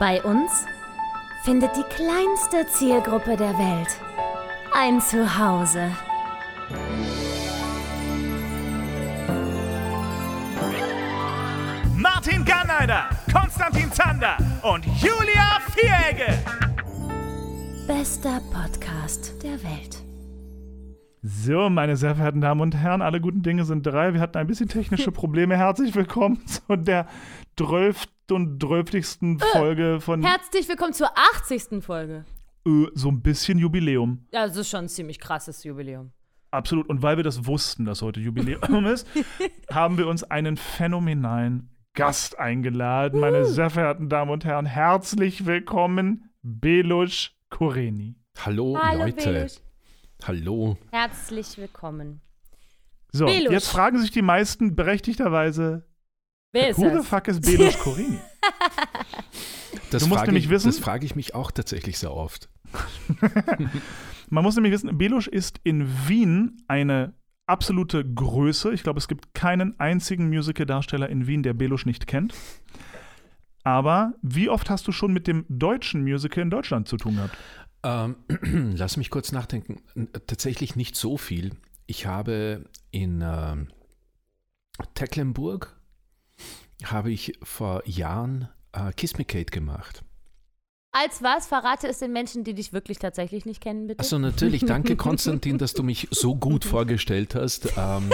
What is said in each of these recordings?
Bei uns findet die kleinste Zielgruppe der Welt ein Zuhause. Martin Garneider, Konstantin Zander und Julia Vieregge. Bester Podcast der Welt. So, meine sehr verehrten Damen und Herren, alle guten Dinge sind drei. Wir hatten ein bisschen technische Probleme. Herzlich willkommen zu der 12. und 12. Folge von Herzlich willkommen zur 80. Folge. äh, so ein bisschen Jubiläum. Ja, das ist schon ein ziemlich krasses Jubiläum. Absolut. Und weil wir das wussten, dass heute Jubiläum ist, haben wir uns einen phänomenalen Gast eingeladen. Meine sehr verehrten Damen und Herren, herzlich willkommen, Belush Koreni. Hallo, Hallo, Leute. Belusch. Hallo. Herzlich willkommen. So, Belush. jetzt fragen sich die meisten berechtigterweise, Wer ist who the das? fuck ist Belush Koreni? Das Du musst frage nämlich ich, wissen- Das frage ich mich auch tatsächlich sehr oft. Man muss nämlich wissen, Belush ist in Wien eine absolute Größe. Ich glaube, es gibt keinen einzigen Musical-Darsteller in Wien, der Belush nicht kennt. Aber wie oft hast du schon mit dem deutschen Musical in Deutschland zu tun gehabt? Ähm, lass mich kurz nachdenken. Tatsächlich nicht so viel. Ich habe in ähm, Tecklenburg habe ich vor Jahren äh, Kiss Me Kate gemacht. Als was? Verrate es den Menschen, die dich wirklich tatsächlich nicht kennen, bitte. Also natürlich, danke Konstantin, dass du mich so gut vorgestellt hast. Ähm,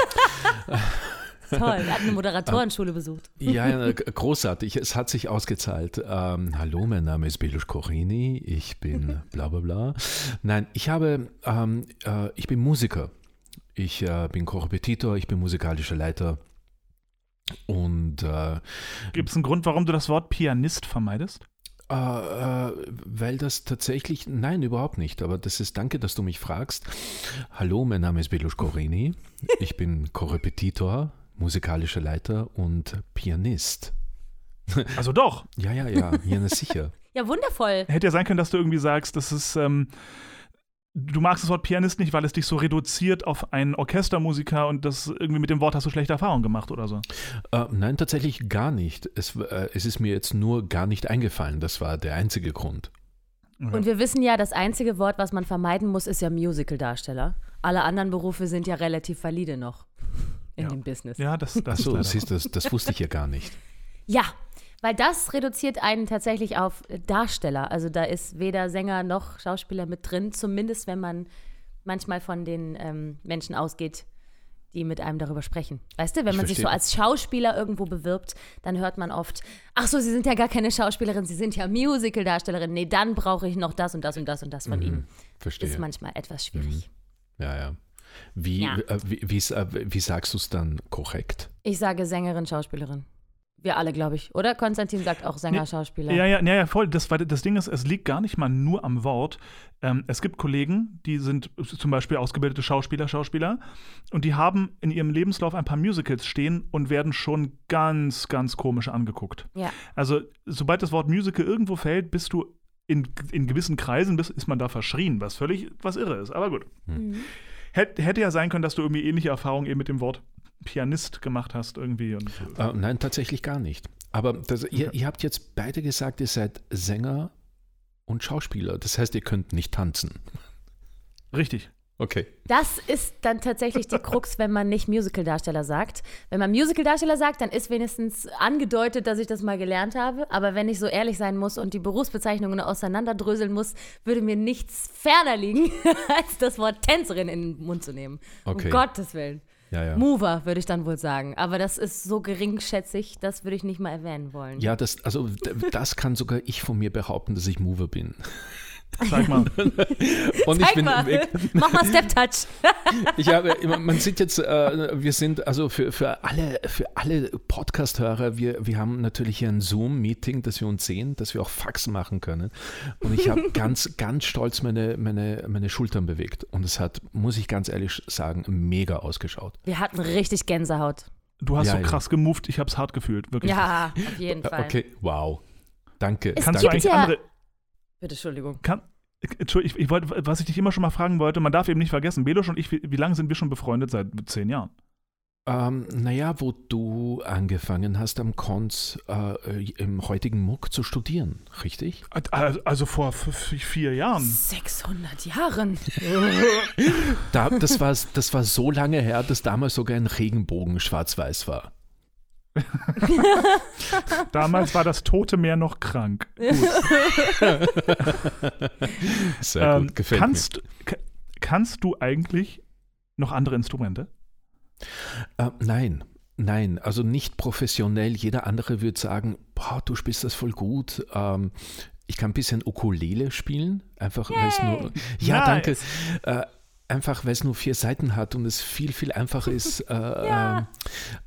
Toll. Er hat eine Moderatorenschule besucht. Ja, ja, g- großartig. Es hat sich ausgezahlt. Ähm, hallo, mein Name ist Belush Kochini. Ich bin bla bla bla. Nein, ich habe, ähm, äh, ich bin Musiker. Ich äh, bin Korrepetitor, ich bin musikalischer Leiter. Und äh, Gibt es einen Grund, warum du das Wort Pianist vermeidest? äh, äh, weil das tatsächlich, nein, überhaupt nicht. Aber das ist, danke, dass du mich fragst. Hallo, mein Name ist Belush Korini. Ich bin Korrepetitor, musikalischer Leiter und Pianist. Also doch. Ja, ja, ja, ja, sicher. Ja, wundervoll. Hätte ja sein können, dass du irgendwie sagst, das ist, ähm, du magst das Wort Pianist nicht, weil es dich so reduziert auf einen Orchestermusiker und das irgendwie mit dem Wort hast du schlechte Erfahrungen gemacht oder so. Äh, nein, tatsächlich gar nicht. Es, äh, es ist mir jetzt nur gar nicht eingefallen. Das war der einzige Grund. Und wir wissen ja, das einzige Wort, was man vermeiden muss, ist ja Musical-Darsteller. Alle anderen Berufe sind ja relativ valide noch in Ja. dem Business. Ja, das, das siehst du, das, das wusste ich ja gar nicht. Ja, weil das reduziert einen tatsächlich auf Darsteller. Also da ist weder Sänger noch Schauspieler mit drin, zumindest wenn man manchmal von den ähm, Menschen ausgeht, die mit einem darüber sprechen. Weißt du, wenn Ich man sich so verstehe. als Schauspieler irgendwo bewirbt, dann hört man oft, ach so, Sie sind ja gar keine Schauspielerin, Sie sind ja Musical-Darstellerin. Nee, dann brauche ich noch das und das und das und das von Ihnen. Verstehe. Ist manchmal etwas schwierig. Ja, ja. Wie, Ja. Äh, wie, äh, wie sagst du es dann korrekt? Ich sage Sängerin, Schauspielerin. Wir alle, glaube ich. Oder? Konstantin sagt auch Sänger, Nee, Schauspieler. Ja, ja, ja, ja, voll. Das, das Ding ist, es liegt gar nicht mal nur am Wort. Ähm, es gibt Kollegen, die sind zum Beispiel ausgebildete Schauspieler, Schauspieler, und die haben in ihrem Lebenslauf ein paar Musicals stehen und werden schon ganz, ganz komisch angeguckt. ja. Also, sobald das Wort Musical irgendwo fällt, bist du in, in gewissen Kreisen, bist, ist man da verschrien, was völlig was irre ist. Aber gut. Mhm. Hätt, hätte ja sein können, dass du irgendwie ähnliche Erfahrungen eben mit dem Wort Pianist gemacht hast irgendwie. Und, Äh, nein, tatsächlich gar nicht. Aber das, ihr, ihr habt jetzt beide gesagt, ihr seid Sänger und Schauspieler. Das heißt, ihr könnt nicht tanzen. richtig. Okay. Das ist dann tatsächlich die Krux, wenn man nicht Musical-Darsteller sagt. Wenn man Musical-Darsteller sagt, dann ist wenigstens angedeutet, dass ich das mal gelernt habe. Aber wenn ich so ehrlich sein muss und die Berufsbezeichnungen auseinanderdröseln muss, würde mir nichts ferner liegen, als das Wort Tänzerin in den Mund zu nehmen. Okay. Um Gottes Willen. Ja, ja. Mover würde ich dann wohl sagen. Aber das ist so geringschätzig, das würde ich nicht mal erwähnen wollen. Ja, das, also das kann sogar ich von mir behaupten, dass ich Mover bin. Sag mal. Und ich Zeig bin mal. weg. Mach mal Step-Touch. Ich habe, immer- man sieht jetzt, äh, wir sind also für, für alle, für alle Podcast-Hörer, wir, wir haben natürlich hier ein Zoom-Meeting, dass wir uns sehen, dass wir auch Faxen machen können. Und ich habe ganz, ganz stolz meine, meine, meine Schultern bewegt. Und es hat, muss ich ganz ehrlich sagen, mega ausgeschaut. Wir hatten richtig Gänsehaut. Du hast Ja, so ja. krass gemoved, ich hab's hart gefühlt, wirklich. Ja, auf jeden Fall. Okay, wow. Danke. Es Kannst du eigentlich ja- andere. Bitte, Entschuldigung. Kann, Entschuldigung, ich, ich wollte, was ich dich immer schon mal fragen wollte, man darf eben nicht vergessen, Belusch und ich, wie, wie lange sind wir schon befreundet? Seit zehn Jahren. Ähm, naja, wo du angefangen hast am Konz äh, im heutigen Muck zu studieren, richtig? Also, also vor vier Jahren. 600 Jahren. Da, das, war, das war so lange her, dass damals sogar ein Regenbogen schwarz-weiß war. Damals war das Tote Meer noch krank. Sehr Ähm, gut, gefällt kannst, ka- kannst du eigentlich noch andere Instrumente? mir. Äh, nein, nein, also nicht professionell. Jeder andere würde sagen, boah, du spielst das voll gut. Ähm, ich kann ein bisschen Ukulele spielen, einfach weil es nur. Ja, Nice. danke. Äh, einfach weil es nur vier Seiten hat und es viel, viel einfacher ist äh, ähm,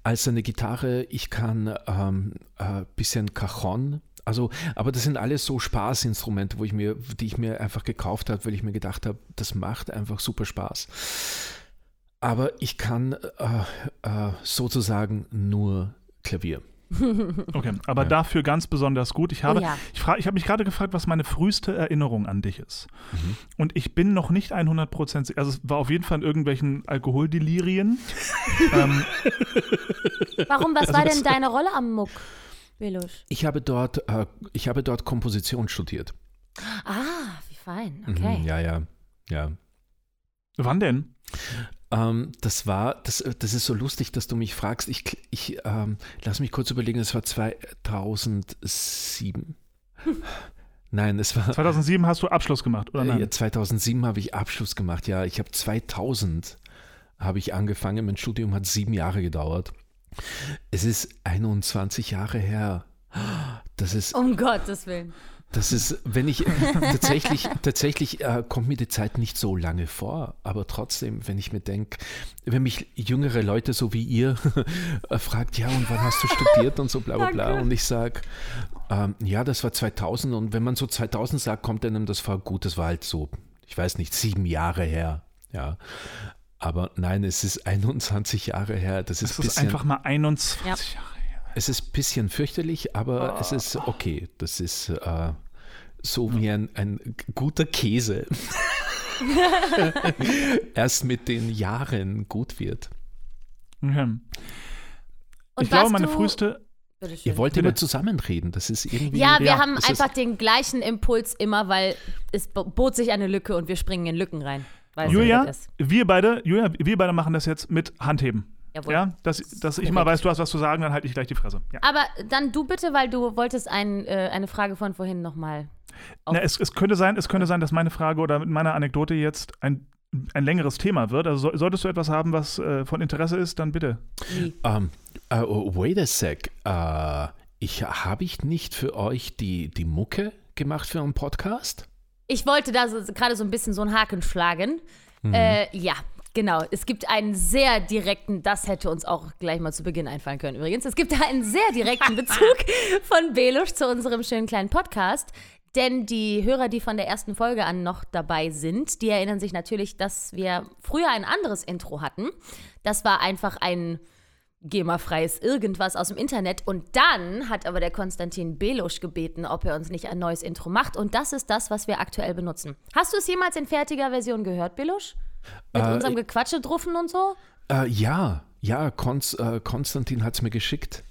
als eine Gitarre. Ich kann ein ähm, äh, bisschen Cajon. Also, aber das sind alles so Spaßinstrumente, wo ich mir, die ich mir einfach gekauft habe, weil ich mir gedacht habe, das macht einfach super Spaß. Aber ich kann äh, äh, sozusagen nur Klavier. Okay, aber Ja. dafür ganz besonders gut. Ich habe, Oh ja. ich fra- ich habe mich gerade gefragt, was meine früheste Erinnerung an dich ist. Mhm. Und ich bin noch nicht 100% sicher. Also es war auf jeden Fall in irgendwelchen Alkoholdelirien. ähm, Warum, was Also war denn deine Rolle am Muck, Belusch? Ich habe dort, äh, ich habe dort Komposition studiert. Ah, wie fein. Mhm, Okay. ja, ja, ja. wann denn? Ähm, das war, das, das ist so lustig, dass du mich fragst. Ich, ich ähm, lass mich kurz überlegen, es war 2007. Nein, es war 2007 hast du Abschluss gemacht, oder nein? äh, 2007 habe ich Abschluss gemacht. Ja, ich habe 2000 habe ich angefangen. Mein Studium hat sieben Jahre gedauert. Es ist 21 Jahre her. Das ist Um Gottes Willen. Das ist, wenn ich tatsächlich, tatsächlich äh, kommt mir die Zeit nicht so lange vor, aber trotzdem, wenn ich mir denke, wenn mich jüngere Leute so wie ihr äh, fragt, ja, und wann hast du studiert und so bla bla bla, und ich sage, ähm, ja, das war 2000 und wenn man so 2000 sagt, kommt einem das vor, gut, das war halt so, ich weiß nicht, sieben Jahre her, ja. Aber nein, es ist 21 Jahre her. Das ist, Das ist bisschen, einfach mal 21 Ja. Jahre her. Es ist ein bisschen fürchterlich, aber es ist okay. Das ist äh, so wie ein, ein guter Käse. Erst mit den Jahren gut wird. Okay. Und ich glaube, meine du- früheste. Ihr wollt Bitte. immer zusammenreden. Das ist irgendwie. Ja, wir Ja, haben einfach den gleichen Impuls immer, weil es bo- bot sich eine Lücke und wir springen in Lücken rein. Weil Julia, wir beide, Julia, wir beide machen das jetzt mit Handheben. Jawohl. Ja, dass, dass ich mal weiß, du hast was zu sagen, dann halte ich gleich die Fresse. Ja. Aber dann du bitte, weil du wolltest ein, äh, eine Frage von vorhin nochmal. Na, es, es, könnte sein, es könnte sein, dass meine Frage oder mit meiner Anekdote jetzt ein, ein längeres Thema wird. Also so, solltest du etwas haben, was äh, von Interesse ist, dann bitte. Ähm, äh, oh, wait a sec. Äh, ich, Habe ich nicht für euch die, die Mucke gemacht für einen Podcast? Ich wollte da so, gerade so ein bisschen so einen Haken schlagen. Äh, ja, genau. Es gibt einen sehr direkten, das hätte uns auch gleich mal zu Beginn einfallen können übrigens. Es gibt da einen sehr direkten Bezug von Belusch zu unserem schönen kleinen Podcast. Denn die Hörer, die von der ersten Folge an noch dabei sind, die erinnern sich natürlich, dass wir früher ein anderes Intro hatten. Das war einfach ein GEMA-freies irgendwas aus dem Internet. Und dann hat aber der Konstantin Belusch gebeten, ob er uns nicht ein neues Intro macht. Und das ist das, was wir aktuell benutzen. Hast du es jemals in fertiger Version gehört, Belusch? Mit Äh, unserem Gequatsche druffen und so? Äh, ja, ja, Konz, äh, Konstantin hat es mir geschickt.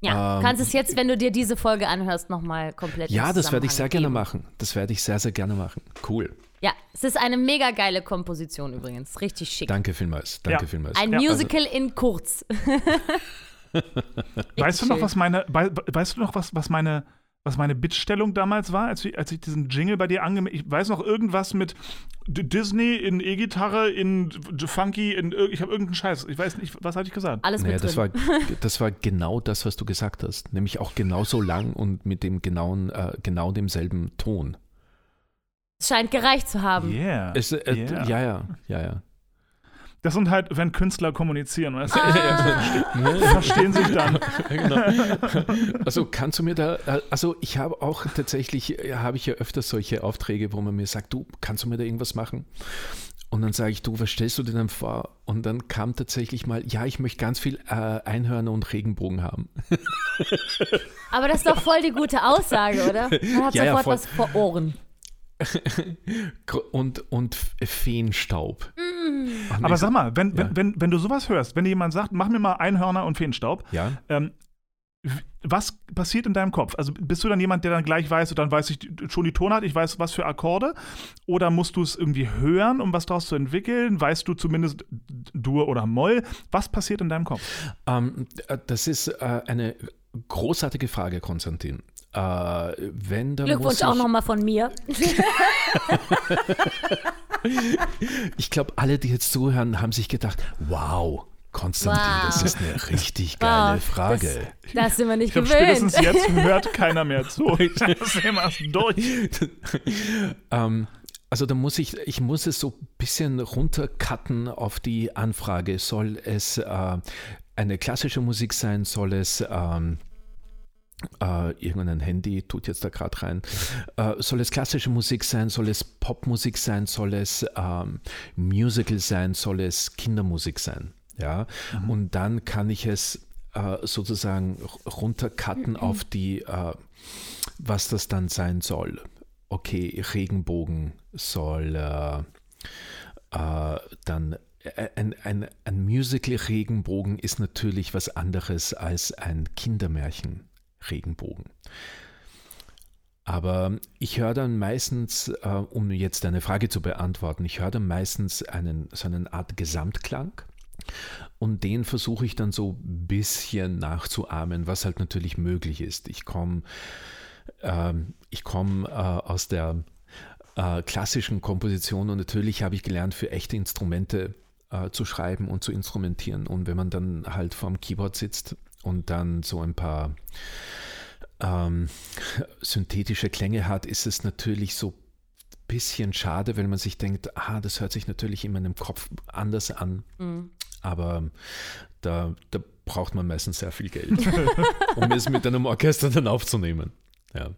Ja, ähm, kannst es jetzt, wenn du dir diese Folge anhörst, nochmal komplett Ja, das werde ich sehr gerne Zusammenhang machen. Das werde ich sehr, sehr gerne machen. Cool. geben. Ja, es ist eine mega geile Komposition übrigens. Richtig schick. Danke vielmals. Danke Ja. vielmals. Ein Ja, also- Musical in kurz. Weißt du noch, was meine, wei- weißt du noch, was, was meine, was meine Bittstellung damals war, als ich, als ich diesen Jingle bei dir angemeldet Ich weiß noch irgendwas mit D Disney in E-Gitarre, in Funky, in ich habe irgendeinen Scheiß. Ich weiß nicht, was hatte ich gesagt? Alles Naja, mit das drin. war, das war genau das, was du gesagt hast. Nämlich auch genauso lang und mit dem genauen, äh, genau demselben Ton. Es scheint gereicht zu haben. Yeah. Es, äh, yeah. Ja, ja, ja, ja. Das sind halt, wenn Künstler kommunizieren, weißt du? Ah, verstehen sich dann. genau. Also kannst du mir da, also ich habe auch tatsächlich, äh, habe ich ja öfters solche Aufträge, wo man mir sagt, du, kannst du mir da irgendwas machen? Und dann sage ich, du, was stellst du dir denn vor? Und dann kam tatsächlich mal, ja, ich möchte ganz viel äh, Einhörner und Regenbogen haben. aber das ist doch voll die gute Aussage, oder? Man hat Ja, ja, sofort voll. was vor Ohren. Und, und Feenstaub. Ach, nee, Aber sag mal, wenn, Ja. wenn, wenn, wenn du sowas hörst, wenn dir jemand sagt, mach mir mal Einhörner und Feenstaub, Ja, ähm, was passiert in deinem Kopf? Also bist du dann jemand, der dann gleich weiß, und dann weiß ich schon die Tonart, ich weiß, was für Akkorde? Oder musst du es irgendwie hören, um was daraus zu entwickeln? Weißt du zumindest Dur oder Moll? Was passiert in deinem Kopf? Ähm, äh, das ist äh, eine großartige Frage, Konstantin. Äh, wenn dann Glückwunsch muss auch nochmal von mir. Ich glaube, alle, die jetzt zuhören, haben sich gedacht, wow, Konstantin, Wow. das ist eine richtig geile Wow, Frage. Das, das sind wir nicht Ich glaube, gewöhnt. spätestens jetzt hört keiner mehr zu. Das Thema ist durch. ähm, also da muss ich, ich muss es so ein bisschen runtercutten auf die Anfrage. Soll es äh, eine klassische Musik sein? Soll es ähm, äh, irgendein Handy tut jetzt da gerade rein. Äh, soll es klassische Musik sein? Soll es Popmusik sein? Soll es ähm, Musical sein? Soll es Kindermusik sein? Ja, und dann kann ich es äh, sozusagen runtercutten auf die, was das dann sein soll. Okay, Regenbogen soll dann ein, ein, ein Musical-Regenbogen ist natürlich was anderes als ein Kindermärchen-Regenbogen. Aber ich höre dann meistens, äh, um jetzt deine Frage zu beantworten, ich höre dann meistens einen, so eine Art Gesamtklang und den versuche ich dann so ein bisschen nachzuahmen, was halt natürlich möglich ist. Ich komme ähm, ich komm, äh, aus der äh, klassischen Komposition und natürlich habe ich gelernt, für echte Instrumente äh, zu schreiben und zu instrumentieren. Und wenn man dann halt vorm Keyboard sitzt und dann so ein paar ähm, synthetische Klänge hat, ist es natürlich so ein bisschen schade, wenn man sich denkt, ah, das hört sich natürlich in meinem Kopf anders an. Mhm. Aber da, da braucht man meistens sehr viel Geld, um es mit einem Orchester dann aufzunehmen. Ja.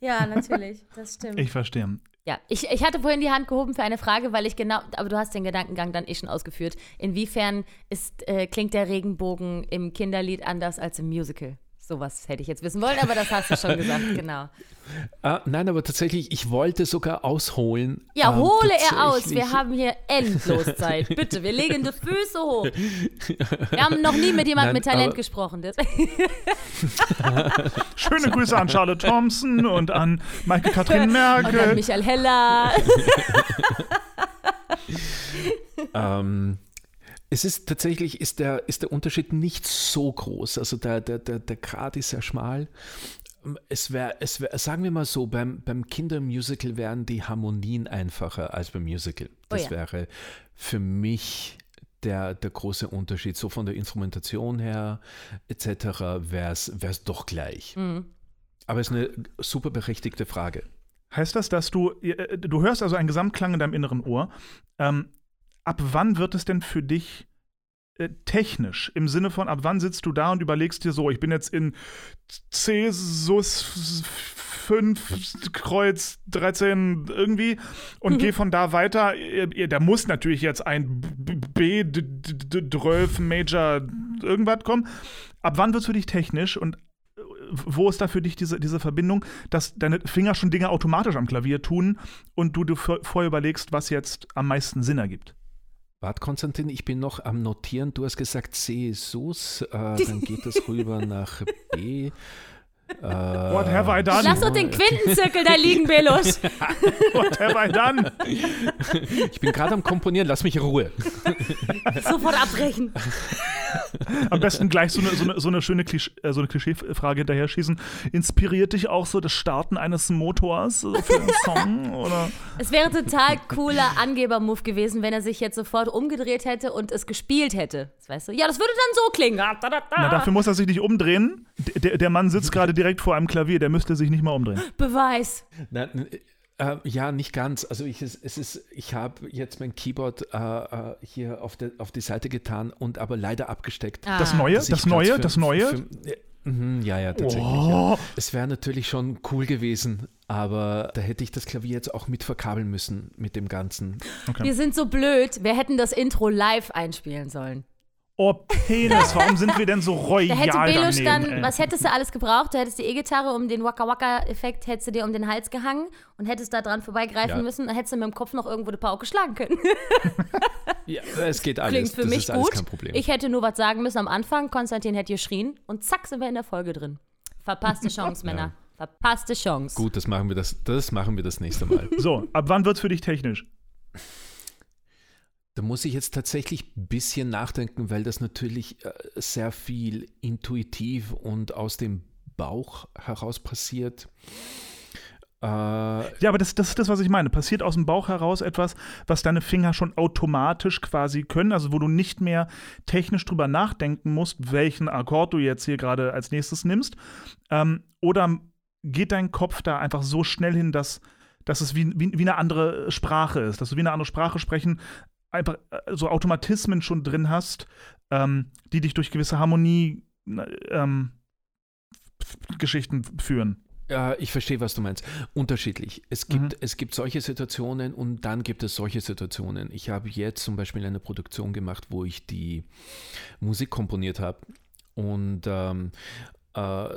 Ja, natürlich, das stimmt. Ich verstehe. Ja, ich, ich hatte vorhin die Hand gehoben für eine Frage, weil ich genau, aber du hast den Gedankengang dann eh schon ausgeführt. Inwiefern ist, äh, klingt der Regenbogen im Kinderlied anders als im Musical? Sowas hätte ich jetzt wissen wollen, aber das hast du schon gesagt, genau. Ah, nein, aber tatsächlich, ich wollte sogar ausholen. Ja, ähm, hole er aus. Wir haben hier endlos Zeit. Bitte, wir legen die Füße hoch. Wir haben noch nie mit jemandem Nein, mit Talent aber- gesprochen. Das- Schöne Grüße an Charlotte Thompson und an Maike Katrin Und dann Merkel. Michael Heller. Ähm, es ist tatsächlich, ist der, ist der Unterschied nicht so groß. Also der, der, der, der Grad ist sehr schmal. Es wäre, es wär, sagen wir mal so, beim, beim Kindermusical wären die Harmonien einfacher als beim Musical. Das Oh ja. wäre für mich der, der große Unterschied. So von der Instrumentation her etc. wäre es doch gleich. Mhm. Aber es ist eine super berechtigte Frage. Heißt das, dass du, äh, du hörst also einen Gesamtklang in deinem inneren Ohr. Ähm, ab wann wird es denn für dich äh, technisch? Im Sinne von, ab wann sitzt du da und überlegst dir so, ich bin jetzt in C, Sus 5, Kreuz 13 irgendwie und gehe von da weiter. Äh, Da muss natürlich jetzt ein B, B D, D, D, 12 Major irgendwas kommen. Ab wann wird es für dich technisch und wo ist da für dich diese, diese Verbindung, dass deine Finger schon Dinge automatisch am Klavier tun und du dir vor- vorher überlegst, was jetzt am meisten Sinn ergibt? Warte, Konstantin, ich bin noch am Notieren. Du hast gesagt C, Sus, äh, dann geht das rüber nach B. Äh, What have I done? Lass doch den Quintenzirkel da liegen, Belusch. What have I done? Ich bin gerade am Komponieren, lass mich in Ruhe. Sofort abbrechen. Am besten gleich so eine, so eine, so eine schöne Klisch äh, so eine Klischeefrage hinterher schießen. Inspiriert dich auch so das Starten eines Motors für einen Song? Oder? Es wäre total cooler Angeber-Move gewesen, wenn er sich jetzt sofort umgedreht hätte und es gespielt hätte. Das weißt du? Ja, das würde dann so klingen. Na, dafür muss er sich nicht umdrehen. D der, der Mann sitzt gerade direkt vor einem Klavier, der müsste sich nicht mal umdrehen. Beweis. Nein, äh, ja, nicht ganz. Also ich, es, es ist, ich habe jetzt mein Keyboard äh, äh, hier auf, der, auf die Seite getan und aber leider abgesteckt. Ah. Das Neue? Das Platz Neue? für- Das Neue? für- mhm, ja, ja, tatsächlich. Oh. Ja. Es wäre natürlich schon cool gewesen, aber da hätte ich das Klavier jetzt auch mit verkabeln müssen mit dem Ganzen. Wir sind so blöd. Wir hätten das Intro live einspielen sollen. Oh, Penis, warum sind wir denn so royal Da hätte daneben, dann, ey? was hättest du alles gebraucht? Du hättest die E-Gitarre um den Waka Waka-Effekt, hättest du dir um den Hals gehangen und hättest da dran vorbeigreifen Ja. müssen, dann hättest du mit dem Kopf noch irgendwo eine Pauke schlagen können. Ja, es geht alles. Klingt für das mich gut. kein Problem. Ich hätte nur was sagen müssen am Anfang, Konstantin hätte geschrien und zack sind wir in der Folge drin. Verpasste Chance, Männer. Verpasste Chance. Gut, das machen wir das, das machen wir das nächste Mal. So, ab wann wird's für dich technisch? Da muss ich jetzt tatsächlich ein bisschen nachdenken, weil das natürlich äh, sehr viel intuitiv und aus dem Bauch heraus passiert. Äh, Ja, aber das, das ist das, was ich meine. Passiert aus dem Bauch heraus etwas, was deine Finger schon automatisch quasi können, also wo du nicht mehr technisch drüber nachdenken musst, welchen Akkord du jetzt hier gerade als nächstes nimmst. Ähm, oder geht dein Kopf da einfach so schnell hin, dass, dass es wie, wie, wie eine andere Sprache ist, dass du wie eine andere Sprache sprechen, einfach äh, so Automatismen schon drin hast, ähm, die dich durch gewisse Harmonie ähm, Geschichten führen. Ja, ich verstehe, was du meinst. Unterschiedlich. Es gibt, Mhm. es gibt solche Situationen und dann gibt es solche Situationen. Ich habe jetzt zum Beispiel eine Produktion gemacht, wo ich die Musik komponiert habe. Und ähm, äh,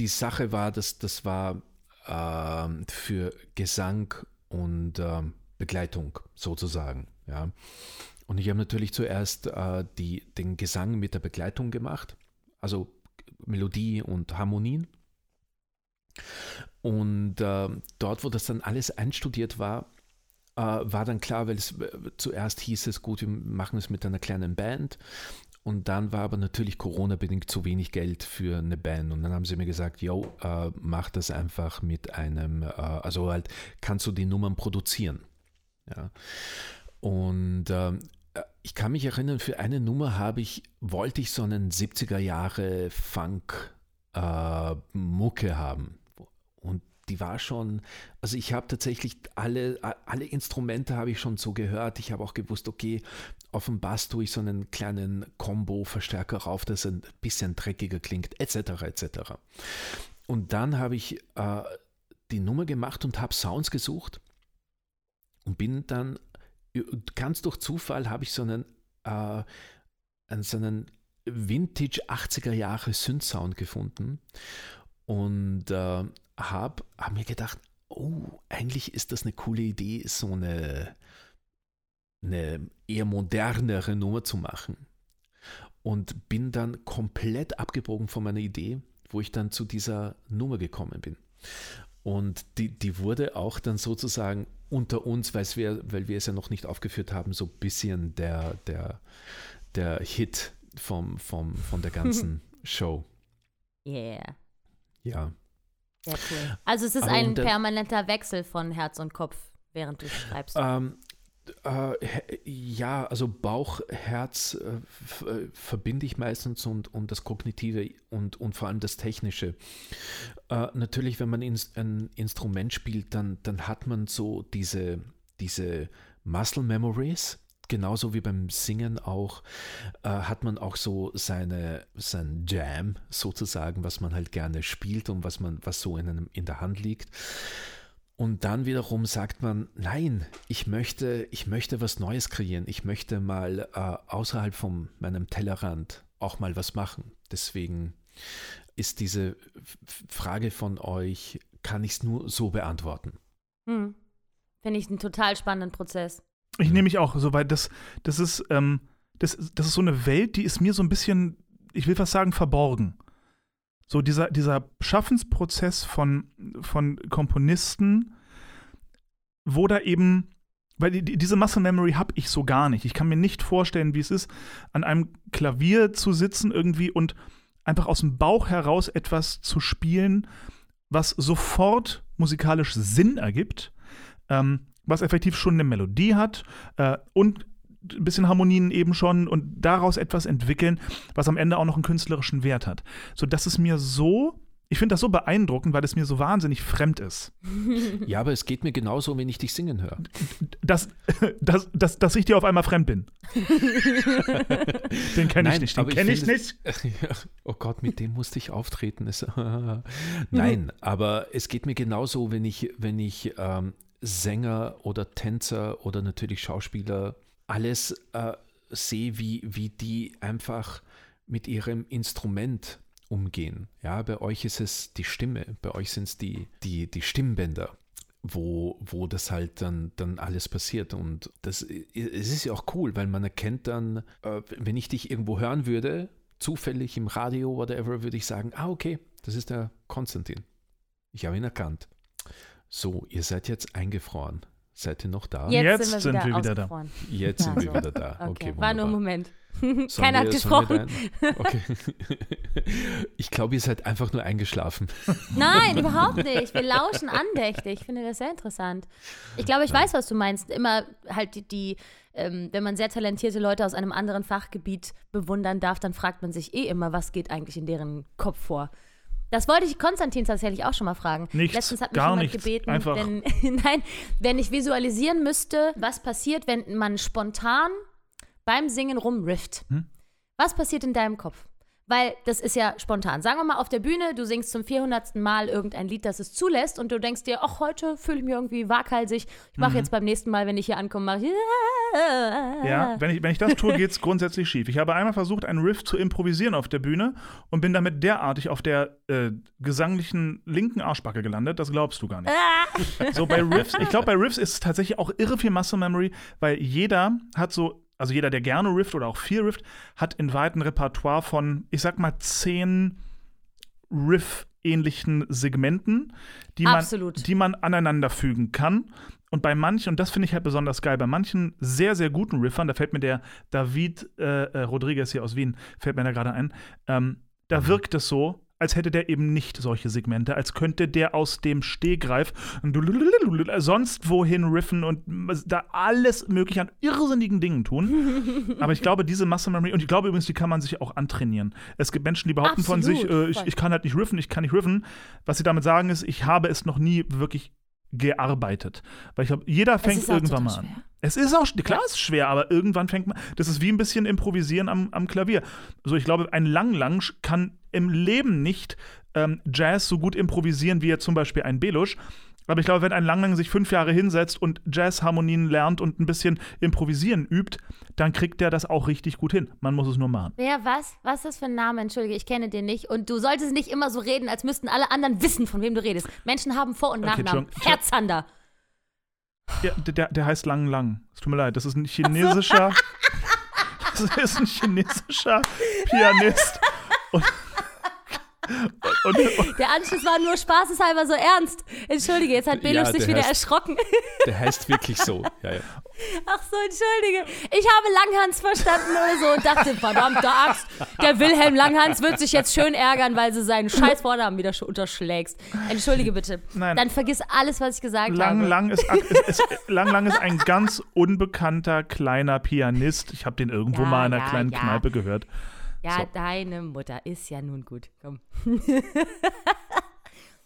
die Sache war, dass das war ähm, für Gesang und ähm, Begleitung sozusagen. Ja. Und ich habe natürlich zuerst äh, die, den Gesang mit der Begleitung gemacht, also Melodie und Harmonien. Und äh, dort, wo das dann alles einstudiert war, äh, war dann klar, weil es äh, zuerst hieß es, gut, wir machen es mit einer kleinen Band. Und dann war aber natürlich Corona-bedingt zu wenig Geld für eine Band. Und dann haben sie mir gesagt, yo, äh, mach das einfach mit einem, äh, also halt, kannst du die Nummern produzieren. Ja. Und ähm, äh, ich kann mich erinnern, für eine Nummer habe ich, wollte ich so einen 70er Jahre Funk äh, Mucke haben. Und die war schon, also ich habe tatsächlich alle, alle Instrumente habe ich schon so gehört. Ich habe auch gewusst, okay, auf dem Bass tue ich so einen kleinen Combo-Verstärker rauf, dass er ein bisschen dreckiger klingt, etc. etc. Und dann habe ich äh, die Nummer gemacht und habe Sounds gesucht und bin dann ganz durch Zufall habe ich so einen, äh, so einen Vintage 80er Jahre Synth-Sound gefunden und äh, habe hab mir gedacht, oh, eigentlich ist das eine coole Idee, so eine, eine eher modernere Nummer zu machen. Und bin dann komplett abgebogen von meiner Idee, wo ich dann zu dieser Nummer gekommen bin. Und die, die wurde auch dann sozusagen unter uns, weil wir, weil wir es ja noch nicht aufgeführt haben, so ein bisschen der, der, der Hit vom, vom, von der ganzen Show. Yeah. Ja. Sehr cool. Also es ist Aber ein permanenter Wechsel von Herz und Kopf, während du schreibst. Ähm, äh, ja, also Bauch, Herz äh, äh, verbinde ich meistens und, und das Kognitive und, und vor allem das Technische. Äh, natürlich, wenn man ins, ein Instrument spielt, dann, dann hat man so diese, diese Muscle Memories. Genauso wie beim Singen auch, äh, hat man auch so seine, sein Jam sozusagen, was man halt gerne spielt und was man, was so in, einem, in der Hand liegt. Und dann wiederum sagt man, nein, ich möchte, ich möchte was Neues kreieren. Ich möchte mal äh, außerhalb von meinem Tellerrand auch mal was machen. Deswegen ist diese Frage von euch, kann ich es nur so beantworten. Hm. Finde ich einen total spannenden Prozess. Ich nehme mich auch so weit, das, das ist, ähm, das, das ist so eine Welt, die ist mir so ein bisschen, ich will fast sagen, verborgen. So dieser, dieser Schaffensprozess von, von Komponisten, wo da eben, weil die, die- diese Muscle Memory habe ich so gar nicht. Ich kann mir nicht vorstellen, wie es ist, an einem Klavier zu sitzen irgendwie und einfach aus dem Bauch heraus etwas zu spielen, was sofort musikalisch Sinn ergibt, ähm, was effektiv schon eine Melodie hat äh, und ein bisschen Harmonien eben schon und daraus etwas entwickeln, was am Ende auch noch einen künstlerischen Wert hat. So, das ist mir so, ich finde das so beeindruckend, weil es mir so wahnsinnig fremd ist. Ja, aber es geht mir genauso, wenn ich dich singen höre. Dass, dass, dass, dass ich dir auf einmal fremd bin. den kenne ich nicht, den kenne ich nicht. Oh Gott, mit dem musste ich auftreten. Es, Nein, aber es geht mir genauso, wenn ich, wenn ich ähm, Sänger oder Tänzer oder natürlich Schauspieler alles äh, sehe, wie, wie die einfach mit ihrem Instrument umgehen. Ja, bei euch ist es die Stimme, bei euch sind es die, die, die Stimmbänder wo, wo das halt dann, dann alles passiert. Und das es ist ja auch cool, weil man erkennt dann, äh, wenn ich dich irgendwo hören würde, zufällig im Radio, whatever, würde ich sagen, ah, okay, das ist der Konstantin. Ich habe ihn erkannt. So, ihr seid jetzt eingefroren. Seid ihr noch da? Jetzt, jetzt sind wir wieder, da. Jetzt sind wir wieder da. Okay, okay war nur ein Moment. Keiner hat gesprochen. Okay. Ich glaube, ihr seid einfach nur eingeschlafen. Nein, überhaupt nicht. Wir lauschen andächtig. Ich finde das sehr interessant. Ich glaube, ich ja. weiß, was du meinst. Immer halt die, die ähm, wenn man sehr talentierte Leute aus einem anderen Fachgebiet bewundern darf, dann fragt man sich eh immer, was geht eigentlich in deren Kopf vor. Das wollte ich Konstantin tatsächlich auch schon mal fragen. Nichts, Letztens hat mich gar jemand nichts, gebeten, einfach. Wenn, nein, wenn ich visualisieren müsste, was passiert, wenn man spontan beim Singen rumrifft. Hm? Was passiert in deinem Kopf? Weil das ist ja spontan. Sagen wir mal auf der Bühne, du singst zum 400. Mal irgendein Lied, das es zulässt und du denkst dir, ach, heute fühle ich mich irgendwie waghalsig. Ich mache mhm. jetzt beim nächsten Mal, wenn ich hier ankomme, mache ich. Ja, wenn ich, wenn ich das tue, geht es grundsätzlich schief. Ich habe einmal versucht, einen Riff zu improvisieren auf der Bühne und bin damit derartig auf der äh, gesanglichen linken Arschbacke gelandet, das glaubst du gar nicht. so bei Riffs, ich glaube, bei Riffs ist es tatsächlich auch irre viel Muscle Memory, weil jeder hat so also jeder, der gerne rifft oder auch viel rifft, hat in ein Repertoire von, ich sag mal, zehn Riff-ähnlichen Segmenten, die man, die man aneinander fügen kann. Und bei manchen, und das finde ich halt besonders geil, bei manchen sehr, sehr guten Riffern, da fällt mir der David äh, äh Rodriguez hier aus Wien, fällt mir da gerade ein, ähm, da mhm. wirkt es so, als hätte der eben nicht solche Segmente, als könnte der aus dem Stehgreif sonst wohin riffen und da alles mögliche an irrsinnigen Dingen tun. Aber ich glaube, diese Muscle Memory, und ich glaube übrigens, die kann man sich auch antrainieren. Es gibt Menschen, die behaupten Absolut. von sich, äh, ich, ich kann halt nicht riffen, ich kann nicht riffen. Was sie damit sagen ist, ich habe es noch nie wirklich gearbeitet. Weil ich glaube, jeder fängt irgendwann mal an. Schwer. Es ist auch, klar, es ist schwer, aber irgendwann fängt man, das ist wie ein bisschen improvisieren am, am Klavier. So, ich glaube, ein Lang-Lang kann im Leben nicht ähm, Jazz so gut improvisieren wie jetzt zum Beispiel ein Belush. Aber ich glaube, wenn ein Langlang sich fünf Jahre hinsetzt und Jazzharmonien lernt und ein bisschen improvisieren übt, dann kriegt der das auch richtig gut hin. Man muss es nur machen. Wer, was? Was ist das für ein Name? Entschuldige, ich kenne den nicht. Und du solltest nicht immer so reden, als müssten alle anderen wissen, von wem du redest. Menschen haben Vor- und Nachnamen. Okay, Herr Zander. Ja, der, der heißt Lang Lang. Es tut mir leid, das ist ein chinesischer. das ist ein chinesischer Pianist. Und und, und, der Anschluss war nur spaßeshalber so ernst. Entschuldige, jetzt hat Belusch ja, sich wieder heißt, erschrocken. Der heißt wirklich so. Ja, ja. Ach so, entschuldige. Ich habe Langhans verstanden oder so und dachte, verdammte Axt, der Wilhelm Langhans wird sich jetzt schön ärgern, weil du seinen scheiß Vornamen wieder unterschlägst. Entschuldige bitte. Nein. Dann vergiss alles, was ich gesagt Lang, habe. Lang ist, ist, ist, Lang Lang ist ein ganz unbekannter kleiner Pianist. Ich habe den irgendwo ja, mal in einer kleinen Kneipe gehört. Ja, so. deine Mutter ist ja nun gut. Komm.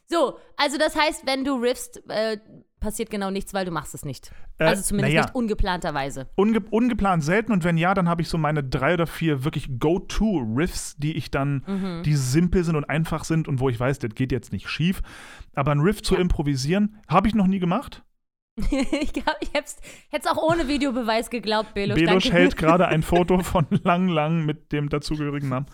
so, also das heißt, wenn du riffst, äh, passiert genau nichts, weil du machst es nicht. Äh, also zumindest ja. nicht ungeplanterweise. Unge ungeplant selten und wenn ja, dann habe ich so meine drei oder vier wirklich Go-To-Riffs, die ich dann, mhm. die simpel sind und einfach sind und wo ich weiß, das geht jetzt nicht schief. Aber ein Riff ja. zu improvisieren, habe ich noch nie gemacht. ich glaube, ich hätte es auch ohne Videobeweis geglaubt, Belusch. Belusch hält gerade ein Foto von Lang Lang mit dem dazugehörigen Namen.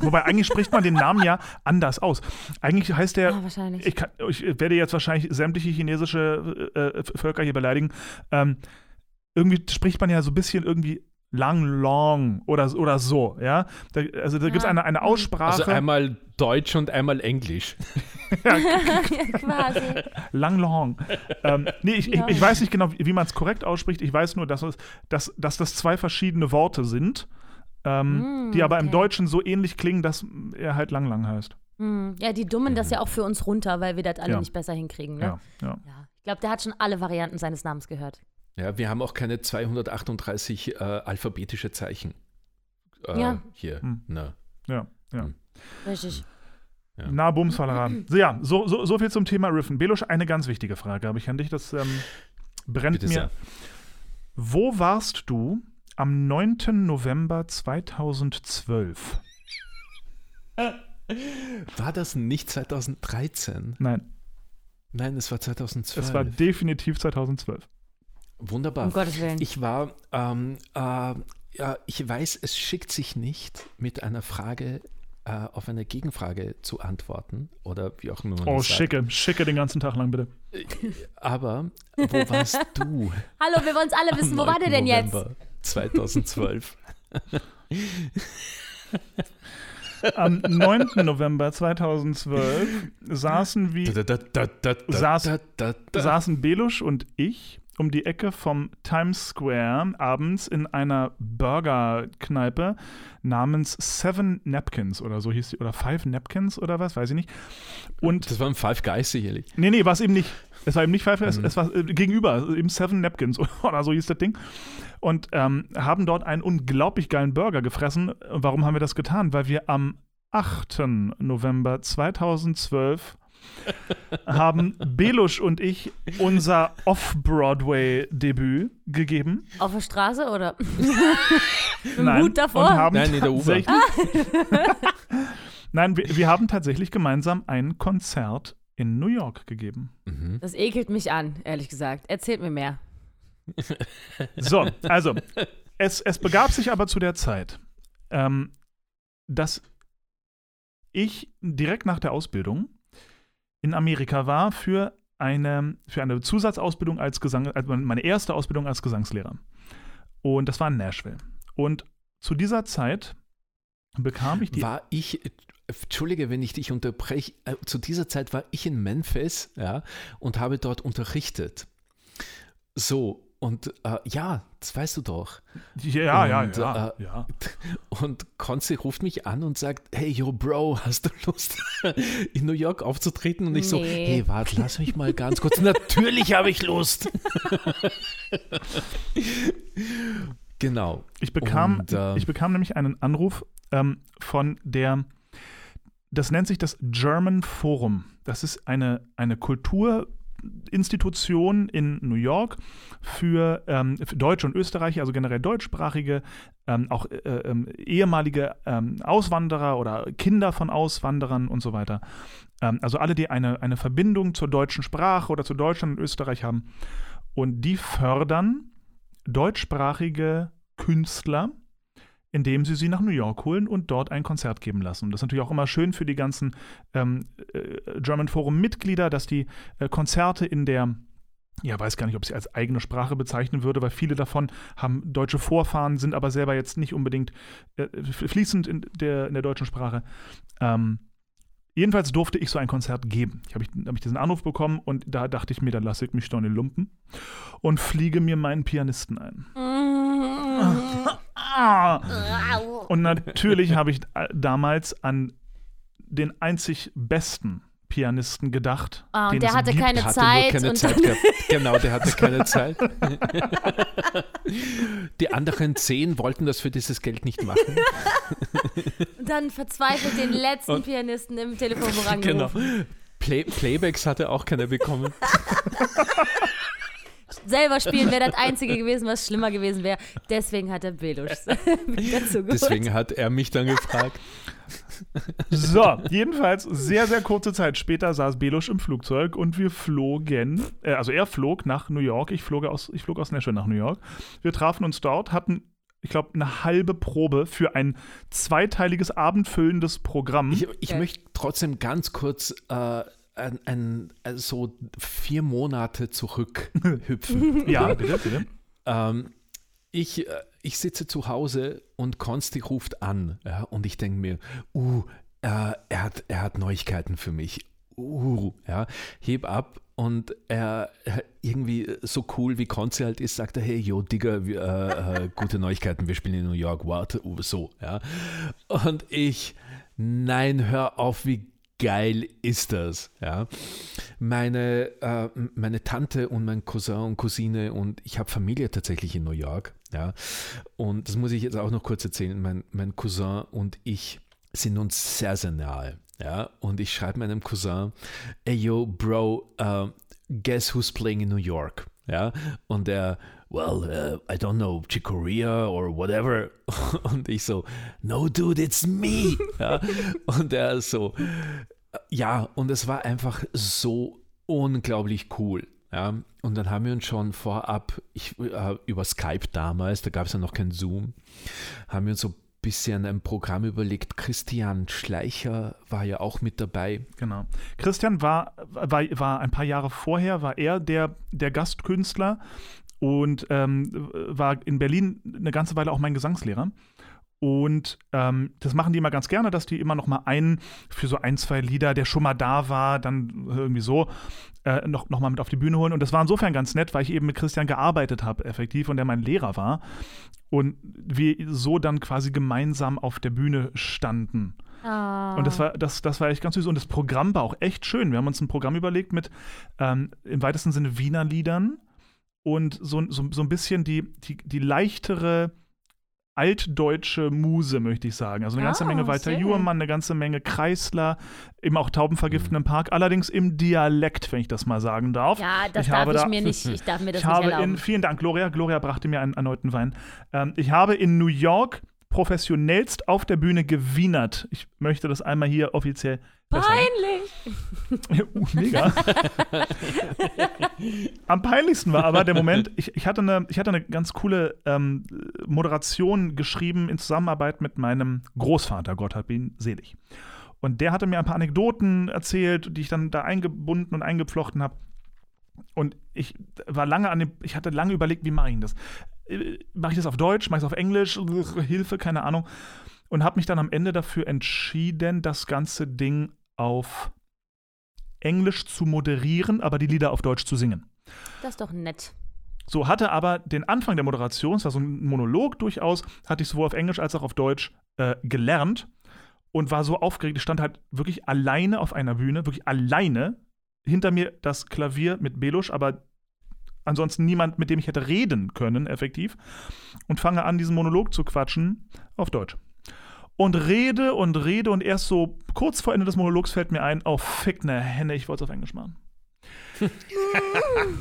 Wobei eigentlich spricht man den Namen ja anders aus. Eigentlich heißt der. Ja, wahrscheinlich. Ich, kann, ich, werde jetzt wahrscheinlich sämtliche chinesische äh, Völker hier beleidigen. Ähm, irgendwie spricht man ja so ein bisschen irgendwie Lang Long oder, oder so, ja. Da, also da gibt es eine, eine Aussprache. Also einmal Deutsch und einmal Englisch. ja, quasi. Lang Long. Ähm, nee, ich, ich, ich, weiß nicht genau, wie, wie man es korrekt ausspricht. Ich weiß nur, dass, es, dass, dass das zwei verschiedene Worte sind, ähm, mm, die aber okay. im Deutschen so ähnlich klingen, dass er halt Lang Lang heißt. Mm, ja, die dummen das ja auch für uns runter, weil wir das alle ja. nicht besser hinkriegen. Ne? Ja, ja. ja. Ich glaube, der hat schon alle Varianten seines Namens gehört. Ja, wir haben auch keine 238 äh, alphabetische Zeichen. Äh, ja. Hier. Hm. Na. Ja, ja. Hm. Richtig. Ja. Na, Bumsfallerei. So, ja, so, so, so, viel zum Thema Riffen. Belusch, eine ganz wichtige Frage habe ich an dich. Das ähm, brennt Bitte mir. Sehr. Wo warst du am 9. November 2012? War das nicht 2013? Nein. Nein, es war 2012. Es war definitiv 2012. Wunderbar. Um Gottes Willen. Ich war, ähm, äh, ja, ich weiß, es schickt sich nicht, mit einer Frage äh, auf eine Gegenfrage zu antworten oder wie auch immer man Oh, sagt. schicke, schicke den ganzen Tag lang, bitte. Aber wo warst du? Hallo, wir wollen es alle wissen. Wo am war der 9. denn jetzt? November 2012. Am 9. November 2012 saßen wir, Da, da, da, da, da, Saß- da, da, da. saßen Belusch und ich um die Ecke vom Times Square abends in einer Burgerkneipe namens Seven Napkins oder so hieß die, oder Five Napkins oder was, weiß ich nicht. Und Das war ein Five Guys sicherlich. Nee, nee, war es eben nicht. Es war eben nicht Five, es, es war äh, gegenüber, eben Seven Napkins oder so hieß das Ding. Und ähm, haben dort einen unglaublich geilen Burger gefressen. Warum haben wir das getan? Weil wir am 8. November 2012 haben Belusch und ich unser Off-Broadway-Debüt gegeben. Auf der Straße oder? Nein, Hut davor? Und haben Nein, in der U-Bahn. Nein, wir, wir haben tatsächlich gemeinsam ein Konzert in New York gegeben. Mhm. Das ekelt mich an, ehrlich gesagt. Erzählt mir mehr. So, also, es, es begab sich aber zu der Zeit, ähm, dass ich direkt nach der Ausbildung in Amerika war für eine, für eine Zusatzausbildung als Gesang, also meine erste Ausbildung als Gesangslehrer. Und das war in Nashville. Und zu dieser Zeit bekam ich die. War ich, entschuldige, wenn ich dich unterbreche, äh, zu dieser Zeit war ich in Memphis ja, und habe dort unterrichtet. So, und äh, ja, das weißt du doch. ja, ja, und, ja, äh, ja. Und Konzi ruft mich an und sagt, hey, yo, Bro, hast du Lust, in New York aufzutreten? Und ich so, Nee. hey, warte, lass mich mal ganz kurz. Natürlich habe ich Lust. genau. Ich bekam, Und, äh, ich bekam nämlich einen Anruf ähm, von der, das nennt sich das German Forum. Das ist eine, eine Kulturinstitution in New York für, ähm, für Deutsche und Österreicher, also generell deutschsprachige, ähm, auch äh, ähm, ehemalige ähm, Auswanderer oder Kinder von Auswanderern und so weiter. Ähm, also alle, die eine, eine Verbindung zur deutschen Sprache oder zu Deutschland und Österreich haben. Und die fördern deutschsprachige Künstler, indem sie sie nach New York holen und dort ein Konzert geben lassen. Und das ist natürlich auch immer schön für die ganzen ähm, äh, German Forum-Mitglieder, dass die äh, Konzerte in der ja, weiß gar nicht, ob ich sie als eigene Sprache bezeichnen würde, weil viele davon haben deutsche Vorfahren, sind aber selber jetzt nicht unbedingt äh, fließend in der, in der deutschen Sprache. Ähm, jedenfalls durfte ich so ein Konzert geben. Ich habe ich, hab ich diesen Anruf bekommen und da dachte ich mir, da lasse ich mich doch in den Lumpen und fliege mir meinen Pianisten ein. Ah. Und natürlich habe ich äh, damals an den einzig besten Pianisten gedacht. Den und der hatte gibt. keine hatte Zeit. nur keine und Zeit. Genau, der hatte keine Zeit. Die anderen zehn wollten das für dieses Geld nicht machen. dann verzweifelt den letzten Pianisten im Telefonbuch Genau. angerufen. Play Playbacks hatte auch keiner bekommen. Selber spielen wäre das Einzige gewesen, was schlimmer gewesen wäre. Deswegen hat er Belusch mit dazu geholt. Deswegen hat er mich dann gefragt. So, jedenfalls sehr, sehr kurze Zeit später saß Belusch im Flugzeug und wir flogen, äh, also er flog nach New York, ich flog aus, ich flog aus Nashville nach New York. Wir trafen uns dort, hatten, ich glaube, eine halbe Probe für ein zweiteiliges abendfüllendes Programm. Ich, ich Okay. möchte trotzdem ganz kurz äh, ein, ein, äh, so vier Monate zurückhüpfen. ja, bitte, bitte. Ähm, ich, äh, ich sitze zu Hause und Konsti ruft an ja, und ich denke mir, uh, äh, er, hat, er hat Neuigkeiten für mich. Uh, ja, heb ab und er er irgendwie so cool wie Konzi halt ist, sagt er, hey, yo, Digga, wir, äh, äh, gute Neuigkeiten, wir spielen in New York, what, uh, so, ja. Und ich, nein, hör auf, wie geil ist das, ja. Meine, äh, meine Tante und mein Cousin und Cousine und ich habe Familie tatsächlich in New York, ja. Und das muss ich jetzt auch noch kurz erzählen. Mein, mein Cousin und ich sind uns sehr, sehr nahe, ja. Und ich schreibe meinem Cousin, ey yo, Bro, uh, guess who's playing in New York, ja. Und er, well, uh, I don't know, Chicoria or whatever. Und ich so, no, dude, it's me. Ja? Und er so, ja, und es war einfach so unglaublich cool. Ja, und dann haben wir uns schon vorab, ich, äh, über Skype damals, da gab es ja noch kein Zoom, haben wir uns so ein bisschen ein Programm überlegt. Christian Schleicher war ja auch mit dabei. Genau. Christian war, war, war ein paar Jahre vorher, war er der, der Gastkünstler und ähm, war in Berlin eine ganze Weile auch mein Gesangslehrer. Und ähm, das machen die immer ganz gerne, dass die immer noch mal einen für so ein, zwei Lieder, der schon mal da war, dann irgendwie so, äh, noch, noch mal mit auf die Bühne holen. Und das war insofern ganz nett, weil ich eben mit Christian gearbeitet habe, effektiv, und der mein Lehrer war. Und wir so dann quasi gemeinsam auf der Bühne standen. Ah. Und das war, das, das war echt ganz süß. Und das Programm war auch echt schön. Wir haben uns ein Programm überlegt mit ähm, im weitesten Sinne Wiener Liedern und so, so, so ein bisschen die, die, die leichtere altdeutsche Muse, möchte ich sagen. Also eine ganze Ah, Menge Walter. Juhrmann, eine ganze Menge Kreisler, eben auch Taubenvergiften im Park, allerdings im Dialekt, wenn ich das mal sagen darf. ja, das ich darf habe ich da- mir nicht, ich darf mir das ich nicht habe erlauben. in, vielen Dank, Gloria. Gloria brachte mir einen erneuten Wein. Ähm, ich habe in New York professionellst auf der Bühne gewienert. Ich möchte das einmal hier offiziell. Peinlich. Uh, mega. Am peinlichsten war aber der Moment, ich, ich, hatte, eine, ich hatte eine ganz coole ähm, Moderation geschrieben in Zusammenarbeit mit meinem Großvater, Gott hab ihn selig. Und der hatte mir ein paar Anekdoten erzählt, die ich dann da eingebunden und eingepflochten habe. Und ich war lange an dem, ich hatte lange überlegt, wie mache ich das? Äh, Mache ich das auf Deutsch, mache ich es auf Englisch? Hilfe, keine Ahnung. Und habe mich dann am Ende dafür entschieden, das ganze Ding auf Englisch zu moderieren, aber die Lieder auf Deutsch zu singen. Das ist doch nett. So hatte aber den Anfang der Moderation, es war so ein Monolog durchaus, hatte ich sowohl auf Englisch als auch auf Deutsch äh, gelernt und war so aufgeregt. Ich stand halt wirklich alleine auf einer Bühne, wirklich alleine. Hinter mir das Klavier mit Belusch, aber ansonsten niemand, mit dem ich hätte reden können, effektiv. Und fange an, diesen Monolog zu quatschen auf Deutsch. Und rede und rede und erst so kurz vor Ende des Monologs fällt mir ein, oh, fick ne Henne, ich wollte es auf Englisch machen.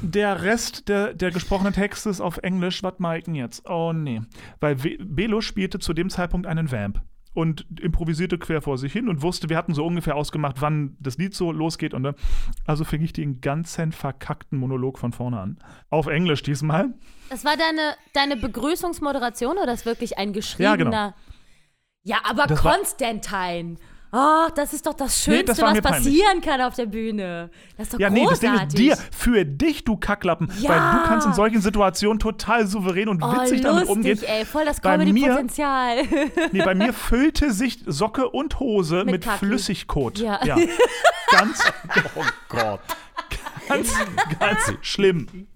der Rest der, der gesprochenen Texte ist auf Englisch. Was mache ich denn jetzt? Oh nee. Weil We- Belo spielte zu dem Zeitpunkt einen Vamp und improvisierte quer vor sich hin und wusste, wir hatten so ungefähr ausgemacht, wann das Lied so losgeht. Und dann, also fing ich den ganzen verkackten Monolog von vorne an. Auf Englisch diesmal. Das war deine, deine Begrüßungsmoderation oder ist wirklich ein geschriebener? genau. Ja, aber Das war- Konstantin. Oh, das ist doch das Nee, Schönste, das war was passieren kann auf der Bühne. Das ist doch Ja, nee, das großartig. Ding ist dir, für dich, du Kacklappen, Ja. weil du kannst in solchen Situationen total souverän und Oh, witzig damit umgehen. lustig, ey, voll das Comedy-Potenzial. Nee, bei mir füllte sich Socke und Hose Mit mit. Flüssigkot. Ja. Ganz, Oh Gott. ganz, ganz schlimm.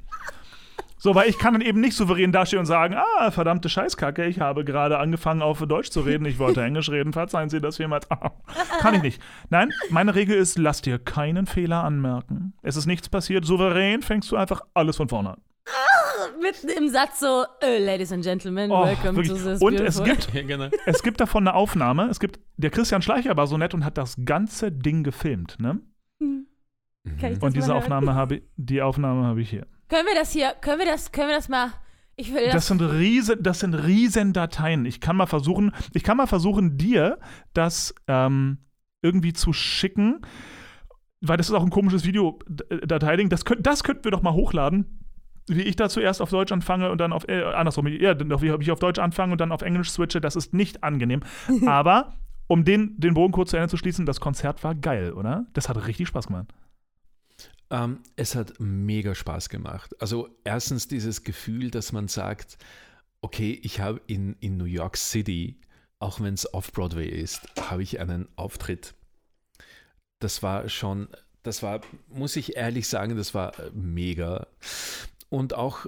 So, weil ich kann dann eben nicht souverän dastehen und sagen, ah, verdammte Scheißkacke, ich habe gerade angefangen auf Deutsch zu reden, ich wollte Englisch reden, verzeihen Sie das jemals. kann ich nicht. Nein, meine Regel ist, lass dir keinen Fehler anmerken. Es ist nichts passiert, souverän fängst du einfach alles von vorne an. Mitten im Satz so, äh, Ladies and Gentlemen, Oh, welcome wirklich. to this Und es gibt Ja, genau. Es gibt davon eine Aufnahme. Es gibt, der Christian Schleicher war so nett und hat das ganze Ding gefilmt, ne? Kann ich das Und diese? Aufnahme habe ich, die Aufnahme habe ich hier. Können wir das hier, können wir das, können wir das mal, ich will das, Das sind riesen, das sind riesen Dateien. Ich kann mal versuchen, ich kann mal versuchen, dir das ähm, irgendwie zu schicken, weil das ist auch ein komisches Video-Dateiding. Das, könnt, das könnten wir doch mal hochladen. Wie ich da zuerst auf Deutsch anfange und dann auf, äh, andersrum, ja, wie ich auf Deutsch anfange und dann auf Englisch switche, das ist nicht angenehm. Aber um den, den Bogen kurz zu Ende zu schließen, das Konzert war geil, oder? Das hat richtig Spaß gemacht. Ähm, es hat mega Spaß gemacht. Also erstens dieses Gefühl, dass man sagt, okay, ich habe in, in New York City, auch wenn es off-Broadway ist, habe ich einen Auftritt. Das war schon, das war, muss ich ehrlich sagen, das war äh, mega. Und auch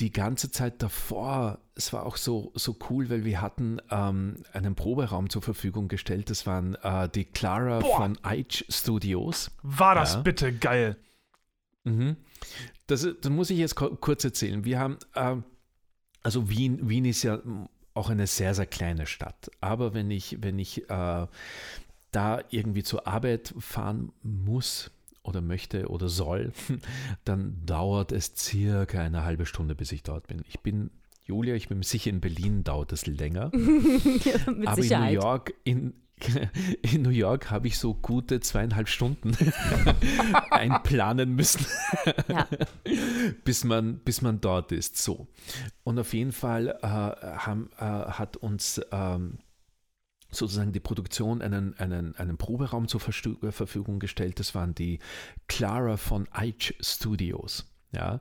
die ganze Zeit davor, es war auch so, so cool, weil wir hatten ähm, einen Proberaum zur Verfügung gestellt. Das waren äh, die Clara Boah. von Eich Studios. War das Ja. bitte geil. Mhm. Das, das muss ich jetzt kurz erzählen. Wir haben, ähm, also Wien, Wien ist ja auch eine sehr, sehr kleine Stadt. Aber wenn ich, wenn ich äh, da irgendwie zur Arbeit fahren muss oder möchte oder soll, dann dauert es circa eine halbe Stunde, bis ich dort bin. Ich bin, Julia, ich bin sicher in Berlin dauert es länger. mit Aber Sicherheit. in New York, in, in New York habe ich so gute zweieinhalb Stunden einplanen müssen, Ja. bis, man, bis man dort ist. So. Und auf jeden Fall äh, haben, äh, hat uns ähm, sozusagen die Produktion einen, einen, einen Proberaum zur Verstu- Verfügung gestellt. Das waren die Clara von Eich Studios. Ja.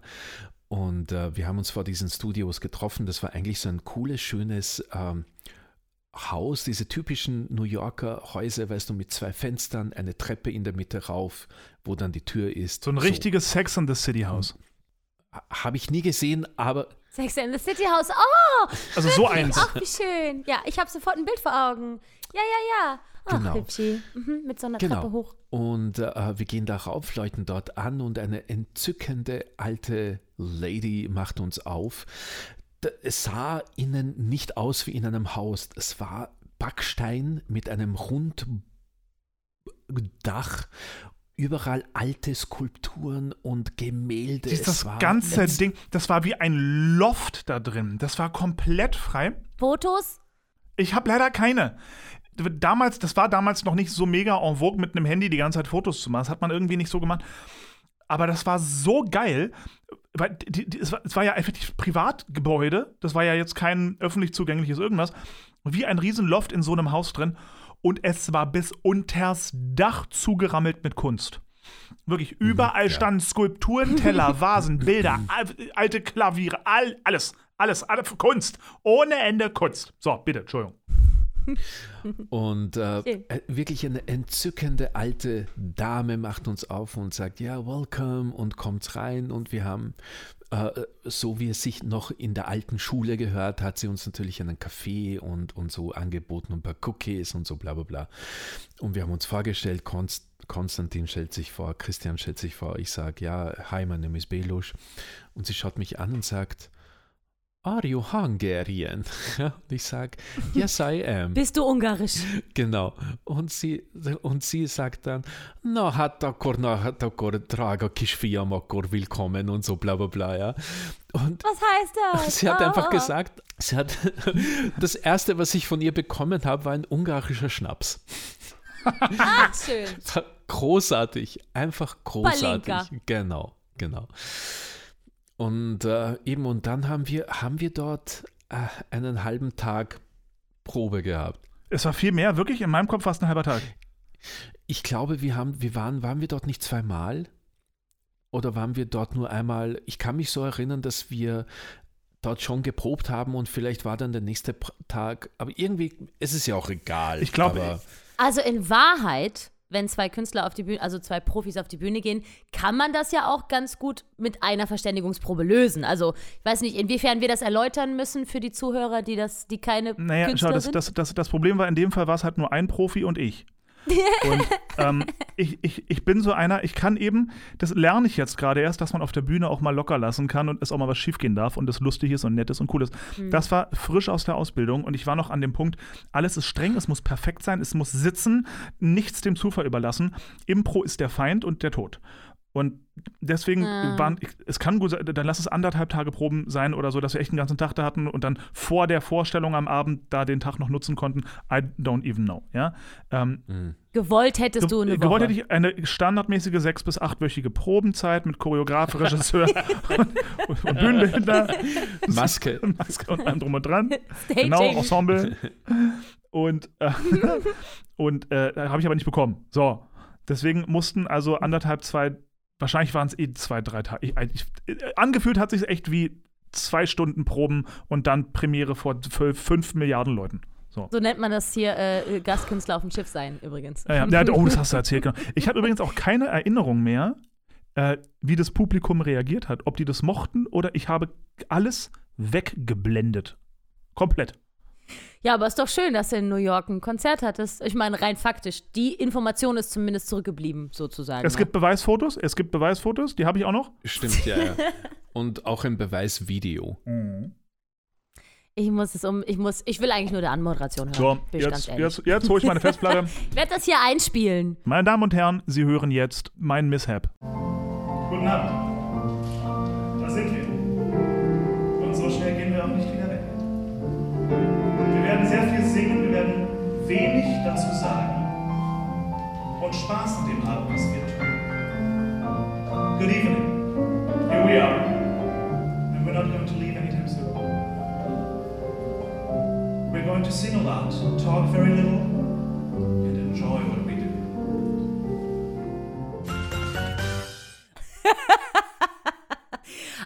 Und äh, wir haben uns vor diesen Studios getroffen. Das war eigentlich so ein cooles, schönes ähm, Haus, diese typischen New Yorker Häuser, weißt du, mit zwei Fenstern, eine Treppe in der Mitte rauf, wo dann die Tür ist. So ein richtiges Sex in the City Haus. Habe ich nie gesehen, aber Sex in the City House. Oh, Also so eins. ach, wie schön. Ja, ich habe sofort ein Bild vor Augen. Ja, ja, ja. Ach, Genau. hübschi. Mhm, mit so einer Genau. Treppe hoch. Und äh, wir gehen da rauf, läuten dort an und eine entzückende alte Lady macht uns auf. Es sah innen nicht aus wie in einem Haus. Es war Backstein mit einem Runddach. Überall alte Skulpturen und Gemälde. Es Das war ganze letzt- Ding, das war wie ein Loft da drin. Das war komplett frei. Fotos? Ich habe leider keine. Damals, das war damals noch nicht so mega en vogue, mit einem Handy die ganze Zeit Fotos zu machen. Das hat man irgendwie nicht so gemacht. Aber das war so geil, weil es, war, war ja effektiv Privatgebäude. Das war ja jetzt kein öffentlich zugängliches irgendwas. Wie ein Riesenloft in so einem Haus drin. Und es war bis unters Dach zugerammelt mit Kunst. Wirklich, überall ja. standen Skulpturen, Teller, Vasen, Bilder, al- alte Klaviere, all, alles, alles, alles, Kunst. Ohne Ende Kunst. So, bitte, Entschuldigung. Und äh, äh, wirklich eine entzückende alte Dame macht uns auf und sagt, ja, welcome und kommt rein. Und wir haben, äh, so wie es sich noch in der alten Schule gehört, hat sie uns natürlich einen Kaffee und, und so angeboten und ein paar Cookies und so bla bla bla. Und wir haben uns vorgestellt, Konst Konstantin stellt sich vor, Christian stellt sich vor. Ich sage, ja, hi, my name is Belush. Und sie schaut mich an und sagt, Are you Hungarian? Und ich sage, yes, I am. Bist du ungarisch? Genau. Und sie, und sie sagt dann, na, hat akkor, na, hat akkor, drága kisfiam, akkor willkommen und so bla bla bla, ja. Und Was heißt das? sie hat Oh, einfach oh. gesagt, sie hat, das erste, was ich von ihr bekommen habe, war ein ungarischer Schnaps. Ach, schön. Großartig, einfach großartig. Palinka. Genau, genau. Und äh, eben, und dann haben wir, haben wir dort äh, einen halben Tag Probe gehabt. Es war viel mehr, wirklich, in meinem Kopf fast ein halber Tag. Ich glaube, wir haben, wir waren, waren wir dort nicht zweimal? Oder waren wir dort nur einmal? Ich kann mich so erinnern, dass wir dort schon geprobt haben und vielleicht war dann der nächste Tag, aber irgendwie, es ist ja auch egal. Ich glaube, aber, Also in Wahrheit, wenn zwei Künstler auf die Bühne, also zwei Profis auf die Bühne gehen, kann man das ja auch ganz gut mit einer Verständigungsprobe lösen. Also ich weiß nicht, inwiefern wir das erläutern müssen für die Zuhörer, die das, die keine Naja, Künstler schau, das, sind. das, das, das Problem war, in dem Fall war es halt nur ein Profi und ich. Und ähm, ich, ich, ich bin so einer, ich kann eben, das lerne ich jetzt gerade erst, dass man auf der Bühne auch mal locker lassen kann und es auch mal was schiefgehen darf und es lustig ist und nett ist und cool ist. Das war frisch aus der Ausbildung und ich war noch an dem Punkt, alles ist streng, es muss perfekt sein, es muss sitzen, nichts dem Zufall überlassen. Impro ist der Feind und der Tod. Und deswegen Ah. waren, ich- es kann gut sein, dann lass es anderthalb Tage Proben sein oder so, dass wir echt einen ganzen Tag da hatten und dann vor der Vorstellung am Abend da den Tag noch nutzen konnten. I don't even know. Ja? Ähm, mh. Gewollt hättest du eine Woche. gewollt hätte ich eine standardmäßige sechs- bis achtwöchige Probenzeit mit Choreograf, Regisseur und, und Bühnenbildner. Maske. Und Maske und allem drum und dran. Staging. Genau, Ensemble. Und, äh, und äh, habe ich aber nicht bekommen. So. Deswegen mussten also anderthalb, zwei, wahrscheinlich waren es eh zwei, drei Tage. Ich, ich, äh, angefühlt hat sich echt wie zwei Stunden Proben und dann Premiere vor fünf, Milliarden Leuten. So. So nennt man das hier äh, Gastkünstler auf dem Schiff sein, übrigens. Ja. Ja, oh, das hast du erzählt. Genau. Ich habe übrigens auch keine Erinnerung mehr, äh, wie das Publikum reagiert hat. Ob die das mochten oder ich habe alles weggeblendet. Komplett. Ja, aber ist doch schön, dass du in New York ein Konzert hattest. Ich meine, rein faktisch, die Information ist zumindest zurückgeblieben, sozusagen. Es ne? gibt Beweisfotos, es gibt Beweisfotos, die habe ich auch noch. Stimmt, ja, ja. Und auch ein Beweisvideo. Ich muss es um, ich muss, ich will eigentlich nur der Anmoderation hören. So, jetzt, jetzt, jetzt hole ich meine Festplatte. Ich werde das hier einspielen. Meine Damen und Herren, Sie hören jetzt mein Mishap. Guten Abend. Wenig dazu sagen und Spaß an dem haben, was wir tun. Good evening. Here we are. And we're not going to leave anytime soon. We're going to sing a lot, talk very little, and enjoy what we do.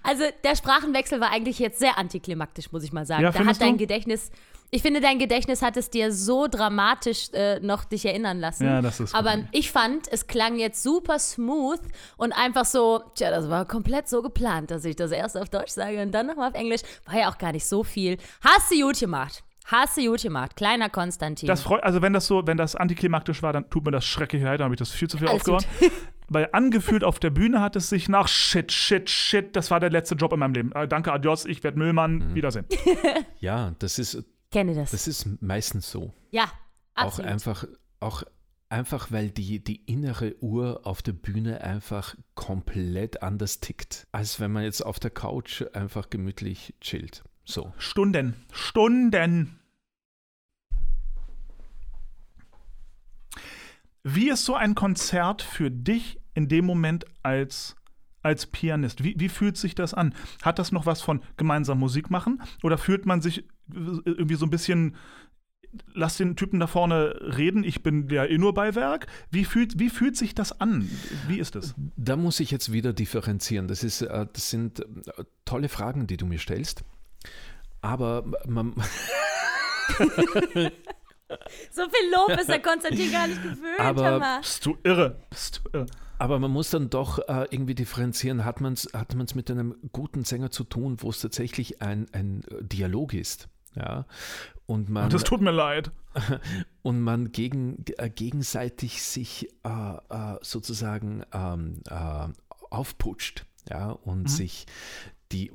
Also der Sprachenwechsel war eigentlich jetzt sehr antiklimaktisch, muss ich mal sagen. Ja, da hat dein du? Gedächtnis, ich finde, dein Gedächtnis hat es dir so dramatisch äh, noch dich erinnern lassen. Ja, das ist Aber gut. ich fand, es klang jetzt super smooth und einfach so, tja, das war komplett so geplant, dass ich das erst auf Deutsch sage und dann nochmal auf Englisch. War ja auch gar nicht so viel. Hast du gut gemacht. Hast du gut gemacht. Kleiner Konstantin. Das freut, also wenn das so, wenn das antiklimaktisch war, dann tut mir das schrecklich leid, dann habe ich das viel zu viel Alles aufgehört. Weil angefühlt auf der Bühne hat es sich nach Shit, Shit, Shit, das war der letzte Job in meinem Leben. Äh, danke, adios, ich werde Müllmann, Wiedersehen. Ja, das ist, Kenne das. das ist meistens so. ja, Auch absolut. einfach, auch einfach, weil die, die innere Uhr auf der Bühne einfach komplett anders tickt, als wenn man jetzt auf der Couch einfach gemütlich chillt. So. Stunden, Stunden. Wie ist so ein Konzert für dich in dem Moment als, als Pianist? Wie, wie fühlt sich das an? Hat das noch was von gemeinsam Musik machen? Oder fühlt man sich irgendwie so ein bisschen, lass den Typen da vorne reden, ich bin ja eh nur bei Werk? Wie fühlt, wie fühlt sich das an? Wie ist es? Da muss ich jetzt wieder differenzieren. Das, ist, äh, das sind äh, tolle Fragen, die du mir stellst. Aber man, so viel Lob ist der Konstantin gar nicht gewöhnt. Aber-. Bist du irre? Bist du irre? Aber man muss dann doch äh, irgendwie differenzieren, hat man es hat man's mit einem guten Sänger zu tun, wo es tatsächlich ein, ein Dialog ist. Ja? Und man, Das tut mir leid. und man gegen, äh, gegenseitig sich äh, äh, sozusagen ähm, äh, aufputscht ja? und sich die,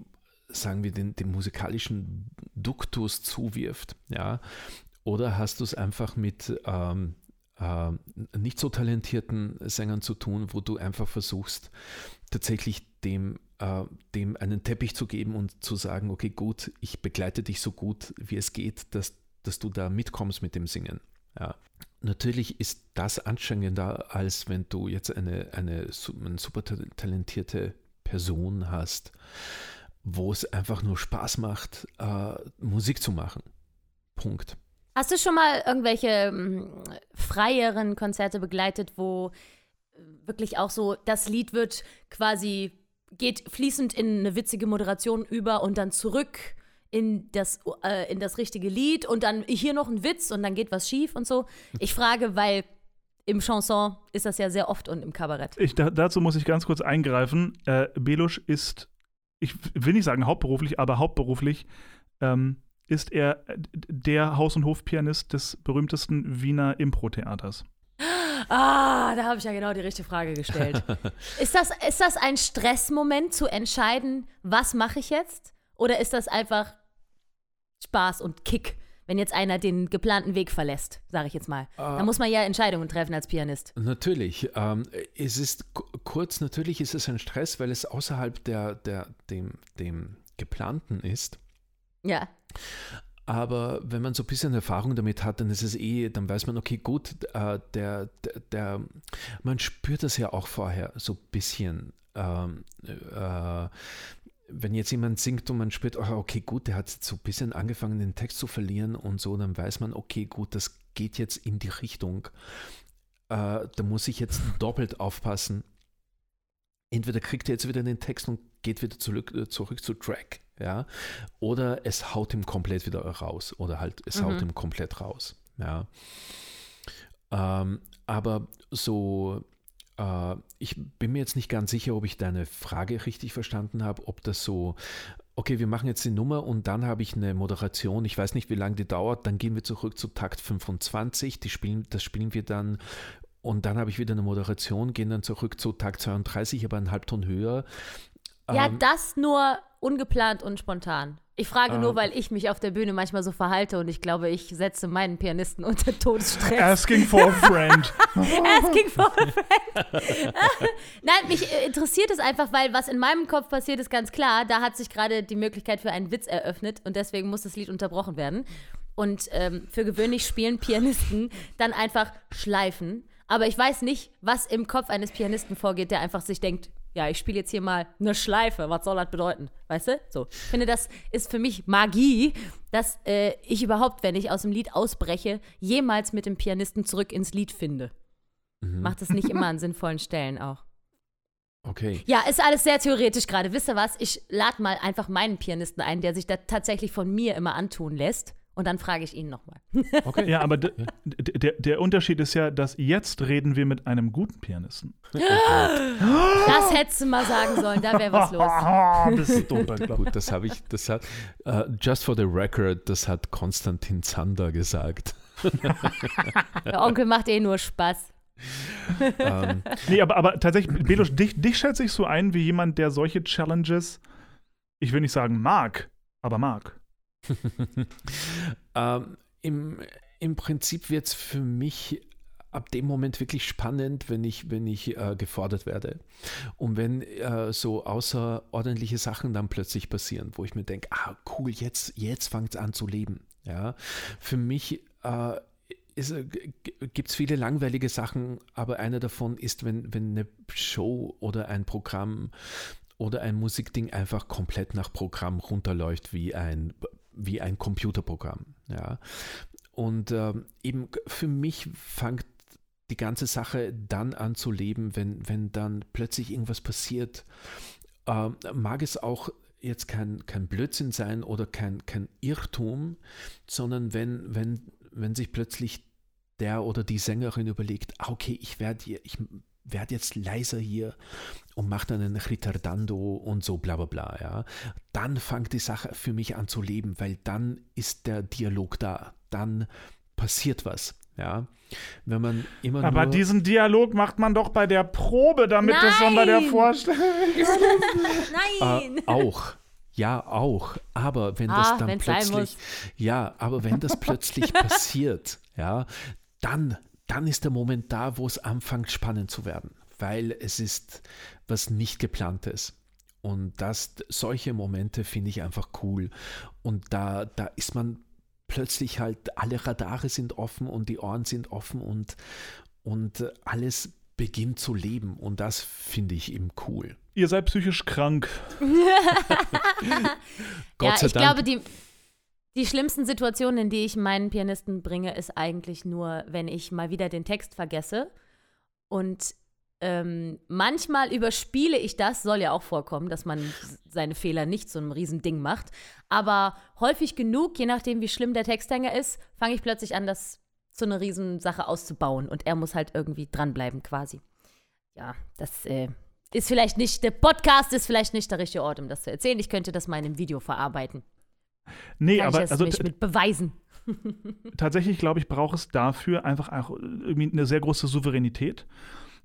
sagen wir, den, den musikalischen Duktus zuwirft. Ja? Oder hast du es einfach mit ähm, äh, nicht so talentierten Sängern zu tun, wo du einfach versuchst, tatsächlich dem, äh, dem einen Teppich zu geben und zu sagen, okay, gut, ich begleite dich so gut, wie es geht, dass, dass du da mitkommst mit dem Singen. Ja. Natürlich ist das anstrengender, als wenn du jetzt eine, eine, eine super ta- talentierte Person hast, wo es einfach nur Spaß macht, äh, Musik zu machen. Punkt. Hast du schon mal irgendwelche ähm, freieren Konzerte begleitet, wo äh, wirklich auch so, das Lied wird quasi, geht fließend in eine witzige Moderation über und dann zurück in das, äh, in das richtige Lied und dann hier noch ein Witz und dann geht was schief und so? Ich frage, weil im Chanson ist das ja sehr oft und im Kabarett. Ich, da, dazu muss ich ganz kurz eingreifen. Äh, Belusch ist, ich will nicht sagen hauptberuflich, aber hauptberuflich ähm, ist er der Haus- und Hofpianist des berühmtesten Wiener Impro-Theaters. Ah, da habe ich ja genau die richtige Frage gestellt. ist, das, ist das ein Stressmoment zu entscheiden, was mache ich jetzt? Oder ist das einfach Spaß und Kick, wenn jetzt einer den geplanten Weg verlässt, sage ich jetzt mal? Da muss man ja Entscheidungen treffen als Pianist. Natürlich. Ähm, es ist ku- kurz, natürlich ist es ein Stress, weil es außerhalb der, der, dem, dem Geplanten ist. Ja. Aber wenn man so ein bisschen Erfahrung damit hat, dann ist es eh, dann weiß man, okay, gut, äh, der, der, der, man spürt das ja auch vorher so ein bisschen. Ähm, äh, wenn jetzt jemand singt und man spürt, oh, okay, gut, der hat jetzt so ein bisschen angefangen, den Text zu verlieren und so, dann weiß man, okay, gut, das geht jetzt in die Richtung. Äh, da muss ich jetzt doppelt aufpassen. Entweder kriegt er jetzt wieder den Text und geht wieder zurück, äh, zurück zu Track, ja, oder es haut ihm komplett wieder raus, oder halt, es haut Mhm. ihm komplett raus, ja. Ähm, aber so, ich bin mir jetzt nicht ganz sicher, ob ich deine Frage richtig verstanden habe, ob das so, okay, wir machen jetzt die Nummer und dann habe ich eine Moderation, ich weiß nicht, wie lange die dauert, dann gehen wir zurück zu Takt 25, die spielen, das spielen wir dann. Und dann habe ich wieder eine Moderation, gehen dann zurück zu Takt 32, aber einen Halbton höher. Ja, Ähm, das nur ungeplant und spontan. Ich frage nur, Ähm. weil ich mich auf der Bühne manchmal so verhalte und ich glaube, ich setze meinen Pianisten unter Todesstress. Asking for a friend. Asking for a friend. Nein, mich äh, interessiert es einfach, weil was in meinem Kopf passiert, ist ganz klar. Da hat sich gerade die Möglichkeit für einen Witz eröffnet und deswegen muss das Lied unterbrochen werden. Und ähm, für gewöhnlich spielen Pianisten dann einfach Schleifen. Aber ich weiß nicht, was im Kopf eines Pianisten vorgeht, der einfach sich denkt, ja, ich spiele jetzt hier mal eine Schleife. Was soll das bedeuten? Weißt du? So. Ich finde, das ist für mich Magie, dass äh, ich überhaupt, wenn ich aus dem Lied ausbreche, jemals mit dem Pianisten zurück ins Lied finde. Mhm. Macht es nicht immer an sinnvollen Stellen auch. Okay. Ja, ist alles sehr theoretisch gerade. Wisst ihr was? Ich lade mal einfach meinen Pianisten ein, der sich da tatsächlich von mir immer antun lässt. Und dann frage ich ihn nochmal. okay. Ja, aber der, der Unterschied ist ja, dass jetzt reden wir mit einem guten Pianisten. Das hättest du mal sagen sollen, da wäre was los. Ah, bist du bekloppt. Gut, das habe ich, das hat, äh, just for the record, das hat Konstantin Zander gesagt. Der Onkel macht eh nur Spaß. ähm, Nee, aber, aber tatsächlich, Belos, dich, dich schätze ich so ein wie jemand, der solche Challenges, ich will nicht sagen mag, aber mag. ähm, im, Im Prinzip wird es für mich ab dem Moment wirklich spannend, wenn ich, wenn ich äh, gefordert werde. Und wenn äh, so außerordentliche Sachen dann plötzlich passieren, wo ich mir denke, ah cool, jetzt, jetzt fängt es an zu leben. Ja? Für mich äh, gibt es viele langweilige Sachen, aber einer davon ist, wenn, wenn eine Show oder ein Programm oder ein Musikding einfach komplett nach Programm runterläuft wie ein, wie ein Computerprogramm. Ja. Und ähm, eben für mich fängt die ganze Sache dann an zu leben, wenn, wenn dann plötzlich irgendwas passiert. Ähm, mag es auch jetzt kein, kein Blödsinn sein oder kein, kein Irrtum, sondern wenn, wenn, wenn sich plötzlich der oder die Sängerin überlegt, ah, okay, ich werde ich werd jetzt leiser hier und mache dann einen Ritardando und so bla bla bla, ja. Dann fängt die Sache für mich an zu leben, weil dann ist der Dialog da, dann passiert was. Ja, wenn man immer Aber nur diesen Dialog macht man doch bei der Probe, damit das dann bei der Nein! Vorstellung. Nein! Äh, auch. Ja, auch. Aber wenn Ah, das dann plötzlich, ja, aber wenn das plötzlich passiert, ja, dann, dann ist der Moment da, wo es anfängt spannend zu werden, weil es ist was nicht geplantes. Und das, solche Momente finde ich einfach cool. Und da, da ist man plötzlich halt, alle Radare sind offen und die Ohren sind offen und, und alles beginnt zu leben. Und das finde ich eben cool. Ihr seid psychisch krank. Gott ja, sei ich Dank. glaube, die, die schlimmsten Situationen, in die ich meinen Pianisten bringe, ist eigentlich nur, wenn ich mal wieder den Text vergesse. Und ähm, manchmal überspiele ich das, soll ja auch vorkommen, dass man seine Fehler nicht so einem riesen Ding macht. Aber häufig genug, je nachdem, wie schlimm der Texthänger ist, fange ich plötzlich an, das zu einer riesen Sache auszubauen. Und er muss halt irgendwie dranbleiben, quasi. Ja, das äh, ist vielleicht nicht, der Podcast ist vielleicht nicht der richtige Ort, um das zu erzählen. Ich könnte das mal in einem Video verarbeiten. Nee, Kann aber ich das also mit beweisen. tatsächlich, glaube ich, braucht es dafür einfach auch irgendwie eine sehr große Souveränität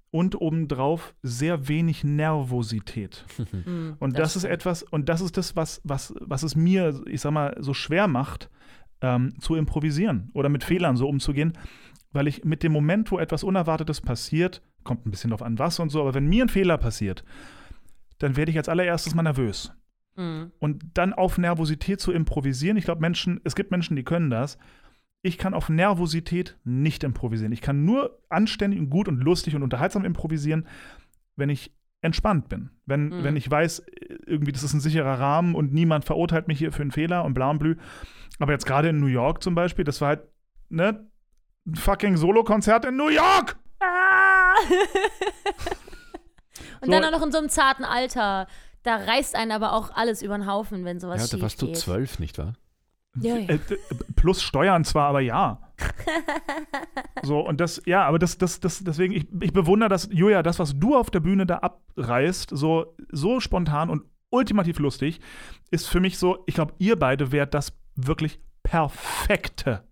und obendrauf sehr wenig Nervosität. Hm, Und das, ist stimmt. etwas, und das ist das, was, was, was es mir, ich sag mal, so schwer macht, ähm, zu improvisieren oder mit Fehlern so umzugehen, weil ich mit dem Moment, wo etwas Unerwartetes passiert, kommt ein bisschen drauf an was und so, aber wenn mir ein Fehler passiert, dann werde ich als allererstes mal nervös. Hm. Und dann auf Nervosität zu improvisieren, ich glaube, Menschen, es gibt Menschen, die können das. Ich kann auf Nervosität nicht improvisieren. Ich kann nur anständig und gut und lustig und unterhaltsam improvisieren, wenn ich entspannt bin. Wenn, Mhm. wenn ich weiß, irgendwie, das ist ein sicherer Rahmen und niemand verurteilt mich hier für einen Fehler und bla und blü. Aber jetzt gerade in New York zum Beispiel, das war halt, ne, ein fucking Solokonzert in New York! Ah! Und So. dann auch noch in so einem zarten Alter. Da reißt einen aber auch alles über den Haufen, wenn sowas Ja, schief da warst du geht. zwölf, nicht wahr? Ja, ja. Äh, d- plus Steuern zwar, aber ja. so, und das, ja, aber das, das, das, deswegen, ich, ich bewundere das, Julia, das, was du auf der Bühne da abreißt, so, so spontan und ultimativ lustig, ist für mich so, ich glaube, ihr beide wärt das wirklich perfekte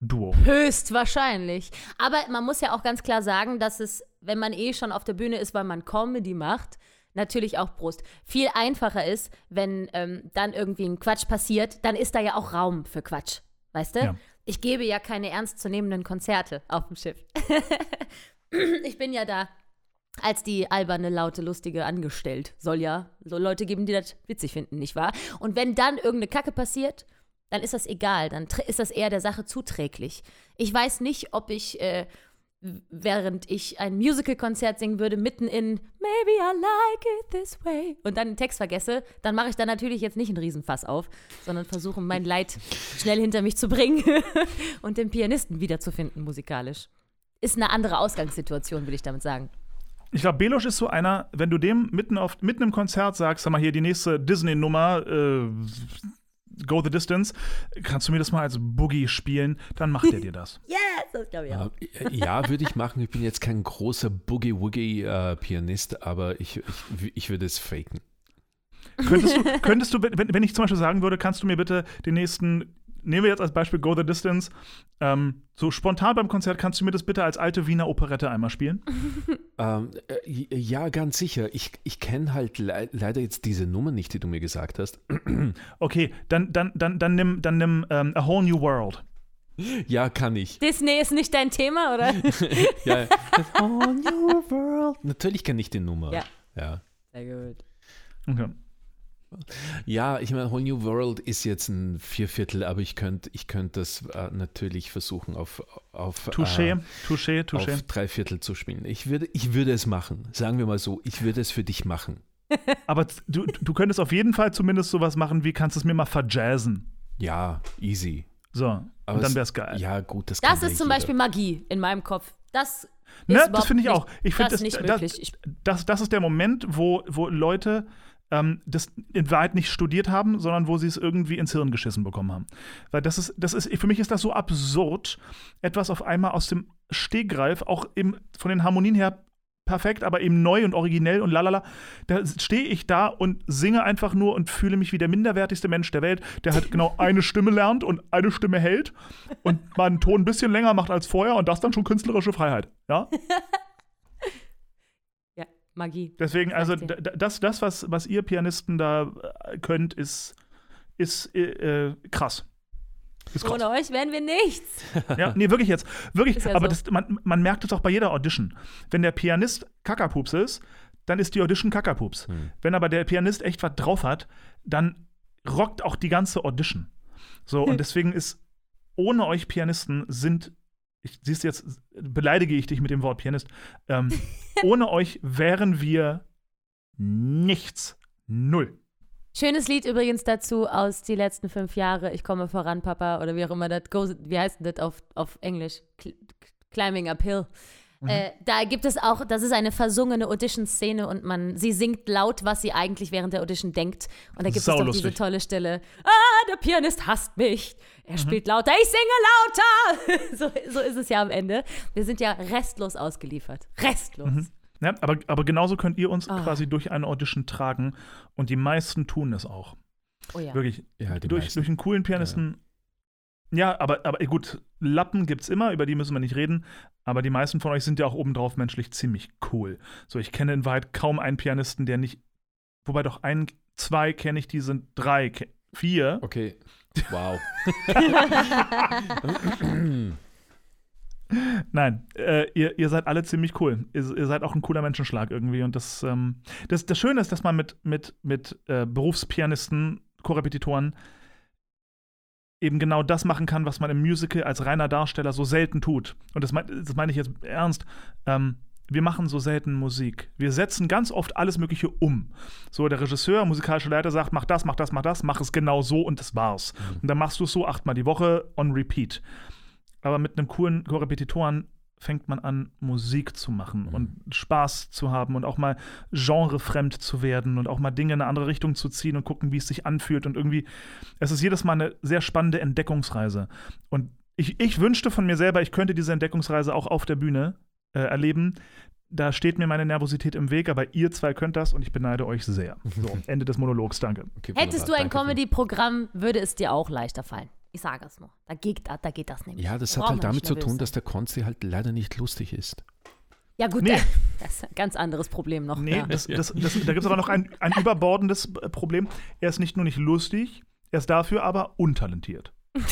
Duo. Höchstwahrscheinlich. Aber man muss ja auch ganz klar sagen, dass es, wenn man eh schon auf der Bühne ist, weil man Comedy macht, natürlich auch Brust. Viel einfacher ist, wenn ähm, dann irgendwie ein Quatsch passiert, dann ist da ja auch Raum für Quatsch. Weißt du? Ja. Ich gebe ja keine ernstzunehmenden Konzerte auf dem Schiff. ich bin ja da als die alberne, laute, lustige angestellt. Soll ja so Leute geben, die das witzig finden, nicht wahr? Und wenn dann irgendeine Kacke passiert, dann ist das egal, dann ist das eher der Sache zuträglich. Ich weiß nicht, ob ich, äh, während ich ein Musical-Konzert singen würde, mitten in Maybe I like it this way und dann den Text vergesse, dann mache ich da natürlich jetzt nicht einen Riesenfass auf, sondern versuche mein Leid schnell hinter mich zu bringen und den Pianisten wiederzufinden musikalisch. Ist eine andere Ausgangssituation, will ich damit sagen. Ich glaube, Belusch ist so einer, wenn du dem mitten, auf, mitten im Konzert sagst, sag mal hier die nächste Disney-Nummer, äh, Go the Distance, kannst du mir das mal als Boogie spielen, dann macht er dir das. Yes, das glaube ich auch. Äh, Ja, würde ich machen. Ich bin jetzt kein großer Boogie-Woogie-Pianist, aber ich, ich, ich würde es faken. Könntest du, könntest du, wenn, wenn ich zum Beispiel sagen würde, kannst du mir bitte den nächsten, nehmen wir jetzt als Beispiel Go the Distance, ähm, so spontan beim Konzert, kannst du mir das bitte als alte Wiener Operette einmal spielen? Ähm, äh, ja, ganz sicher. Ich, ich kenne halt le leider jetzt diese Nummer nicht, die du mir gesagt hast. Okay, dann, dann, dann, dann nimm, dann nimm ähm, A Whole New World. Ja, kann ich. Disney ist nicht dein Thema, oder? Ja. Whole new world. Natürlich kenne ich die Nummer. Ja. Ja. Sehr gut. Okay. Ja, ich meine, Whole New World ist jetzt ein Vierviertel, aber ich könnte ich könnt das äh, natürlich versuchen auf, auf, Touché, äh, touché, touché. auf Dreiviertel zu spielen. Ich würde, ich würde es machen. Sagen wir mal so, ich würde es für dich machen. Aber du, du könntest auf jeden Fall zumindest sowas machen, wie kannst du es mir mal verjazzen. Ja, easy. So, Aber und dann es- wär's geil. Ja, gut, das Das ist zum jeder. Beispiel Magie in meinem Kopf. Das ist Ne, das finde ich nicht- auch. Ich finde, das das, das, das ist der Moment, wo, wo Leute ähm, das in Wahrheit nicht studiert haben, sondern wo sie es irgendwie ins Hirn geschissen bekommen haben. Weil das ist, das ist, für mich ist das so absurd, etwas auf einmal aus dem Stegreif, auch im, von den Harmonien her perfekt, aber eben neu und originell und lalala. Da stehe ich da und singe einfach nur und fühle mich wie der minderwertigste Mensch der Welt, der halt genau eine Stimme lernt und eine Stimme hält und mal einen Ton ein bisschen länger macht als vorher und das dann schon künstlerische Freiheit. Ja? Magie. Deswegen, also das, das was, was ihr Pianisten da äh, könnt, ist, ist äh, äh, krass. Ist krass. Ohne euch wären wir nichts. Ja, nee, wirklich jetzt. Wirklich, ja aber so. das, man, man merkt es auch bei jeder Audition. Wenn der Pianist Kackerpups ist, dann ist die Audition Kackerpups. Hm. Wenn aber der Pianist echt was drauf hat, dann rockt auch die ganze Audition. So, und deswegen ist, ohne euch Pianisten sind, ich, siehst du jetzt, beleidige ich dich mit dem Wort Pianist, ähm, ohne euch wären wir nichts. Null. Schönes Lied übrigens dazu aus die letzten fünf Jahre. Ich komme voran, Papa, oder wie auch immer das goes, wie heißt denn das auf, auf Englisch? Cl Climbing Uphill. Mhm. Äh, da gibt es auch, das ist eine versungene Audition-Szene und man, sie singt laut, was sie eigentlich während der Audition denkt. Und da gibt es doch Saulustig. diese tolle Stelle. Ah, der Pianist hasst mich. Er spielt lauter, ich singe lauter. so, so ist es ja am Ende. Wir sind ja restlos ausgeliefert. Restlos. Ja, aber, aber genauso könnt ihr uns Ah. quasi durch eine Audition tragen und die meisten tun es auch. Oh ja. Wirklich. Ja, durch, meisten. durch einen coolen Pianisten. Ja, aber, aber gut, Lappen gibt's immer, über die müssen wir nicht reden. Aber die meisten von euch sind ja auch obendrauf menschlich ziemlich cool. So, ich kenne in Wahrheit kaum einen Pianisten, der nicht. Wobei doch ein, zwei kenne ich, die sind drei, vier. Okay. Wow. Nein, äh, ihr, ihr seid alle ziemlich cool. Ihr, ihr seid auch ein cooler Menschenschlag irgendwie. Und das, ähm, das, das Schöne ist, dass man mit, mit, mit äh, Berufspianisten, Korrepetitoren eben genau das machen kann, was man im Musical als reiner Darsteller so selten tut. Und das, mein, das meine ich jetzt ernst. Ähm, wir machen so selten Musik. Wir setzen ganz oft alles Mögliche um. So, der Regisseur, musikalische Leiter sagt, mach das, mach das, mach das, mach es genau so und das war's. Und dann machst du es so achtmal die Woche on repeat. Aber mit einem coolen Korrepetitoren fängt man an, Musik zu machen und Spaß zu haben und auch mal genrefremd zu werden und auch mal Dinge in eine andere Richtung zu ziehen und gucken, wie es sich anfühlt. Und irgendwie, es ist jedes Mal eine sehr spannende Entdeckungsreise. Und ich, ich wünschte von mir selber, ich könnte diese Entdeckungsreise auch auf der Bühne äh, erleben. Da steht mir meine Nervosität im Weg, aber ihr zwei könnt das und ich beneide euch sehr. So, Ende des Monologs, danke. Okay, Hättest du ein Comedy-Programm, würde es dir auch leichter fallen. Ich sage es nur. Da geht, da geht das nämlich. Ja, das Da hat halt damit zu tun, sein. dass der Konzi halt leider nicht lustig ist. Ja, gut, Nee. das ist ein ganz anderes Problem noch. Nee, ja. das, das, das, da gibt es aber noch ein, ein überbordendes äh, Problem. Er ist nicht nur nicht lustig, er ist dafür aber untalentiert.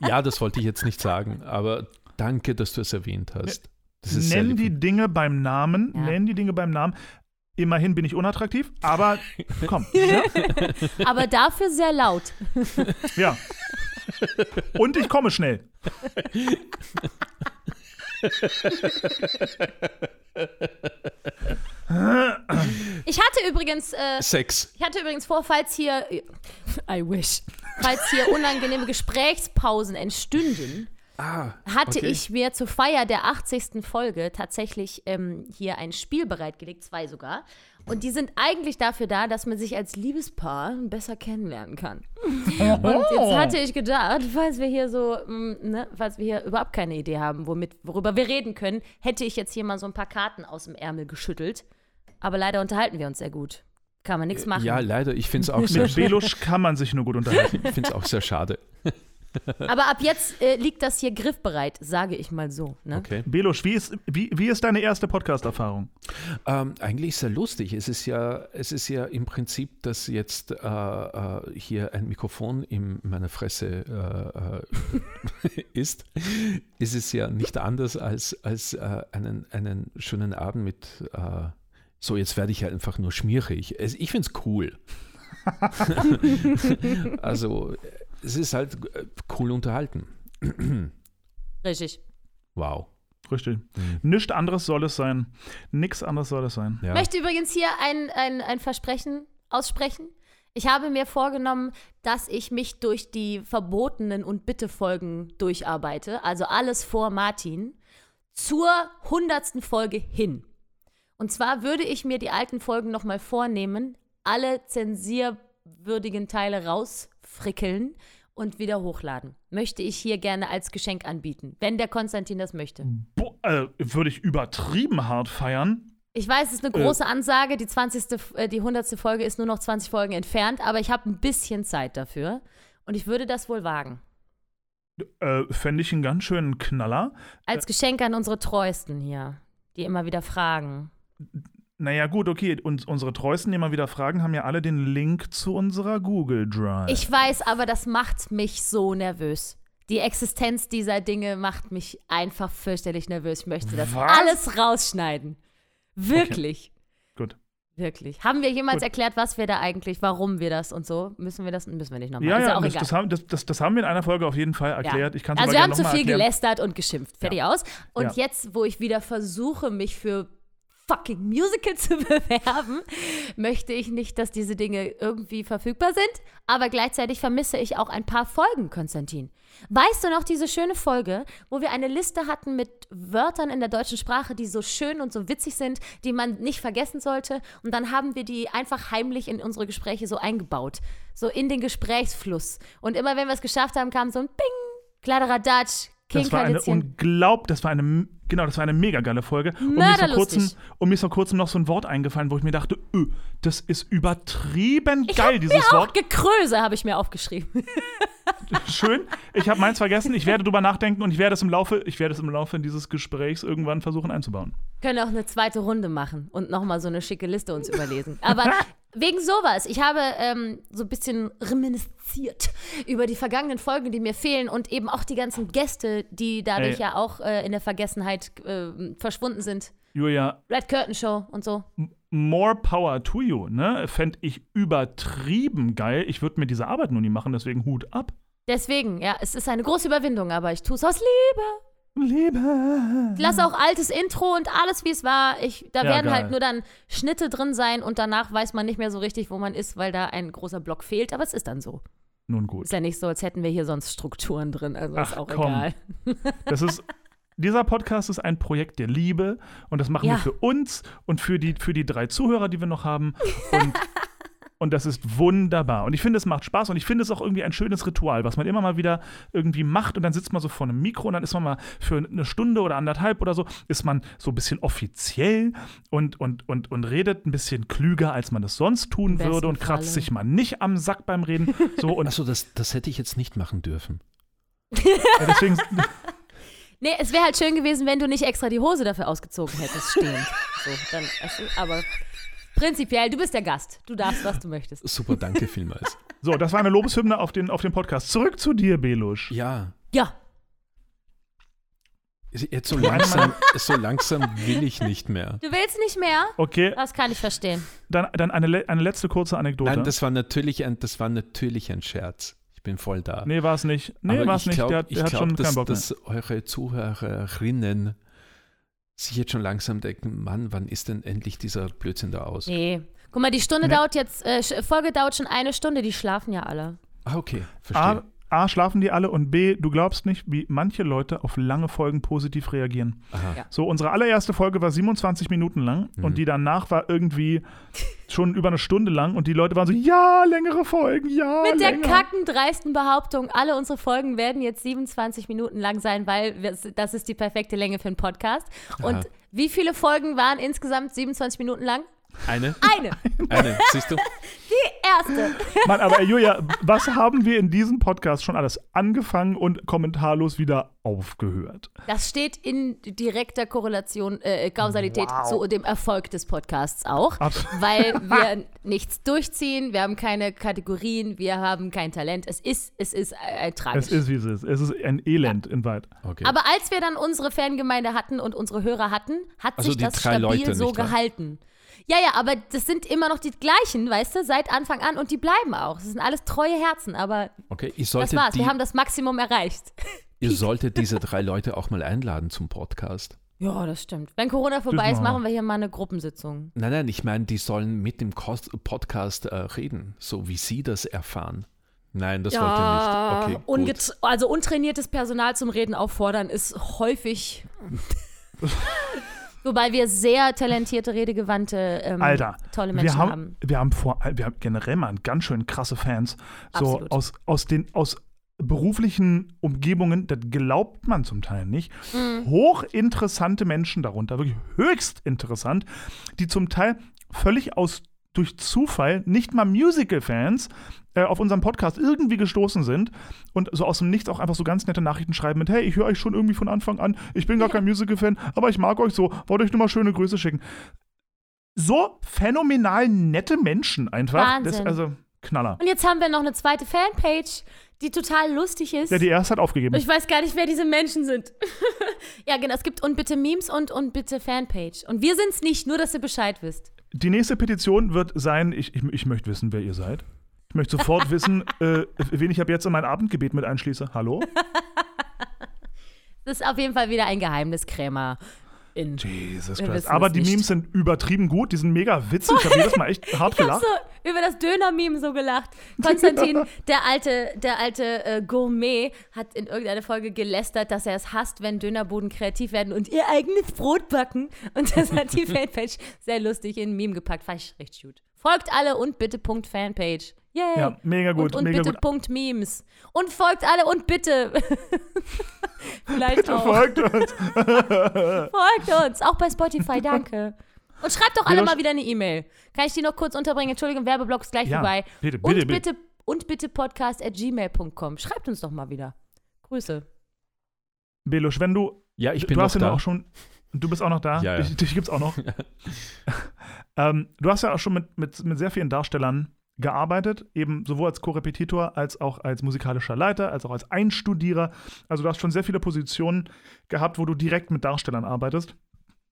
Ja, das wollte ich jetzt nicht sagen, aber danke, dass du es erwähnt hast. Das ist sehr Nenn die Dinge beim Namen, Ja. nenn die Dinge beim Namen. Immerhin bin ich unattraktiv, aber komm. Aber dafür sehr laut. Ja. Und ich komme schnell. Ich hatte übrigens, äh, Sex. ich hatte übrigens vor, falls hier, I wish, falls hier unangenehme Gesprächspausen entstünden, Ah, hatte okay. ich mir zur Feier der 80. Folge tatsächlich ähm, hier ein Spiel bereitgelegt, zwei sogar. Und die sind eigentlich dafür da, dass man sich als Liebespaar besser kennenlernen kann. Und jetzt hatte ich gedacht, falls wir hier so, mm, ne, falls wir hier überhaupt keine Idee haben, womit, worüber wir reden können, hätte ich jetzt hier mal so ein paar Karten aus dem Ärmel geschüttelt. Aber leider unterhalten wir uns sehr gut. Kann man nichts machen. Ja, leider. Ich finde es auch, sehr- Mit Belusch kann man sich nur gut unterhalten. ich find's auch sehr schade. Aber ab jetzt äh, liegt das hier griffbereit, sage ich mal so. Ne? Okay. Belusch, wie ist, wie, wie ist deine erste Podcast-Erfahrung? Ähm, eigentlich sehr lustig. Es ist ja, es ist ja im Prinzip, dass jetzt äh, äh, hier ein Mikrofon in meiner Fresse äh, äh, ist, ist es ja nicht anders als, als äh, einen, einen schönen Abend mit, äh, so jetzt werde ich halt einfach nur schmierig. Es, ich finde es cool. also es ist halt äh, cool unterhalten. Richtig. Wow. Richtig. Nichts anderes soll es sein. Nichts anderes soll es sein. Ja. Ich möchte übrigens hier ein, ein, ein Versprechen aussprechen. Ich habe mir vorgenommen, dass ich mich durch die verbotenen und Bitte-Folgen durcharbeite, also alles vor Martin, zur hundertsten Folge hin. Und zwar würde ich mir die alten Folgen nochmal vornehmen, alle zensierwürdigen Teile rausfrickeln und wieder hochladen. Möchte ich hier gerne als Geschenk anbieten, wenn der Konstantin das möchte. Bo äh, würde ich übertrieben hart feiern. Ich weiß, es ist eine große Ansage. Die 20., äh, die 100. Folge ist nur noch 20 Folgen entfernt, aber ich habe ein bisschen Zeit dafür. Und ich würde das wohl wagen. Äh, Fände ich einen ganz schönen Knaller. Als Geschenk an unsere Treuesten hier, die immer wieder fragen. Naja, gut, okay. Und unsere Treuesten, die immer wieder fragen, haben ja alle den Link zu unserer Google Drive. Ich weiß, aber das macht mich so nervös. Die Existenz dieser Dinge macht mich einfach fürchterlich nervös. Ich möchte das Was? alles rausschneiden. Wirklich. Gut. Wirklich. Haben wir jemals Gut. erklärt, was wir da eigentlich, warum wir das und so? Müssen wir das? Müssen wir nicht nochmal. Ja, ja ja, das, das, haben, das, das, haben wir in einer Folge auf jeden Fall erklärt. Ich kann es also wir haben zu mal viel erklären. gelästert und geschimpft. Fertig aus. Und Ja. jetzt, wo ich wieder versuche, mich für fucking Musical zu bewerben, möchte ich nicht, dass diese Dinge irgendwie verfügbar sind. Aber gleichzeitig vermisse ich auch ein paar Folgen, Konstantin. Weißt du noch diese schöne Folge, wo wir eine Liste hatten mit Wörtern in der deutschen Sprache, die so schön und so witzig sind, die man nicht vergessen sollte? Und dann haben wir die einfach heimlich in unsere Gespräche so eingebaut. So in den Gesprächsfluss. Und immer wenn wir es geschafft haben, kam so ein Bing, Kladderadatsch, Das war eine unglaublich, das war eine, genau, das war eine mega geile Folge. Und mir, ist vor kurzem, und mir ist vor kurzem noch so ein Wort eingefallen, wo ich mir dachte, öh, das ist übertrieben Ich geil, dieses mir auch Wort. Gekröse habe ich mir aufgeschrieben. Schön. Ich habe meins vergessen. Ich werde drüber nachdenken und ich werde es im Laufe, ich werde es im Laufe dieses Gesprächs irgendwann versuchen einzubauen. Können auch eine zweite Runde machen und nochmal so eine schicke Liste uns überlesen. Aber wegen sowas, ich habe ähm, so ein bisschen reminisziert über die vergangenen Folgen, die mir fehlen und eben auch die ganzen Gäste, die dadurch Ey. ja auch äh, in der Vergessenheit äh, verschwunden sind. Julia, Red Curtain Show und so. more power to you, ne? Fände ich übertrieben geil. Ich würde mir diese Arbeit nur nie machen, deswegen Hut ab. Deswegen, ja, es ist eine große Überwindung, aber ich tue es aus Liebe. Liebe. Ich lasse auch altes Intro und alles, wie es war. Ich, da Ja, werden geil. halt nur dann Schnitte drin sein und danach weiß man nicht mehr so richtig, wo man ist, weil da ein großer Block fehlt. Aber es ist dann so. Nun gut. Ist ja nicht so, als hätten wir hier sonst Strukturen drin. Also ist Ach, auch komm. egal. Das ist. Dieser Podcast ist ein Projekt der Liebe und das machen Ja. wir für uns und für die, für die drei Zuhörer, die wir noch haben. Und, und das ist wunderbar. Und ich finde, es macht Spaß und ich finde es auch irgendwie ein schönes Ritual, was man immer mal wieder irgendwie macht und dann sitzt man so vor einem Mikro und dann ist man mal für eine Stunde oder anderthalb oder so, ist man so ein bisschen offiziell und, und, und, und redet ein bisschen klüger, als man es sonst tun würde und kratzt Falle. sich mal nicht am Sack beim Reden. So und Also das, das hätte ich jetzt nicht machen dürfen. ja, deswegen. Nee, es wäre halt schön gewesen, wenn du nicht extra die Hose dafür ausgezogen hättest, stehend. so, dann, aber prinzipiell, du bist der Gast. Du darfst, was du möchtest. Super, danke vielmals. So, das war eine Lobeshymne auf den, auf den Podcast. Zurück zu dir, Belusch. Ja, Ja, Jetzt so langsam, so langsam will ich nicht mehr. Du willst nicht mehr? Okay, Das kann ich verstehen. dann, dann eine, eine letzte kurze Anekdote. Nein, das war natürlich ein, das war natürlich ein Scherz. Ich bin voll da. nee, war es nicht. Nee, war es ich nicht. glaub- der, ich der hat glaub, schon dass, keinen Bock mehr. dass eure Zuhörerinnen sich jetzt schon langsam denken, Mann, wann ist denn endlich dieser Blödsinn da aus? Nee. Guck mal, die Stunde Nee. dauert jetzt, äh, Folge dauert schon eine Stunde, die schlafen ja alle. Ah, okay, verstehe. A, A, schlafen die alle und B, du glaubst nicht, wie manche Leute auf lange Folgen positiv reagieren. Ja. So, unsere allererste Folge war 27 Minuten lang Mhm. und die danach war irgendwie schon über eine Stunde lang und die Leute waren so, ja, längere Folgen, ja, Mit der länger. kacken, dreisten Behauptung, alle unsere Folgen werden jetzt 27 Minuten lang sein, weil wir, das ist die perfekte Länge für einen Podcast. Und Aha. wie viele Folgen waren insgesamt 27 Minuten lang? Eine? Eine. Eine, siehst du? Erste. Mann, aber Julia, was haben wir in diesem Podcast schon alles angefangen und kommentarlos wieder aufgehört? Das steht in direkter Korrelation, äh, Kausalität Wow. zu dem Erfolg des Podcasts auch. Abs- weil wir nichts durchziehen, wir haben keine Kategorien, wir haben kein Talent. Es ist, es ist äh, tragisch. Es ist, wie es ist. Es ist ein Elend in weit. Okay. Aber als wir dann unsere Fangemeinde hatten und unsere Hörer hatten, hat Also sich die das stabil Leute, so nicht wahr? Ja, ja, aber das sind immer noch die gleichen, weißt du, seit Anfang an und die bleiben auch. Das sind alles treue Herzen, aber okay, ihr das solltet, war's. die, Wir haben das Maximum erreicht. ihr solltet diese drei Leute auch mal einladen zum Podcast. Ja, das stimmt. Wenn Corona vorbei ist, machen wir. hier mal eine Gruppensitzung. Nein, nein, ich meine, die sollen mit dem Kost Podcast äh, reden, so wie sie das erfahren. Nein, das wollt ihr nicht. Okay, also untrainiertes Personal zum Reden auffordern ist häufig. Wobei wir sehr talentierte, redegewandte, ähm, Alter, tolle Menschen wir haben, haben. Wir haben, vor, wir haben generell mal ganz schön krasse Fans. So Absolut. aus, aus den aus beruflichen Umgebungen, das glaubt man zum Teil nicht. Mhm. Hochinteressante Menschen darunter, wirklich höchst interessant, die zum Teil völlig aus durch Zufall nicht mal Musical-Fans äh, auf unserem Podcast irgendwie gestoßen sind und so aus dem Nichts auch einfach so ganz nette Nachrichten schreiben mit, hey, ich höre euch schon irgendwie von Anfang an, ich bin gar kein Musical-Fan, aber ich mag euch so, wollte euch nur mal schöne Grüße schicken. So phänomenal nette Menschen einfach. Das, Wahnsinn. also Knaller. Und jetzt haben wir noch eine zweite Fanpage, die total lustig ist. Ja, die erste hat aufgegeben. ich weiß gar nicht, wer diese Menschen sind. ja, genau. Es gibt und bitte Memes und und bitte Fanpage. Und wir sind's nicht, nur dass ihr Bescheid wisst. Die nächste Petition wird sein, ich, ich, ich möchte wissen, wer ihr seid. Ich möchte sofort wissen, äh, wen ich ab jetzt in mein Abendgebet mit einschließe. Hallo? Das ist auf jeden Fall wieder ein Geheimniskrämer. In. Jesus Christ. Aber die nicht. Memes sind übertrieben gut, die sind mega witzig. Ich habe jedes Mal echt hart Ich gelacht. so über das Döner-Meme so gelacht. Konstantin, der alte, der alte äh, Gourmet, hat in irgendeiner Folge gelästert, dass er es hasst, wenn Dönerbuden kreativ werden und ihr eigenes Brot backen. Und das hat die Fanpage sehr lustig in ein Meme gepackt. Fand ich richtig gut. Folgt alle und bitte Punkt Fanpage. Yay. Ja, mega gut, Und, und mega bitte gut. Punkt Memes. Und folgt alle und bitte. Vielleicht Bitte auch. folgt uns. Folgt uns, auch bei Spotify, danke. Und schreibt doch alle mal wieder eine E-Mail. Kann ich die noch kurz unterbringen? Entschuldigung, Werbeblock ist gleich Ja, vorbei. bitte, und bitte, bitte, und bitte podcast at gmail.com. Schreibt uns doch mal wieder. Grüße. Belusch, wenn du, Ja, ich bin du noch hast ja da. auch schon, du bist auch noch da, Ja, ja. Dich, dich gibt's auch noch. ähm, du hast ja auch schon mit, mit, mit sehr vielen Darstellern gearbeitet, eben sowohl als Co-Repetitor als auch als musikalischer Leiter, als auch als Einstudierer. Also du hast schon sehr viele Positionen gehabt, wo du direkt mit Darstellern arbeitest.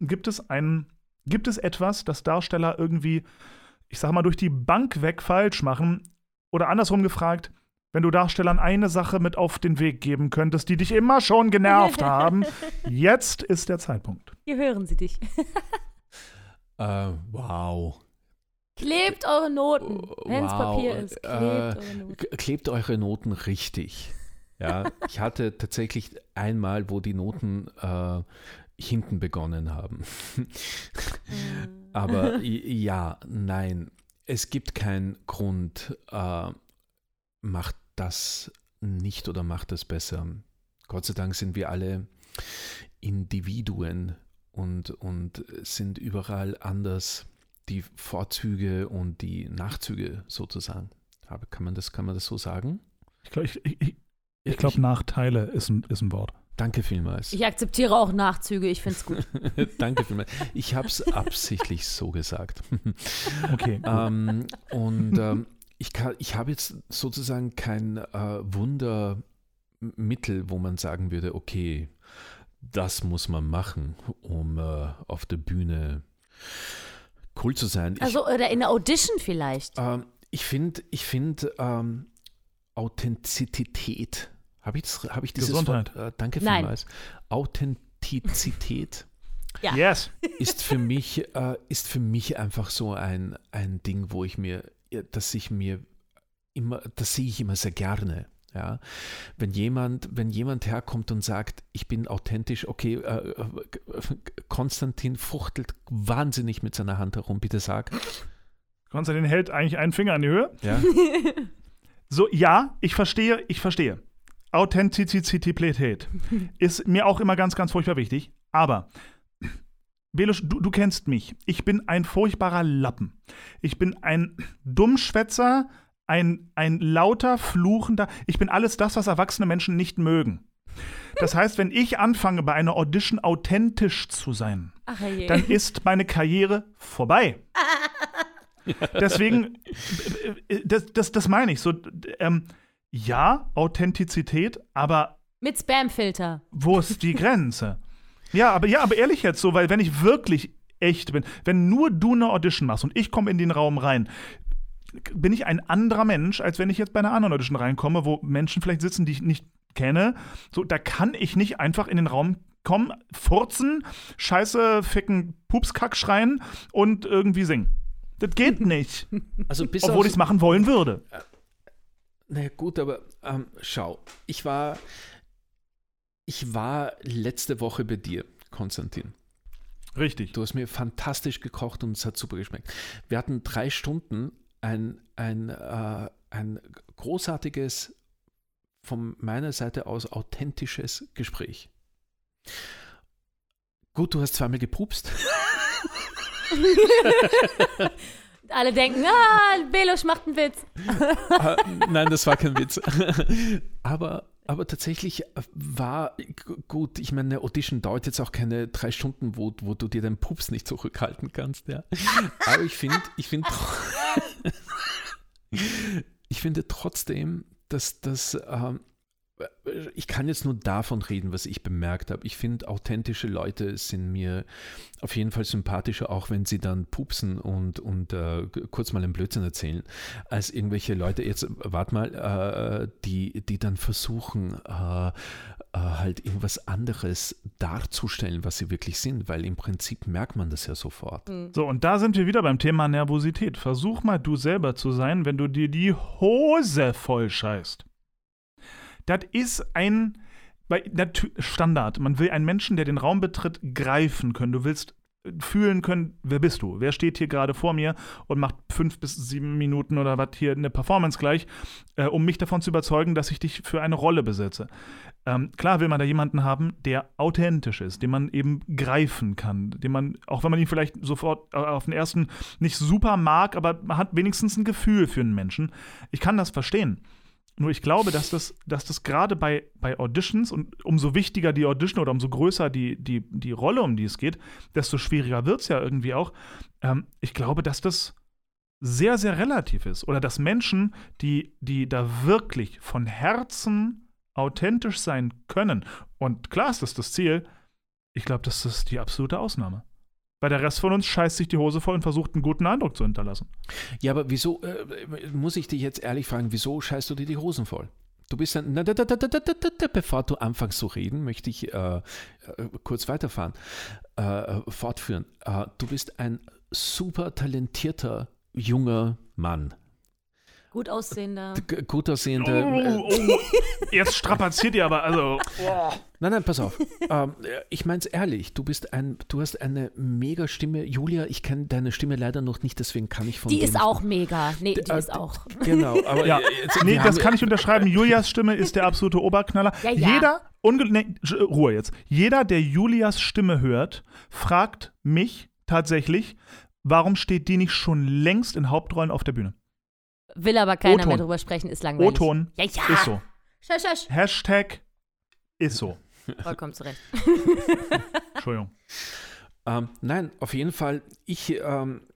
Gibt es einen, gibt es etwas, das Darsteller irgendwie, ich sag mal, durch die Bank weg falsch machen? Oder andersrum gefragt, wenn du Darstellern eine Sache mit auf den Weg geben könntest, die dich immer schon genervt haben, jetzt ist der Zeitpunkt. Hier hören sie dich. Äh, wow. Klebt eure Noten. Wenn es Oh, Wow. Papier ist, klebt Äh, eure Noten. Klebt eure Noten richtig. Ja, ich hatte tatsächlich einmal, wo die Noten äh, hinten begonnen haben. Aber i- ja, nein, es gibt keinen Grund, äh, macht das nicht oder macht das besser. Gott sei Dank sind wir alle Individuen und, und sind überall anders die Vorzüge und die Nachzüge sozusagen. Aber kann man das, kann man das so sagen? Ich glaube, ich, ich, ich, ich glaub, Nachteile ist ein, ist ein Wort. Danke vielmals. Ich akzeptiere auch Nachzüge, ich finde es gut. Danke vielmals. Ich habe es absichtlich so gesagt. Okay. ähm, und ähm, ich, kann- ich habe jetzt sozusagen kein äh, Wundermittel, wo man sagen würde, okay, das muss man machen, um äh, auf der Bühne cool zu sein. Ich, Also, oder in der Audition vielleicht. ähm, ich finde, ich find, ähm, Authentizität, habe ich, das- hab ich dieses Gesundheit. Wort? Äh, danke vielmals. Authentizität Ja. Yes. ist für mich, äh, ist für mich einfach so ein, ein Ding, wo ich mir, ja, dass ich mir immer, das sehe ich immer sehr gerne. Ja, wenn jemand, wenn jemand herkommt und sagt, ich bin authentisch, okay, äh, äh, Konstantin fuchtelt wahnsinnig mit seiner Hand herum, bitte sag. Konstantin hält eigentlich einen Finger an die Höhe. Ja, So, ja, ich verstehe, ich verstehe. Authentizität ist mir auch immer ganz, ganz furchtbar wichtig. Aber, Belusch, du, du kennst mich. Ich bin ein furchtbarer Lappen. Ich bin ein Dummschwätzer, ein, ein lauter, fluchender. Ich bin alles das, was erwachsene Menschen nicht mögen. Das heißt, wenn ich anfange, bei einer Audition authentisch zu sein, Ach dann ist meine Karriere vorbei. Deswegen, das, das, das meine ich. So, ähm, ja, Authentizität, aber Mit Spamfilter. wo ist die Grenze? Ja, aber ja, aber ehrlich jetzt so, weil wenn ich wirklich echt bin, wenn nur du eine Audition machst und ich komme in den Raum rein, bin ich ein anderer Mensch, als wenn ich jetzt bei einer anderen Audition reinkomme, wo Menschen vielleicht sitzen, die ich nicht kenne. So, da kann ich nicht einfach in den Raum kommen, furzen, scheiße, ficken, Pupskack schreien und irgendwie singen. Das geht nicht. also bis Obwohl ich es machen wollen würde. Naja, gut, aber ähm, schau, ich war, ich war letzte Woche bei dir, Konstantin. Richtig. Du hast mir fantastisch gekocht und es hat super geschmeckt. Wir hatten drei Stunden ein, ein, äh, ein großartiges, von meiner Seite aus authentisches Gespräch. Gut, du hast zweimal gepupst. Alle denken, ah, Belusch macht einen Witz. Ah, Nein, das war kein Witz. aber, aber tatsächlich war g- gut, ich meine, eine Audition dauert jetzt auch keine drei Stunden, wo, wo du dir deinen Pups nicht zurückhalten kannst. Ja. Aber ich finde, ich finde, ich finde trotzdem, dass das, ähm, ich kann jetzt nur davon reden, was ich bemerkt habe. Ich finde, authentische Leute sind mir auf jeden Fall sympathischer, auch wenn sie dann pupsen und, und äh, kurz mal einen Blödsinn erzählen, als irgendwelche Leute, jetzt warte mal, äh, die, die dann versuchen, äh, äh, halt irgendwas anderes darzustellen, was sie wirklich sind, weil im Prinzip merkt man das ja sofort. So, und da sind wir wieder beim Thema Nervosität. Versuch mal du selber zu sein, wenn du dir die Hose voll scheißt. Das ist ein Standard. Man will einen Menschen, der den Raum betritt, greifen können. Du willst äh, fühlen können, wer bist du? Wer steht hier gerade vor mir und macht fünf bis sieben Minuten oder was hier eine Performance gleich, äh, um mich davon zu überzeugen, dass ich dich für eine Rolle besetze. Ähm, klar will man da jemanden haben, der authentisch ist, den man eben greifen kann, den man, auch wenn man ihn vielleicht sofort äh, auf den ersten nicht super mag, aber man hat wenigstens ein Gefühl für einen Menschen. Ich kann das verstehen. Nur ich glaube, dass das, dass das gerade bei, bei Auditions und umso wichtiger die Audition oder umso größer die, die, die Rolle, um die es geht, desto schwieriger wird es ja irgendwie auch. Ähm, ich glaube, dass das sehr, sehr relativ ist. Oder dass Menschen, die, die da wirklich von Herzen authentisch sein können, und klar ist das das Ziel, ich glaube, das ist die absolute Ausnahme. Weil der Rest von uns scheißt sich die Hose voll und versucht, einen guten Eindruck zu hinterlassen. Ja, aber wieso, äh, muss ich dich jetzt ehrlich fragen, wieso scheißt du dir die Hosen voll? Du bist ein, na, da, da, da, da, da, da, da, bevor du anfängst zu reden, möchte ich äh, äh, kurz weiterfahren, äh, fortführen. Äh, du bist ein super talentierter junger Mann. Gut aussehender. Gut aussehender. äh, Oh, oh, jetzt strapaziert ihr aber, also. Nein, nein, pass auf. ähm, ich meine es ehrlich. Du bist ein, du hast eine mega Stimme. Julia, ich kenne deine Stimme leider noch nicht, deswegen kann ich von Die dem ist auch mega. Nee, die äh, ist auch. Genau, aber Ja, jetzt, nee, das kann ich unterschreiben. Julias Stimme ist der absolute Oberknaller. Ja, ja. Jeder, unge nee, Sch- Ruhe jetzt. Jeder, der Julias Stimme hört, fragt mich tatsächlich, warum steht die nicht schon längst in Hauptrollen auf der Bühne? Will aber keiner mehr drüber sprechen, ist langweilig. O-Ton Ja, ja. ist so. Schösch, schösch. Hashtag ist so. Vollkommen zurecht. Entschuldigung. Ähm, nein, auf jeden Fall, ich, ähm, äh,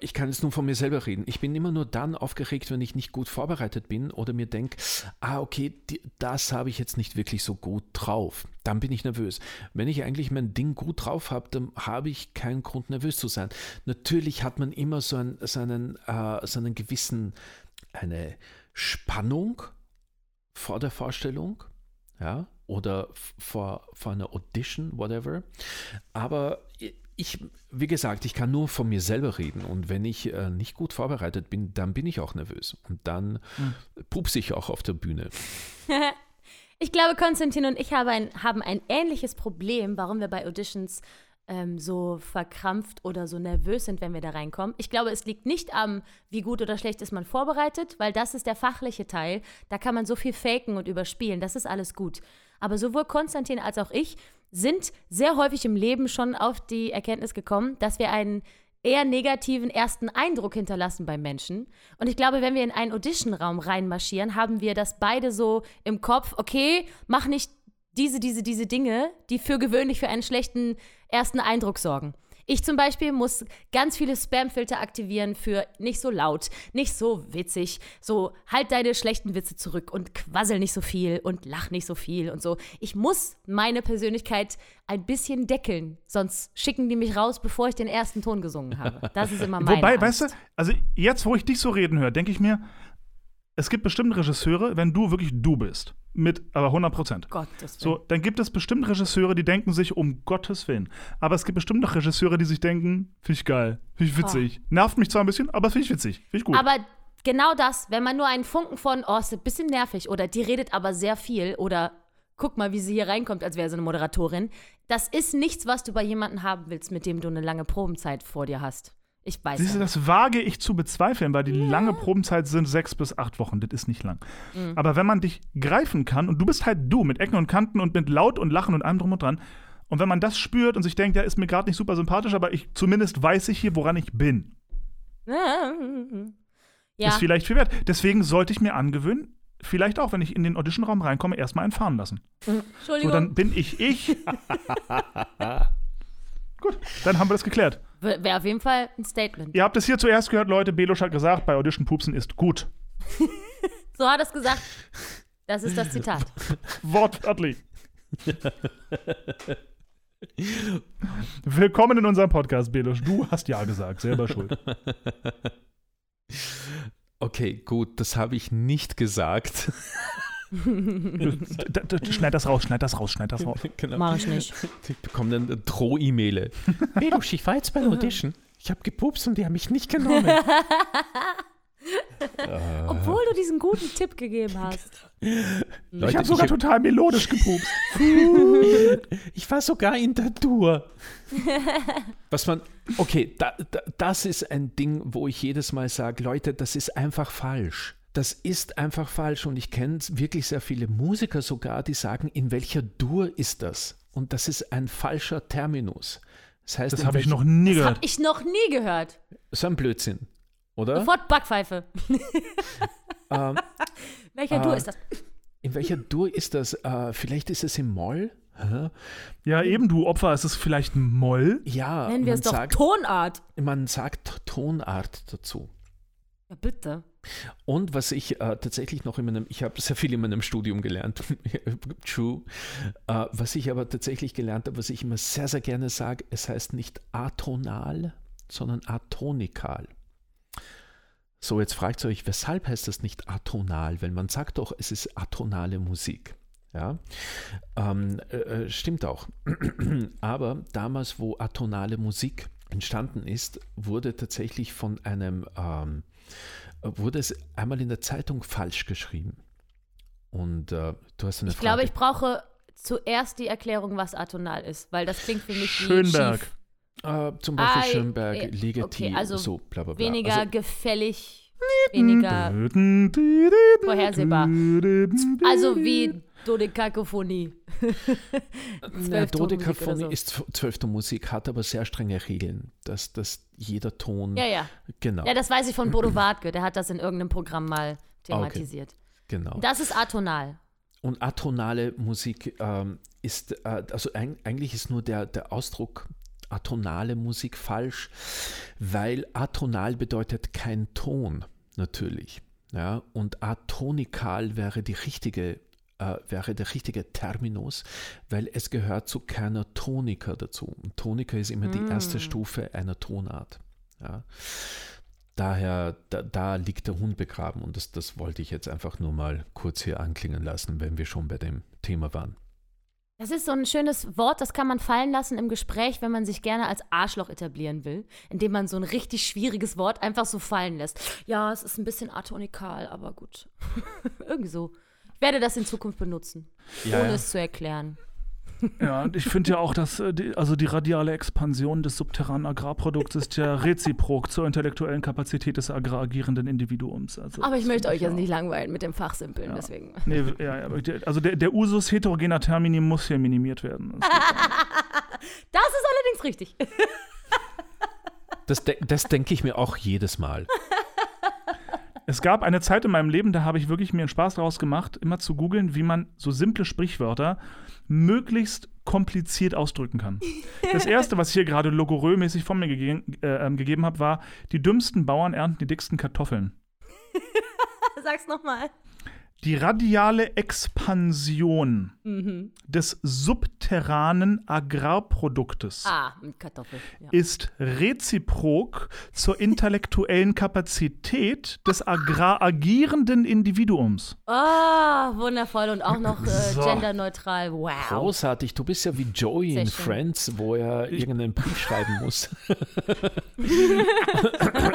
ich kann jetzt nur von mir selber reden. Ich bin immer nur dann aufgeregt, wenn ich nicht gut vorbereitet bin oder mir denke, ah, okay, die, das habe ich jetzt nicht wirklich so gut drauf. Dann bin ich nervös. Wenn ich eigentlich mein Ding gut drauf habe, dann habe ich keinen Grund, nervös zu sein. Natürlich hat man immer so einen, so einen, äh, so einen gewissen, eine Spannung vor der Vorstellung, ja, oder vor, vor einer Audition, whatever. Aber ich, wie gesagt, ich kann nur von mir selber reden und wenn ich äh, nicht gut vorbereitet bin, dann bin ich auch nervös und dann hm. pupse ich auch auf der Bühne. ich glaube, Konstantin und ich haben ein, haben ein ähnliches Problem, warum wir bei Auditions ähm, so verkrampft oder so nervös sind, wenn wir da reinkommen. Ich glaube, es liegt nicht am, wie gut oder schlecht ist man vorbereitet, weil das ist der fachliche Teil. Da kann man so viel faken und überspielen. Das ist alles gut. Aber sowohl Konstantin als auch ich sind sehr häufig im Leben schon auf die Erkenntnis gekommen, dass wir einen eher negativen ersten Eindruck hinterlassen beim Menschen. Und ich glaube, wenn wir in einen Auditionraum reinmarschieren, haben wir das beide so im Kopf, okay, mach nicht diese, diese, diese Dinge, die für gewöhnlich für einen schlechten ersten Eindruck sorgen. Ich zum Beispiel muss ganz viele Spamfilter aktivieren für nicht so laut, nicht so witzig, so halt deine schlechten Witze zurück und quassel nicht so viel und lach nicht so viel und so. Ich muss meine Persönlichkeit ein bisschen deckeln, sonst schicken die mich raus, bevor ich den ersten Ton gesungen habe. Das ist immer meine Wobei, Angst. weißt du, also jetzt, wo ich dich so reden höre, denke ich mir, es gibt bestimmte Regisseure, wenn du wirklich du bist mit aber 100 Prozent. So, dann gibt es bestimmt Regisseure, die denken sich, um Gottes Willen. Aber es gibt bestimmt noch Regisseure, die sich denken, finde ich geil, finde ich witzig. Oh. Nervt mich zwar ein bisschen, aber finde ich witzig, finde ich gut. Aber genau das, wenn man nur einen Funken von, oh, ist ein bisschen nervig oder die redet aber sehr viel oder guck mal, wie sie hier reinkommt, als wäre sie eine Moderatorin. Das ist nichts, was du bei jemandem haben willst, mit dem du eine lange Probenzeit vor dir hast. Ich weiß Siehst du, das wage ich zu bezweifeln, weil die ja. lange Probenzeit sind sechs bis acht Wochen. Das ist nicht lang. Mhm. Aber wenn man dich greifen kann und du bist halt du mit Ecken und Kanten und mit Laut und Lachen und allem drum und dran. Und wenn man das spürt und sich denkt, ja, ist mir gerade nicht super sympathisch, aber ich zumindest weiß ich hier, woran ich bin. Ja. Ist vielleicht viel wert. Deswegen sollte ich mir angewöhnen, vielleicht auch, wenn ich in den Auditionraum reinkomme, erstmal einen fahren lassen. Entschuldigung. So, dann bin ich ich. Gut, dann haben wir das geklärt. Wäre auf jeden Fall ein Statement. Ihr habt es hier zuerst gehört, Leute. Belusch hat gesagt, bei Audition Pupsen ist gut. so hat er es gesagt. Das ist das Zitat. Wortwörtlich. Willkommen in unserem Podcast, Belusch. Du hast ja gesagt, selber schuld. Okay, gut, das habe ich nicht gesagt. schneid das raus, schneid das raus, schneid das raus. Genau. Mach ich nicht. Ich bekomme dann Droh-E-Mail. Melusch, ich war jetzt bei der Audition. Ich habe gepupst und die haben mich nicht genommen. Obwohl du diesen guten Tipp gegeben hast. Leute, ich habe sogar ich hab total melodisch gepupst. ich war sogar in der Tour. Was man, okay, da, da, das ist ein Ding, wo ich jedes Mal sage, Leute, das ist einfach falsch. Das ist einfach falsch und ich kenne wirklich sehr viele Musiker sogar, die sagen, in welcher Dur ist das? Und das ist ein falscher Terminus. Das heißt, das habe ich noch nie gehört. Das habe ich noch nie gehört. So ein Blödsinn, oder? Sofort Backpfeife. ähm, welcher äh, Dur ist das? In welcher Dur ist das? Äh, vielleicht ist es im Moll? Ja, eben, du Opfer, ist es vielleicht ein Moll? Ja. Nennen wir es doch sagt, Tonart. Man sagt Tonart dazu. Ja, bitte. Und was ich äh, tatsächlich noch in meinem, ich habe sehr viel in meinem Studium gelernt, true. Äh, was ich aber tatsächlich gelernt habe, was ich immer sehr, sehr gerne sage, es heißt nicht atonal, sondern atonikal. So, jetzt fragt ihr euch, weshalb heißt das nicht atonal? Weil man sagt doch, es ist atonale Musik. Ja, ähm, äh, äh stimmt auch. aber damals, wo atonale Musik entstanden ist, wurde tatsächlich von einem ähm, wurde es einmal in der Zeitung falsch geschrieben. Und äh, du hast eine ich Frage. Ich glaube, ich brauche zuerst die Erklärung, was atonal ist, weil das klingt für mich Schönberg. wie Äh, zum Beispiel ah, Schönberg, äh, Ligeti, okay, also so bla bla bla. Weniger also, gefällig, weniger vorhersehbar. Also wie Dodekakophonie. ja, Dodekaphonie so. ist zwölfte Musik, hat aber sehr strenge Regeln, dass, dass jeder Ton. Ja, ja. Genau. Ja, das weiß ich von Bodo Wartke, der hat das in irgendeinem Programm mal thematisiert. Okay. Genau. Das ist atonal. Und atonale Musik ähm, ist, äh, also ein, eigentlich ist nur der, der Ausdruck atonale Musik falsch, weil atonal bedeutet kein Ton natürlich. Ja, und atonikal wäre die richtige äh, wäre der richtige Terminus, weil es gehört zu keiner Tonika dazu. Und Tonika ist immer die erste Mm. Stufe einer Tonart. Ja. Daher, da, da liegt der Hund begraben und das, das wollte ich jetzt einfach nur mal kurz hier anklingen lassen, wenn wir schon bei dem Thema waren. Das ist so ein schönes Wort, das kann man fallen lassen im Gespräch, wenn man sich gerne als Arschloch etablieren will, indem man so ein richtig schwieriges Wort einfach so fallen lässt. Ja, es ist ein bisschen atonikal, aber gut. Irgendwie so. Ich werde das in Zukunft benutzen, Ja, ohne ja. es zu erklären. Ja, und ich finde ja auch, dass äh, die, also die radiale Expansion des subterranen Agrarprodukts ist ja reziprok zur intellektuellen Kapazität des agraragierenden Individuums. Also, Aber ich möchte euch jetzt auch- nicht langweilen mit dem Fachsimpeln, Ja. deswegen. Nee, ja, ja, also der, der Usus heterogener Termini muss hier minimiert werden. Das Das ist allerdings richtig. Das, de das denke ich mir auch jedes Mal. Es gab eine Zeit in meinem Leben, da habe ich wirklich mir einen Spaß daraus gemacht, immer zu googeln, wie man so simple Sprichwörter möglichst kompliziert ausdrücken kann. Das erste, was ich hier gerade logorömäßig von mir gege äh, ähm, gegeben habe, war: Die dümmsten Bauern ernten die dicksten Kartoffeln. Sag's nochmal. Die radiale Expansion Mhm. des subterranen Agrarproduktes Ah. Ja. ist reziprok zur intellektuellen Kapazität des agraragierenden Individuums. Ah, wundervoll und auch noch äh, So. genderneutral. Wow. Großartig, du bist ja wie Joey Sehr in schön. Friends, wo er irgendeinen Brief schreiben muss.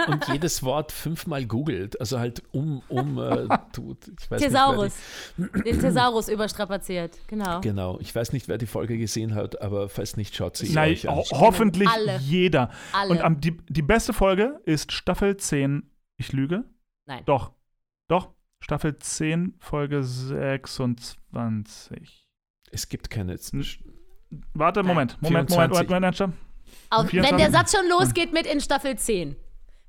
und jedes Wort fünfmal googelt, also halt um, um äh, tut. Ich weiß nicht, Thesaurus. Den Thesaurus überstrapaziert. Genau. Genau, ich weiß nicht, wer die Folge gesehen hat, aber falls nicht, schaut sie Nein, euch an. ho hoffentlich Alle. jeder. Alle. Und am, die, die beste Folge ist Staffel 10. Ich lüge? Nein. Doch. Doch. Staffel 10, Folge 26. Es gibt keine. Warte, Moment. Moment, Moment, 24. Moment, Moment, Moment. Auf, wenn 24. der Satz schon losgeht mit in Staffel 10,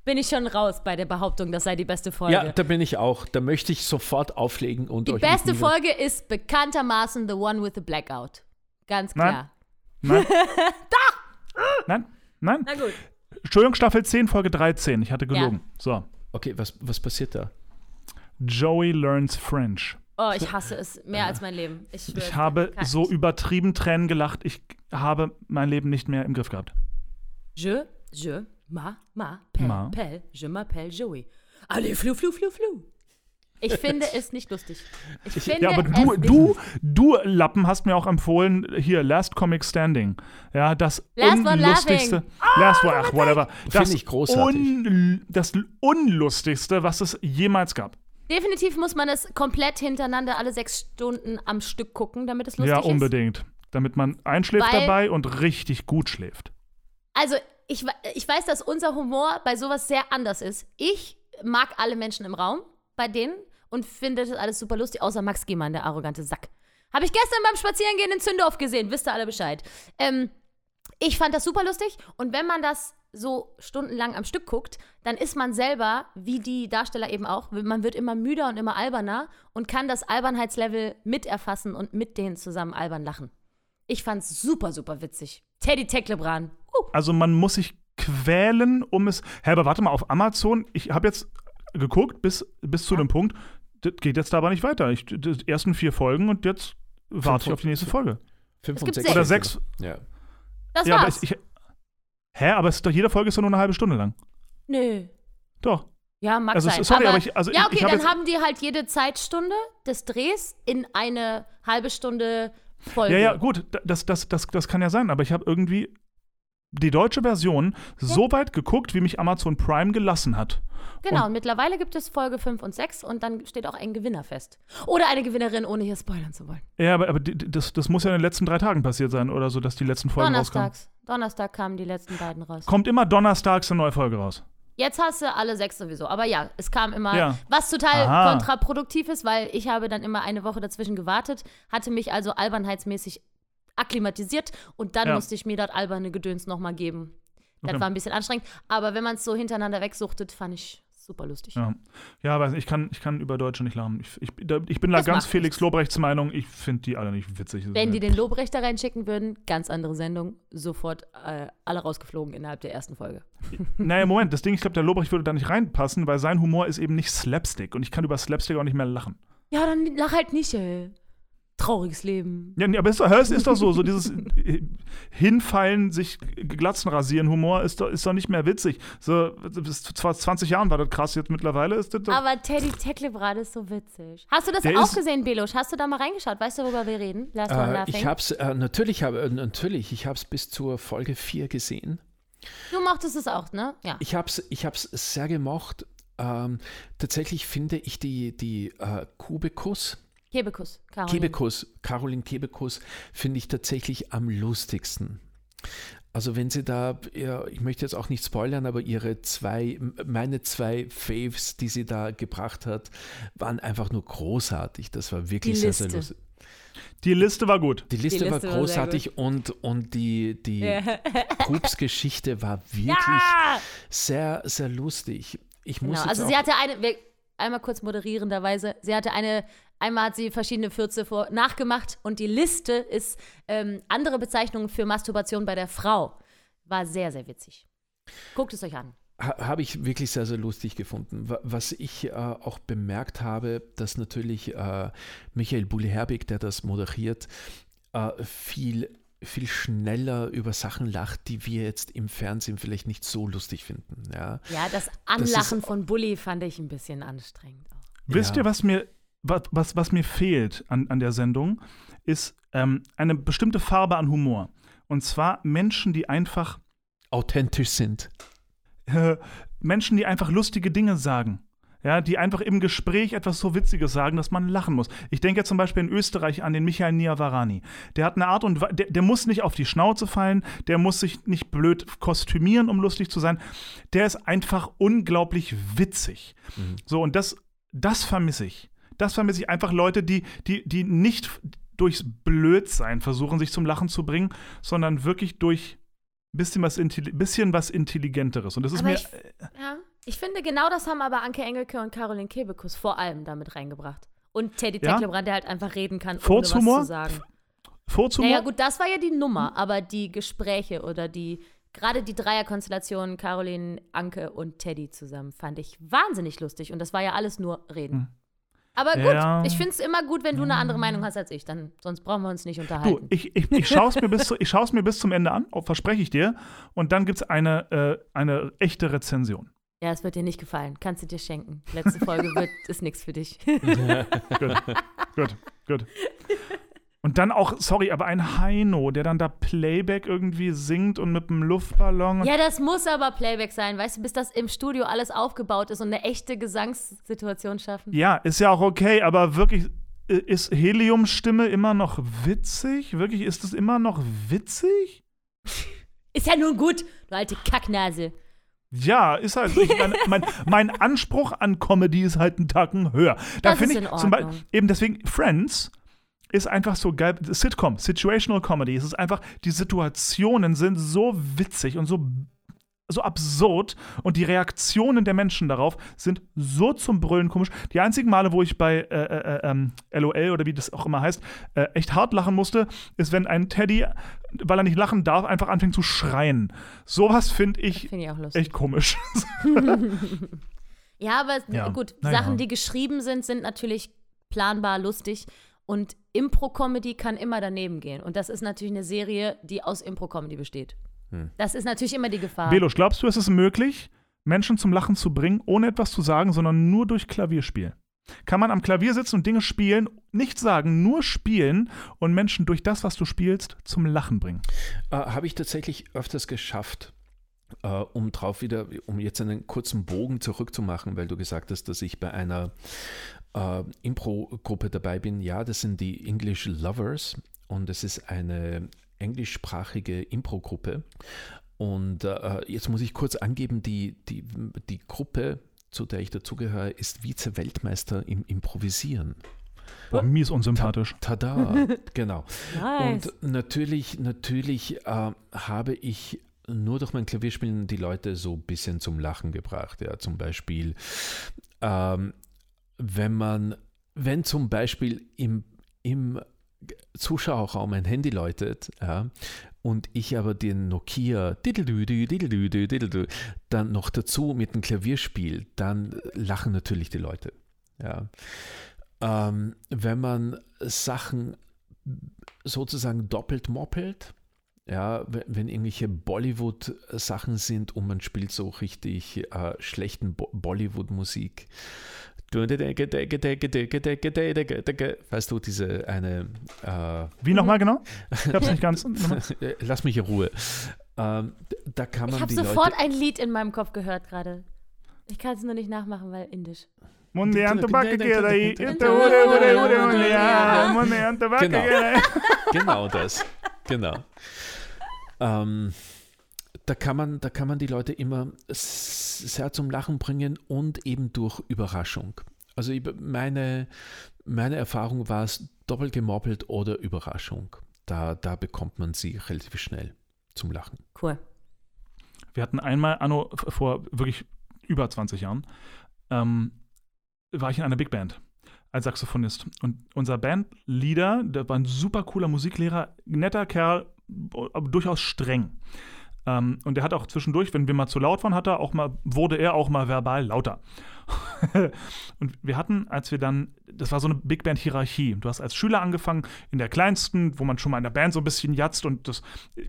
bin ich schon raus bei der Behauptung, das sei die beste Folge. Ja, da bin ich auch. Da möchte ich sofort auflegen und die euch beste mit mir- Folge ist bekanntermaßen The One with the Blackout. Ganz Nein. klar. Nein. Nein, nein. Na gut. Entschuldigung, Staffel 10, Folge 13. Ich hatte gelogen. So. Okay, was, was passiert da? Joey learns French. Oh, ich hasse es mehr als mein Leben. Ich, Ich habe so übertrieben Tränen gelacht. Ich habe mein Leben nicht mehr im Griff gehabt. Je, je, ma, ma, pel, Ma. pel, je m'appelle Joey. Allez, flu, flu, flu, flu. Ich finde es nicht lustig. Ich finde Ja, aber du, du, du Lappen hast mir auch empfohlen, hier, Last Comic Standing. Ja, das Last one unlustigste. Last one, ach, whatever. Das, Finde ich großartig. un, das unlustigste, was es jemals gab. Definitiv muss man es komplett hintereinander alle sechs Stunden am Stück gucken, damit es lustig ja, ist. unbedingt. Damit man einschläft Weil- dabei und richtig gut schläft. Also, ich, we- ich weiß, dass unser Humor bei sowas sehr anders ist. Ich mag alle Menschen im Raum bei denen und finde das alles super lustig, außer Max Gehmann, der arrogante Sack. Habe ich gestern beim Spazierengehen in Zündorf gesehen, wisst ihr alle Bescheid. Ähm, ich fand das super lustig und wenn man das so stundenlang am Stück guckt, dann ist man selber, wie die Darsteller eben auch, man wird immer müder und immer alberner und kann das Albernheitslevel miterfassen und mit denen zusammen albern lachen. Ich fand's super, super witzig. Teddy Teklebran. Also man muss sich quälen, um es. Hä, aber warte mal, auf Amazon, ich habe jetzt geguckt bis, bis zu dem Punkt, das geht jetzt da aber nicht weiter. Ich, die ersten vier Folgen und jetzt warte ich auf die nächste Folge. Fünf gibt und sechs. Oder sechs. Ja. das Ja, aber war's. ich, ich, hä, aber es ist doch, jede Folge ist doch nur eine halbe Stunde lang. Nö. Doch. Ja, mag Also, sein. sorry, aber ich- also ja, ich- okay, ich hab dann haben die halt jede Zeitstunde des Drehs in eine halbe Stunde Folge. Ja, ja, gut, da- das, das, das, das kann ja sein, aber ich habe irgendwie die deutsche Version so weit geguckt, wie mich Amazon Prime gelassen hat. Genau, Und- und mittlerweile gibt es Folge 5 und 6 und dann steht auch ein Gewinner fest. Oder eine Gewinnerin, ohne hier spoilern zu wollen. Ja, aber, aber die- das, das muss ja in den letzten drei Tagen passiert sein oder so, dass die letzten Folgen rauskamen. Donnerstags. Donnerstag kamen die letzten beiden raus. Kommt immer donnerstags eine neue Folge raus. Jetzt hast du alle sechs sowieso. Aber ja, es kam immer, Ja. was total Aha. kontraproduktiv ist, weil ich habe dann immer eine Woche dazwischen gewartet, hatte mich also albernheitsmäßig akklimatisiert und dann Ja. musste ich mir das alberne Gedöns nochmal geben. Das Okay. war ein bisschen anstrengend. Aber wenn man es so hintereinander wegsuchtet, fand ich super lustig. Ja, ja weiß nicht, ich kann, ich kann über Deutsche nicht lachen. Ich, ich, da- ich bin da Das ganz Felix. Lobrechts Meinung. Ich finde die alle nicht witzig. Wenn die den Lobrechter reinschicken würden, ganz andere Sendung, sofort äh, alle rausgeflogen innerhalb der ersten Folge. Naja, Moment, das Ding, ich glaube, der Lobrecht würde da nicht reinpassen, weil sein Humor ist eben nicht Slapstick und ich kann über Slapstick auch nicht mehr lachen. Ja, dann lach halt nicht, ey. Trauriges Leben. Ja, nee, aber ist es ist doch so, so dieses äh, Hinfallen, sich Glatzen rasieren, Humor ist doch, ist doch nicht mehr witzig. So, bis vor 20 Jahren war das krass, jetzt mittlerweile ist das doch. Aber Teddy Tecklebrad ist so witzig. Hast du das Der auch ist- gesehen, Belusch? Hast du da mal reingeschaut? Weißt du, worüber wir reden? Last Äh, ich habe es, äh, natürlich, hab, äh, natürlich, ich habe es bis zur Folge 4 gesehen. du mochtest es auch, ne? Ja. Ich habe es ich hab's sehr gemocht. Ähm, tatsächlich finde ich die, die äh, Kubikus, Kebekus, Caroline. Kebekus, Caroline Kebekus, finde ich tatsächlich am lustigsten. Also wenn sie da, ja, ich möchte jetzt auch nicht spoilern, aber ihre zwei, meine zwei Faves, die sie da gebracht hat, waren einfach nur großartig. Das war wirklich Die sehr, sehr lustig. Die Liste war gut. Die Liste, Liste war war großartig und, und die, die Ja. Pups-Geschichte war wirklich Ja! sehr, sehr lustig. Ich muss Genau, also sie hatte eine, wir, einmal kurz moderierenderweise, sie hatte eine, einmal hat sie verschiedene Fürze vor, nachgemacht und die Liste ist ähm, andere Bezeichnungen für Masturbation bei der Frau. War sehr, sehr witzig. Guckt es euch an. ha- habe ich wirklich sehr, sehr lustig gefunden. Wa- Was ich äh, auch bemerkt habe, dass natürlich äh, Michael Bulli-Herbig, der das moderiert, äh, viel, viel schneller über Sachen lacht, die wir jetzt im Fernsehen vielleicht nicht so lustig finden. Ja, Ja, das ist- Anlachen von Bully fand ich ein bisschen anstrengend. Auch. Wisst Ja. ihr, was mir, was, was, was mir fehlt an, an der Sendung, ist ähm, eine bestimmte Farbe an Humor. Und zwar Menschen, die einfach authentisch sind. äh, Menschen, die einfach lustige Dinge sagen. Ja, die einfach im Gespräch etwas so Witziges sagen, dass man lachen muss. Ich denke jetzt zum Beispiel in Österreich an den Michael Niavarani. Der hat eine Art und der, der muss nicht auf die Schnauze fallen, der muss sich nicht blöd kostümieren, um lustig zu sein. Der ist einfach unglaublich witzig. So, und das, das vermisse ich. Das vermisse ich einfach Leute, die, die, die nicht durchs Blödsein versuchen, sich zum Lachen zu bringen, sondern wirklich durch bisschen was, Intelli- bisschen was Intelligenteres. Und das ist Aber mir. ich, ja, ich finde, genau das haben aber Anke Engelke und Caroline Kebekus vor allem damit reingebracht. Und Teddy Ja? Tecklebrand, der halt einfach reden kann, ohne was Furzhumor? zu sagen. Furzhumor? Naja, gut, das war ja die Nummer, aber die Gespräche oder die, gerade die Dreierkonstellation Caroline, Anke und Teddy zusammen fand ich wahnsinnig lustig und das war ja alles nur Reden. Aber gut, Ja. ich finde es immer gut, wenn du eine andere Meinung hast als ich, dann sonst brauchen wir uns nicht Du, unterhalten. ich, ich, ich schaue es mir, bis zu- ich schau's mir bis zum Ende an, oh, verspreche ich dir. Und dann gibt es eine, äh, eine echte Rezension. Ja, es wird dir nicht gefallen. Kannst du dir schenken. Letzte Folge wird, ist nichts für dich. Gut, gut, gut. Und dann auch, sorry, aber ein Heino, der dann da Playback irgendwie singt und mit einem Luftballon. Ja, das muss aber Playback sein, weißt du, bis das im Studio alles aufgebaut ist und eine echte Gesangssituation schaffen. Ja, ist ja auch okay, aber wirklich, ist Heliumstimme immer noch witzig? Wirklich, ist es immer noch witzig? Ist ja nun gut, du alte Kacknase. Ja, ist halt. Meine, mein, mein Anspruch an Comedy ist halt einen Tacken höher. Da finde ich zum Beispiel, eben deswegen, Friends ist einfach so geil. Sitcom, Situational Comedy. Es ist einfach, die Situationen sind so witzig und so, so absurd und die Reaktionen der Menschen darauf sind so zum Brüllen komisch. Die einzigen Male, wo ich bei äh, äh, ähm, LOL oder wie das auch immer heißt, äh, echt hart lachen musste, ist, wenn ein Teddy, weil er nicht lachen darf, einfach anfängt zu schreien. Sowas finde ich Finde ich echt komisch. Ja, aber Ja, gut, na ja. Sachen, die geschrieben sind, sind natürlich planbar lustig. Und Impro-Comedy kann immer daneben gehen. Und das ist natürlich eine Serie, die aus Impro-Comedy besteht. Hm. Das ist natürlich immer die Gefahr. Velos, glaubst du, es ist möglich, Menschen zum Lachen zu bringen, ohne etwas zu sagen, sondern nur durch Klavierspiel? Kann man am Klavier sitzen und Dinge spielen, nichts sagen, nur spielen und Menschen durch das, was du spielst, zum Lachen bringen? Äh, Habe ich tatsächlich öfters geschafft, äh, um drauf wieder, um jetzt einen kurzen Bogen zurückzumachen, weil du gesagt hast, dass ich bei einer äh, Impro-Gruppe dabei bin. Ja, das sind die English Lovers und es ist eine englischsprachige Impro-Gruppe. Und äh, jetzt muss ich kurz angeben, die, die, die Gruppe, zu der ich dazugehöre, ist Vize-Weltmeister im Improvisieren. Boah, mies unsympathisch. Tada, genau. Nice. Und natürlich, natürlich äh, habe ich nur durch mein Klavierspielen die Leute so ein bisschen zum Lachen gebracht. Ja, zum Beispiel, ähm, wenn man, wenn zum Beispiel im, im Zuschauerraum ein Handy läutet, ja, und ich aber den Nokia dann noch dazu mit dem Klavier spiele, dann lachen natürlich die Leute. Ja. Ähm, wenn man Sachen sozusagen doppelt moppelt, ja, wenn, wenn irgendwelche Bollywood-Sachen sind und man spielt so richtig äh, schlechten Bo Bollywood-Musik. Weißt du, diese eine. Äh, Wie nochmal genau? Ich hab's nicht ganz. Lass mich in Ruhe. Ähm, da kann man ich habe sofort ein Lied in meinem Kopf gehört gerade. Ich kann es nur nicht nachmachen, weil indisch. Genau. genau das. Genau. Ähm, da kann, man, da kann man die Leute immer sehr zum Lachen bringen und eben durch Überraschung. Also meine, meine Erfahrung war es doppelt gemoppelt oder Überraschung. Da, da bekommt man sie relativ schnell zum Lachen. Cool. Wir hatten einmal, Anno, vor wirklich über 20 Jahren, ähm, war ich in einer Big Band als Saxophonist. Und unser Bandleader, der war ein super cooler Musiklehrer, netter Kerl, durchaus streng. Ähm, und der hat auch zwischendurch, wenn wir mal zu laut waren, hat er auch mal, wurde er auch mal verbal lauter. und wir hatten, als wir dann, das war so eine Big Band Hierarchie. Du hast als Schüler angefangen in der kleinsten, wo man schon mal in der Band so ein bisschen jatzt und das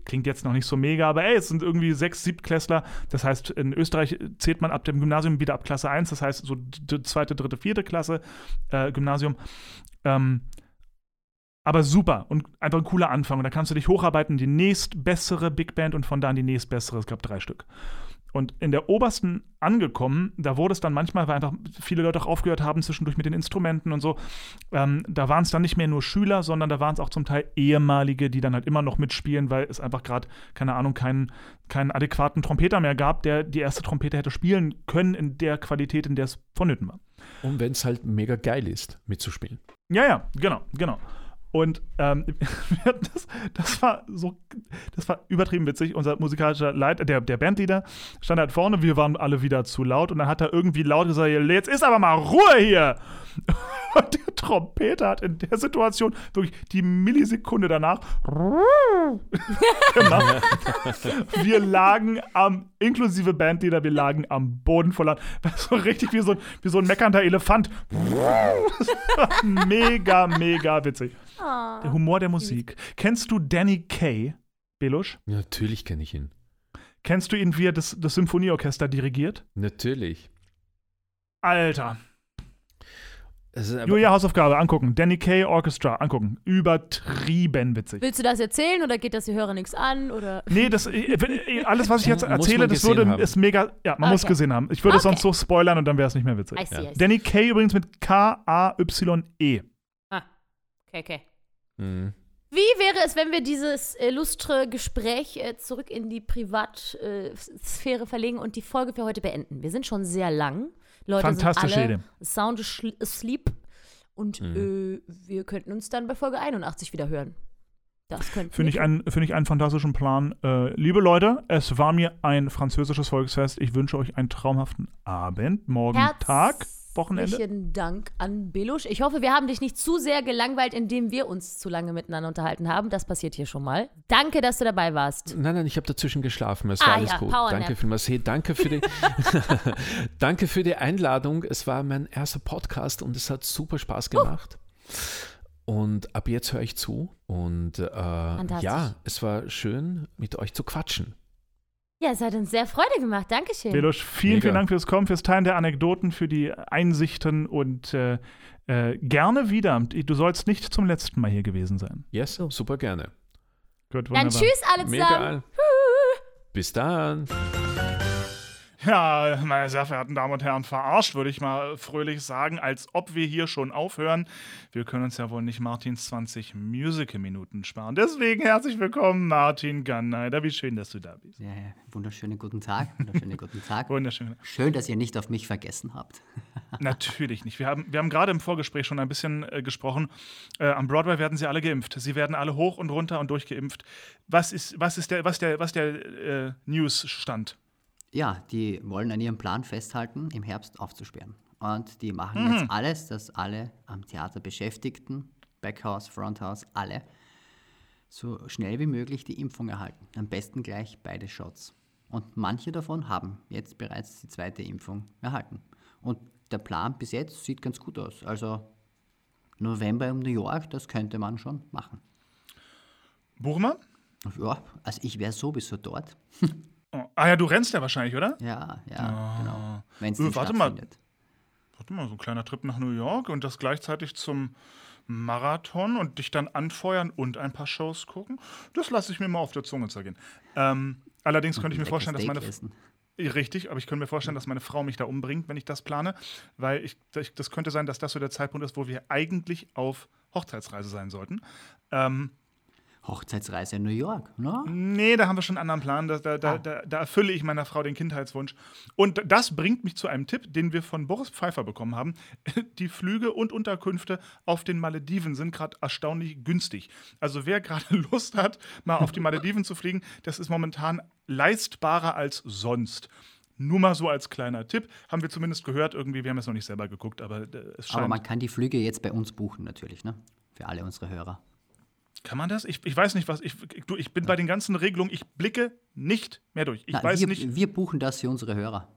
klingt jetzt noch nicht so mega, aber ey, es sind irgendwie sechs Siebtklässler. Das heißt, in Österreich zählt man ab dem Gymnasium wieder ab Klasse 1, das heißt so zweite, dritte, vierte Klasse äh, Gymnasium. Ähm, aber super und einfach ein cooler Anfang. Und da kannst du dich hocharbeiten, die nächstbessere Big Band und von da an die nächstbessere. Es gab drei Stück. Und in der obersten angekommen, da wurde es dann manchmal, weil einfach viele Leute auch aufgehört haben zwischendurch mit den Instrumenten und so, ähm, da waren es dann nicht mehr nur Schüler, sondern da waren es auch zum Teil ehemalige, die dann halt immer noch mitspielen, weil es einfach gerade, keine Ahnung, keinen, keinen adäquaten Trompeter mehr gab, der die erste Trompete hätte spielen können in der Qualität, in der es vonnöten war. Und wenn es halt mega geil ist, mitzuspielen. Ja, ja, genau, genau. Und ähm, das, das, war so, das war übertrieben witzig. Unser musikalischer Leiter, der, der Bandleader, stand halt vorne, wir waren alle wieder zu laut und dann hat er irgendwie laut gesagt, jetzt ist aber mal Ruhe hier. Und der Trompeter hat in der Situation wirklich die Millisekunde danach gemacht. Wir lagen am, inklusive Bandleader, wir lagen am Boden voller, so richtig wie so, wie so ein meckernder Elefant. mega, mega witzig. Oh. Der Humor der Musik. Kennst du Danny Kay, Belusch? Natürlich kenne ich ihn. Kennst du ihn, wie er das, das Symphonieorchester dirigiert? Natürlich. Alter. Julia, Hausaufgabe, angucken. Danny Kay Orchestra, angucken. Übertrieben witzig. Willst du das erzählen oder geht das die Hörer nichts an? Oder? Nee, das, äh, äh, alles, was ich jetzt erzähle, das würde, ist mega. Ja, man okay. muss gesehen haben. Ich würde okay. sonst so spoilern und dann wäre es nicht mehr witzig. I see, ja. I see. Danny Kay übrigens mit K-A-Y-E. Ah, okay, okay. Mhm. Wie wäre es, wenn wir dieses illustre Gespräch äh, zurück in die Privatsphäre verlegen und die Folge für heute beenden? Wir sind schon sehr lang. Leute Fantastische sind alle Idee. Sound asleep. Und mhm. äh, wir könnten uns dann bei Folge 81 wieder hören. Das könnten Finde ich, einen, find ich einen fantastischen Plan. Äh, liebe Leute, es war mir ein französisches Volksfest. Ich wünsche euch einen traumhaften Abend, morgen Herz Tag. Wochenende. Herzlichen Dank an Belusch. Ich hoffe, wir haben dich nicht zu sehr gelangweilt, indem wir uns zu lange miteinander unterhalten haben. Das passiert hier schon mal. Danke, dass du dabei warst. Nein, nein, ich habe dazwischen geschlafen. Es war ah, alles ja, gut. Danke vielmals. Hey, danke für die, danke für die Einladung. Es war mein erster Podcast und es hat super Spaß gemacht. Uh. Und ab jetzt höre ich zu. Und äh, ja, es war schön, mit euch zu quatschen. Ja, es hat uns sehr Freude gemacht. Dankeschön. Belusch, vielen, Mega. vielen Dank fürs Kommen, fürs Teilen der Anekdoten, für die Einsichten und äh, äh, gerne wieder. Du sollst nicht zum letzten Mal hier gewesen sein. Yes, so. super gerne. Gut, Dann tschüss alle zusammen. Mega. Bis dann. Ja, meine sehr verehrten Damen und Herren, verarscht, würde ich mal fröhlich sagen, als ob wir hier schon aufhören. Wir können uns ja wohl nicht Martins 20 Musical-Minuten sparen. Deswegen herzlich willkommen, Martin Ganneider. Wie schön, dass du da bist. Ja, wunderschönen guten Tag. Wunderschönen guten Tag. Wunderschön. Schön, dass ihr nicht auf mich vergessen habt. Natürlich nicht. Wir haben, wir haben gerade im Vorgespräch schon ein bisschen äh, gesprochen. Äh, am Broadway werden sie alle geimpft. Sie werden alle hoch und runter und durchgeimpft. Was ist, was ist der, was der, was der äh, News-Stand? Ja, die wollen an ihrem Plan festhalten, im Herbst aufzusperren. Und die machen jetzt alles, dass alle am Theater Beschäftigten, Backhouse, Fronthouse, alle, so schnell wie möglich die Impfung erhalten. Am besten gleich beide Shots. Und manche davon haben jetzt bereits die zweite Impfung erhalten. Und der Plan bis jetzt sieht ganz gut aus. Also November in New York, das könnte man schon machen. Buchmann? Ja, also ich wäre sowieso dort. Oh. Ah ja, du rennst ja wahrscheinlich, oder? Ja, ja, genau. Wenn es Äh, warte mal. Warte mal, so ein kleiner Trip nach New York und das gleichzeitig zum Marathon und dich dann anfeuern und ein paar Shows gucken. Das lasse ich mir mal auf der Zunge zergehen. Ähm, allerdings könnte ich mir vorstellen, dass Steak meine essen. Richtig, aber ich könnte mir vorstellen, dass meine Frau mich da umbringt, wenn ich das plane, weil ich, ich, das könnte sein, dass das so der Zeitpunkt ist, wo wir eigentlich auf Hochzeitsreise sein sollten. Ähm, Hochzeitsreise in New York, ne? nee, da haben wir schon einen anderen Plan. Da, da, Ah. da, da erfülle ich meiner Frau den Kindheitswunsch. Und das bringt mich zu einem Tipp, den wir von Boris Pfeiffer bekommen haben. Die Flüge und Unterkünfte auf den Malediven sind gerade erstaunlich günstig. Also wer gerade Lust hat, mal auf die Malediven zu fliegen, das ist momentan leistbarer als sonst. Nur mal so als kleiner Tipp. Haben wir zumindest gehört, irgendwie, wir haben es noch nicht selber geguckt, aber äh, es scheint. Aber man kann die Flüge jetzt bei uns buchen, natürlich, ne? Für alle unsere Hörer. Kann man das? Ich, ich weiß nicht, was. Ich, du, ich bin bei den ganzen Regelungen, ich blicke nicht mehr durch. Ich Na, weiß wir, nicht. wir buchen das für unsere Hörer.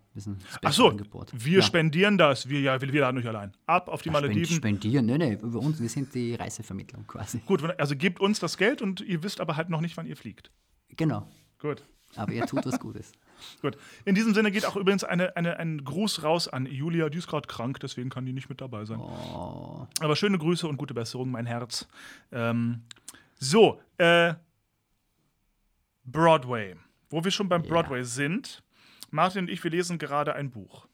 Ach so, wir ja. spendieren das. Wir, ja, wir, wir laden euch allein. Ab auf die Spend- Malediven. Spendieren, nee, nee, über uns, wir sind die Reisevermittlung quasi. Gut, also gebt uns das Geld und ihr wisst aber halt noch nicht, wann ihr fliegt. Genau. Gut. Aber ihr tut was Gutes. Gut. In diesem Sinne geht auch übrigens eine, eine, ein Gruß raus an Julia. Die ist gerade krank, deswegen kann die nicht mit dabei sein. Oh, Aber schöne Grüße und gute Besserung, mein Herz. Ähm, so, äh, Broadway. Wo wir schon beim Ja. Broadway sind. Martin und ich, wir lesen gerade ein Buch.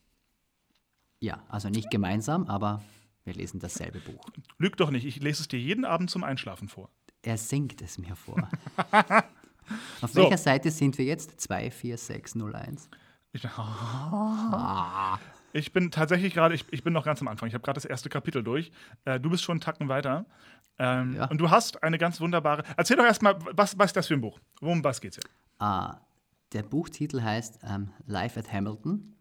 ja, also nicht gemeinsam, aber wir lesen dasselbe Buch. Lüg doch nicht, ich lese es dir jeden Abend zum Einschlafen vor. Er singt es mir vor. Auf So. welcher Seite sind wir jetzt? 24601. Ich, ich bin tatsächlich gerade, ich, ich bin noch ganz am Anfang. Ich habe gerade das erste Kapitel durch. Äh, du bist schon einen Tacken weiter. Ähm, Ja. Und du hast eine ganz wunderbare. Erzähl doch erstmal, was, was ist das für ein Buch? Worum was geht's hier? Ah, der Buchtitel heißt ähm, Life at Hamilton.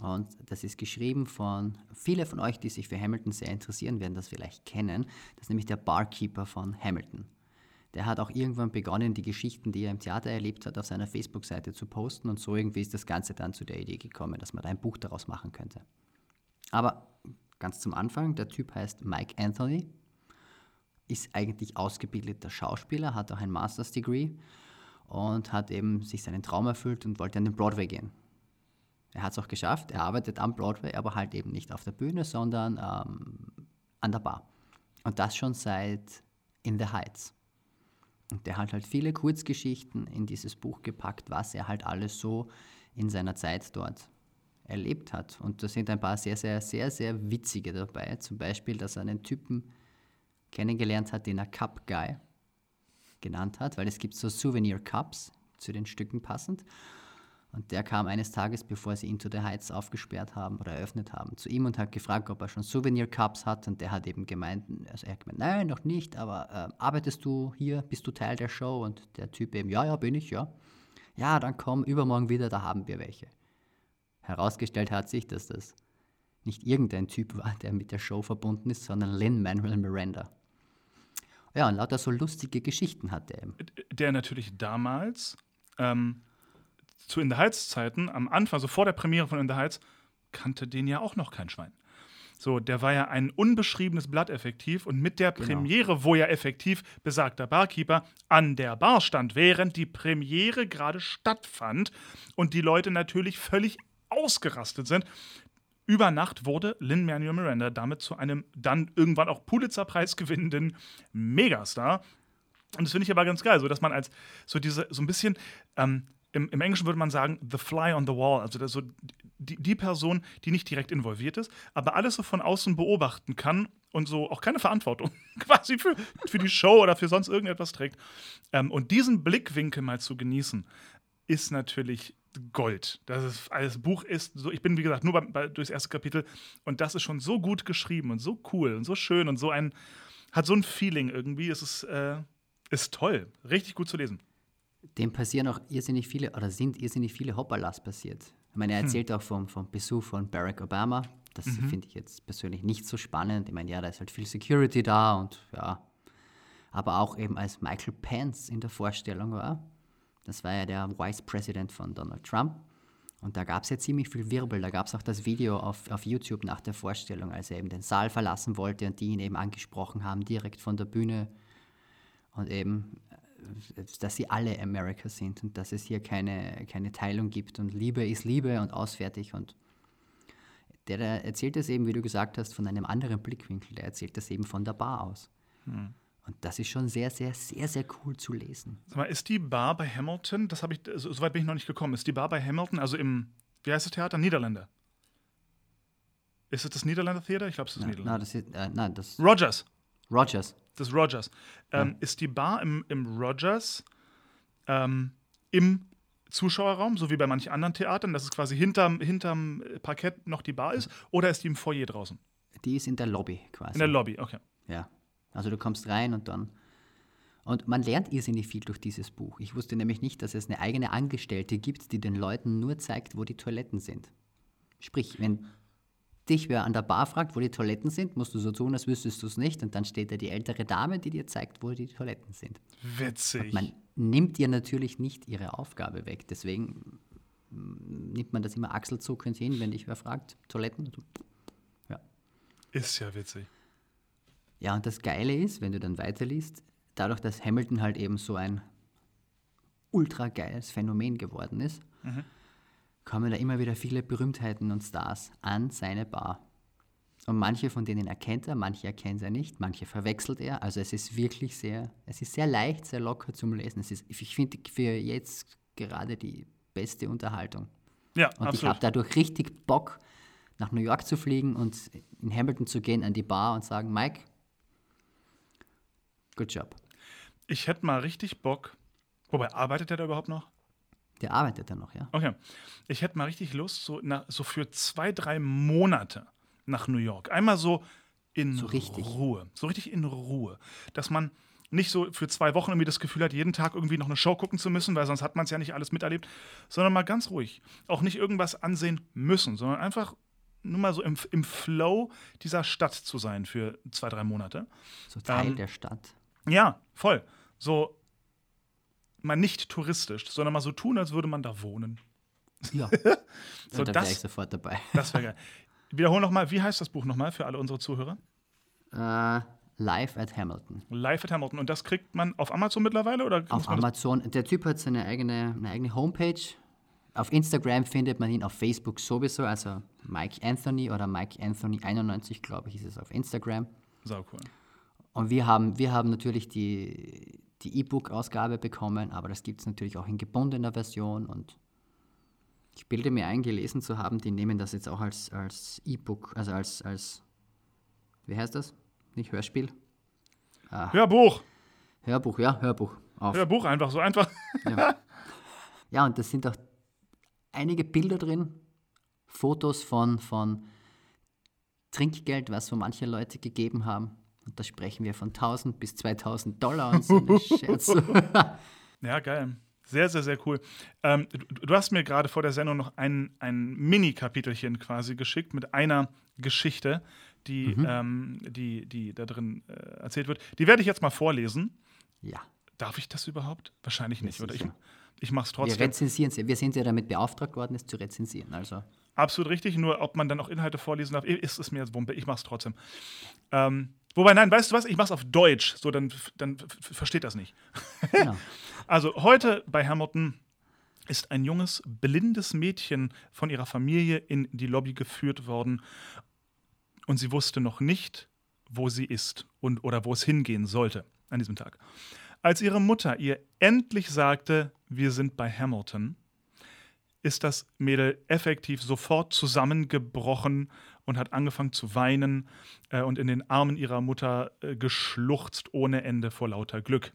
Und das ist geschrieben von, viele von euch, die sich für Hamilton sehr interessieren, werden das vielleicht kennen. Das ist nämlich der Barkeeper von Hamilton. Der hat auch irgendwann begonnen, die Geschichten, die er im Theater erlebt hat, auf seiner Facebook-Seite zu posten. Und so irgendwie ist das Ganze dann zu der Idee gekommen, dass man da ein Buch daraus machen könnte. Aber ganz zum Anfang, der Typ heißt Mike Anthony, ist eigentlich ausgebildeter Schauspieler, hat auch ein Master's Degree und hat eben sich seinen Traum erfüllt und wollte an den Broadway gehen. Er hat es auch geschafft, er arbeitet am Broadway, aber halt eben nicht auf der Bühne, sondern ähm, an der Bar. Und das schon seit In the Heights. Und der hat halt viele Kurzgeschichten in dieses Buch gepackt, was er halt alles so in seiner Zeit dort erlebt hat. Und da sind ein paar sehr, sehr, sehr, sehr witzige dabei. Zum Beispiel, dass er einen Typen kennengelernt hat, den er Cup Guy genannt hat, weil es gibt so Souvenir Cups zu den Stücken passend. Und der kam eines Tages, bevor sie Into the Heights aufgesperrt haben oder eröffnet haben, zu ihm und hat gefragt, ob er schon Souvenir Cups hat. Und der hat eben gemeint, also er hat gemeint, nein, noch nicht, aber äh, arbeitest du hier, bist du Teil der Show? Und der Typ eben, ja, ja, bin ich, ja. Ja, dann komm übermorgen wieder, da haben wir welche. Herausgestellt hat sich, dass das nicht irgendein Typ war, der mit der Show verbunden ist, sondern Lin-Manuel Miranda. Ja, und lauter so lustige Geschichten hat er eben. Der natürlich damals ähm, zu In the Heights Zeiten, am Anfang, so vor der Premiere von In the Heights, kannte den ja auch noch kein Schwein. So, der war ja ein unbeschriebenes Blatt effektiv und mit der Premiere, wo ja effektiv besagter Barkeeper an der Bar stand, während die Premiere gerade stattfand und die Leute natürlich völlig ausgerastet sind. Über Nacht wurde Lin-Manuel Miranda damit zu einem dann irgendwann auch Pulitzer-Preis gewinnenden Megastar. Und das finde ich aber ganz geil, so dass man als so diese, so ein bisschen, ähm, im, im Englischen würde man sagen, the fly on the wall, also das so die, die Person, die nicht direkt involviert ist, aber alles so von außen beobachten kann und so auch keine Verantwortung quasi für, für die Show oder für sonst irgendetwas trägt. Ähm, und diesen Blickwinkel mal zu genießen, ist natürlich Gold. Das ist, das Buch ist so, ich bin wie gesagt nur bei, bei, durchs erste Kapitel und das ist schon so gut geschrieben und so cool und so schön und so ein, hat so ein Feeling irgendwie. Es ist, äh, ist toll, richtig gut zu lesen. Dem passieren auch irrsinnig viele, oder sind irrsinnig viele Hoppalas passiert. Ich meine, er Hm. erzählt auch vom, vom Besuch von Barack Obama. Das Mhm. finde ich jetzt persönlich nicht so spannend. Ich meine, ja, da ist halt viel Security da und ja. Aber auch eben als Michael Pence in der Vorstellung war. Das war ja der Vice President von Donald Trump. Und da gab es ja ziemlich viel Wirbel. Da gab es auch das Video auf, auf YouTube nach der Vorstellung, als er eben den Saal verlassen wollte und die ihn eben angesprochen haben, direkt von der Bühne. Und eben, äh, dass sie alle America sind und dass es hier keine, keine Teilung gibt und Liebe ist Liebe und ausfertig. Und der, der erzählt das eben, wie du gesagt hast, von einem anderen Blickwinkel. Der erzählt das eben von der Bar aus. Und das ist schon sehr, sehr, sehr, sehr cool zu lesen. Sag mal, ist die Bar bei Hamilton, das habe ich, so, so weit bin ich noch nicht gekommen, ist die Bar bei Hamilton, also im, wie heißt das Theater? Niederländer. Ist es das Niederländer Theater? Ich glaube, es ist das Na, Niederländer. das ist, äh, nein, das Rogers. Rogers. Das Rogers. Ähm, Ist die Bar im, im Rogers ähm, im Zuschauerraum, so wie bei manchen anderen Theatern, dass es quasi hinterm, hinterm Parkett noch die Bar ist, oder ist die im Foyer draußen? Die ist in der Lobby quasi. In der Lobby, okay. Ja. Also du kommst rein und dann. Und man lernt irrsinnig viel durch dieses Buch. Ich wusste nämlich nicht, dass es eine eigene Angestellte gibt, die den Leuten nur zeigt, wo die Toiletten sind. Sprich, wenn dich wer an der Bar fragt, wo die Toiletten sind, musst du so tun, als wüsstest du es nicht. Und dann steht da die ältere Dame, die dir zeigt, wo die Toiletten sind. Witzig. Man nimmt ihr natürlich nicht ihre Aufgabe weg. Deswegen mm, nimmt man das immer achselzuckend hin, wenn dich wer fragt, Toiletten. Ja. Ist ja witzig. Ja, und das Geile ist, wenn du dann weiterliest, dadurch, dass Hamilton halt eben so ein ultra geiles Phänomen geworden ist, kommen da immer wieder viele Berühmtheiten und Stars an seine Bar. Und manche von denen erkennt er, manche erkennt er nicht, manche verwechselt er. Also es ist wirklich sehr, es ist sehr leicht, sehr locker zum Lesen. Es ist, ich finde für jetzt gerade die beste Unterhaltung. Ja, Und ich absolut. habe dadurch richtig Bock, nach New York zu fliegen und in Hamilton zu gehen an die Bar und sagen, Mike, good job. Ich hätte mal richtig Bock. Wobei, arbeitet der da überhaupt noch? Der arbeitet dann noch, ja. Okay. Ich hätte mal richtig Lust, so, na, so für zwei, drei Monate nach New York. Einmal so in So. Ruhe. So richtig in Ruhe. Dass man nicht so für zwei Wochen irgendwie das Gefühl hat, jeden Tag irgendwie noch eine Show gucken zu müssen, weil sonst hat man es ja nicht alles miterlebt, sondern mal ganz ruhig. Auch nicht irgendwas ansehen müssen, sondern einfach nur mal so im, im Flow dieser Stadt zu sein für zwei, drei Monate. So Teil Ähm, der Stadt. Ja, voll. So mal nicht touristisch, sondern mal so tun, als würde man da wohnen. Ja. So, und da wäre das- ich sofort dabei. Das wäre geil. Wiederhol nochmal, wie heißt das Buch nochmal für alle unsere Zuhörer? Äh, live at Hamilton. Live at Hamilton. Und das kriegt man auf Amazon mittlerweile? Oder Auf Amazon. Der Typ hat seine eigene, eine eigene Homepage. Auf Instagram findet man ihn, auf Facebook sowieso. Also Mike Anthony oder Mike Anthony 91, glaube ich, ist es auf Instagram. Sau cool. Und wir haben, wir haben natürlich die, die E-Book-Ausgabe bekommen, aber das gibt es natürlich auch in gebundener Version. Und ich bilde mir ein, gelesen zu haben, die nehmen das jetzt auch als, als E-Book, also als, als, wie heißt das? Nicht Hörspiel? Hörbuch. Hörbuch, ja, Hörbuch. Auf. Hörbuch einfach so einfach. Ja, und da sind auch einige Bilder drin, Fotos von, von Trinkgeld, was so manche Leute gegeben haben. Und da sprechen wir von 1000 bis 2000 Dollar und so eine Scherze. Ja, geil. Sehr, sehr, sehr cool. Ähm, du, du hast mir gerade vor der Sendung noch ein, ein Mini-Kapitelchen quasi geschickt mit einer Geschichte, die, ähm, die, die da drin äh, erzählt wird. Die werde ich jetzt mal vorlesen. ja, Darf ich das überhaupt? Wahrscheinlich nicht, oder? Ich, ich mache es wir trotzdem. rezensieren sie. Wir sind ja damit beauftragt worden, es zu rezensieren. Also, Absolut richtig, nur ob man dann auch Inhalte vorlesen darf, ist es mir jetzt Wumpe. Ich mache es trotzdem. Ähm, wobei, nein, weißt du was? Ich mache es auf Deutsch, so dann, dann versteht das nicht. genau. Also heute bei Hamilton ist ein junges, blindes Mädchen von ihrer Familie in die Lobby geführt worden und sie wusste noch nicht, wo sie ist und oder wo es hingehen sollte an diesem Tag. Als ihre Mutter ihr endlich sagte, wir sind bei Hamilton, ist das Mädel effektiv sofort zusammengebrochen und hat angefangen zu weinen äh, und in den Armen ihrer Mutter äh, geschluchzt ohne Ende vor lauter Glück.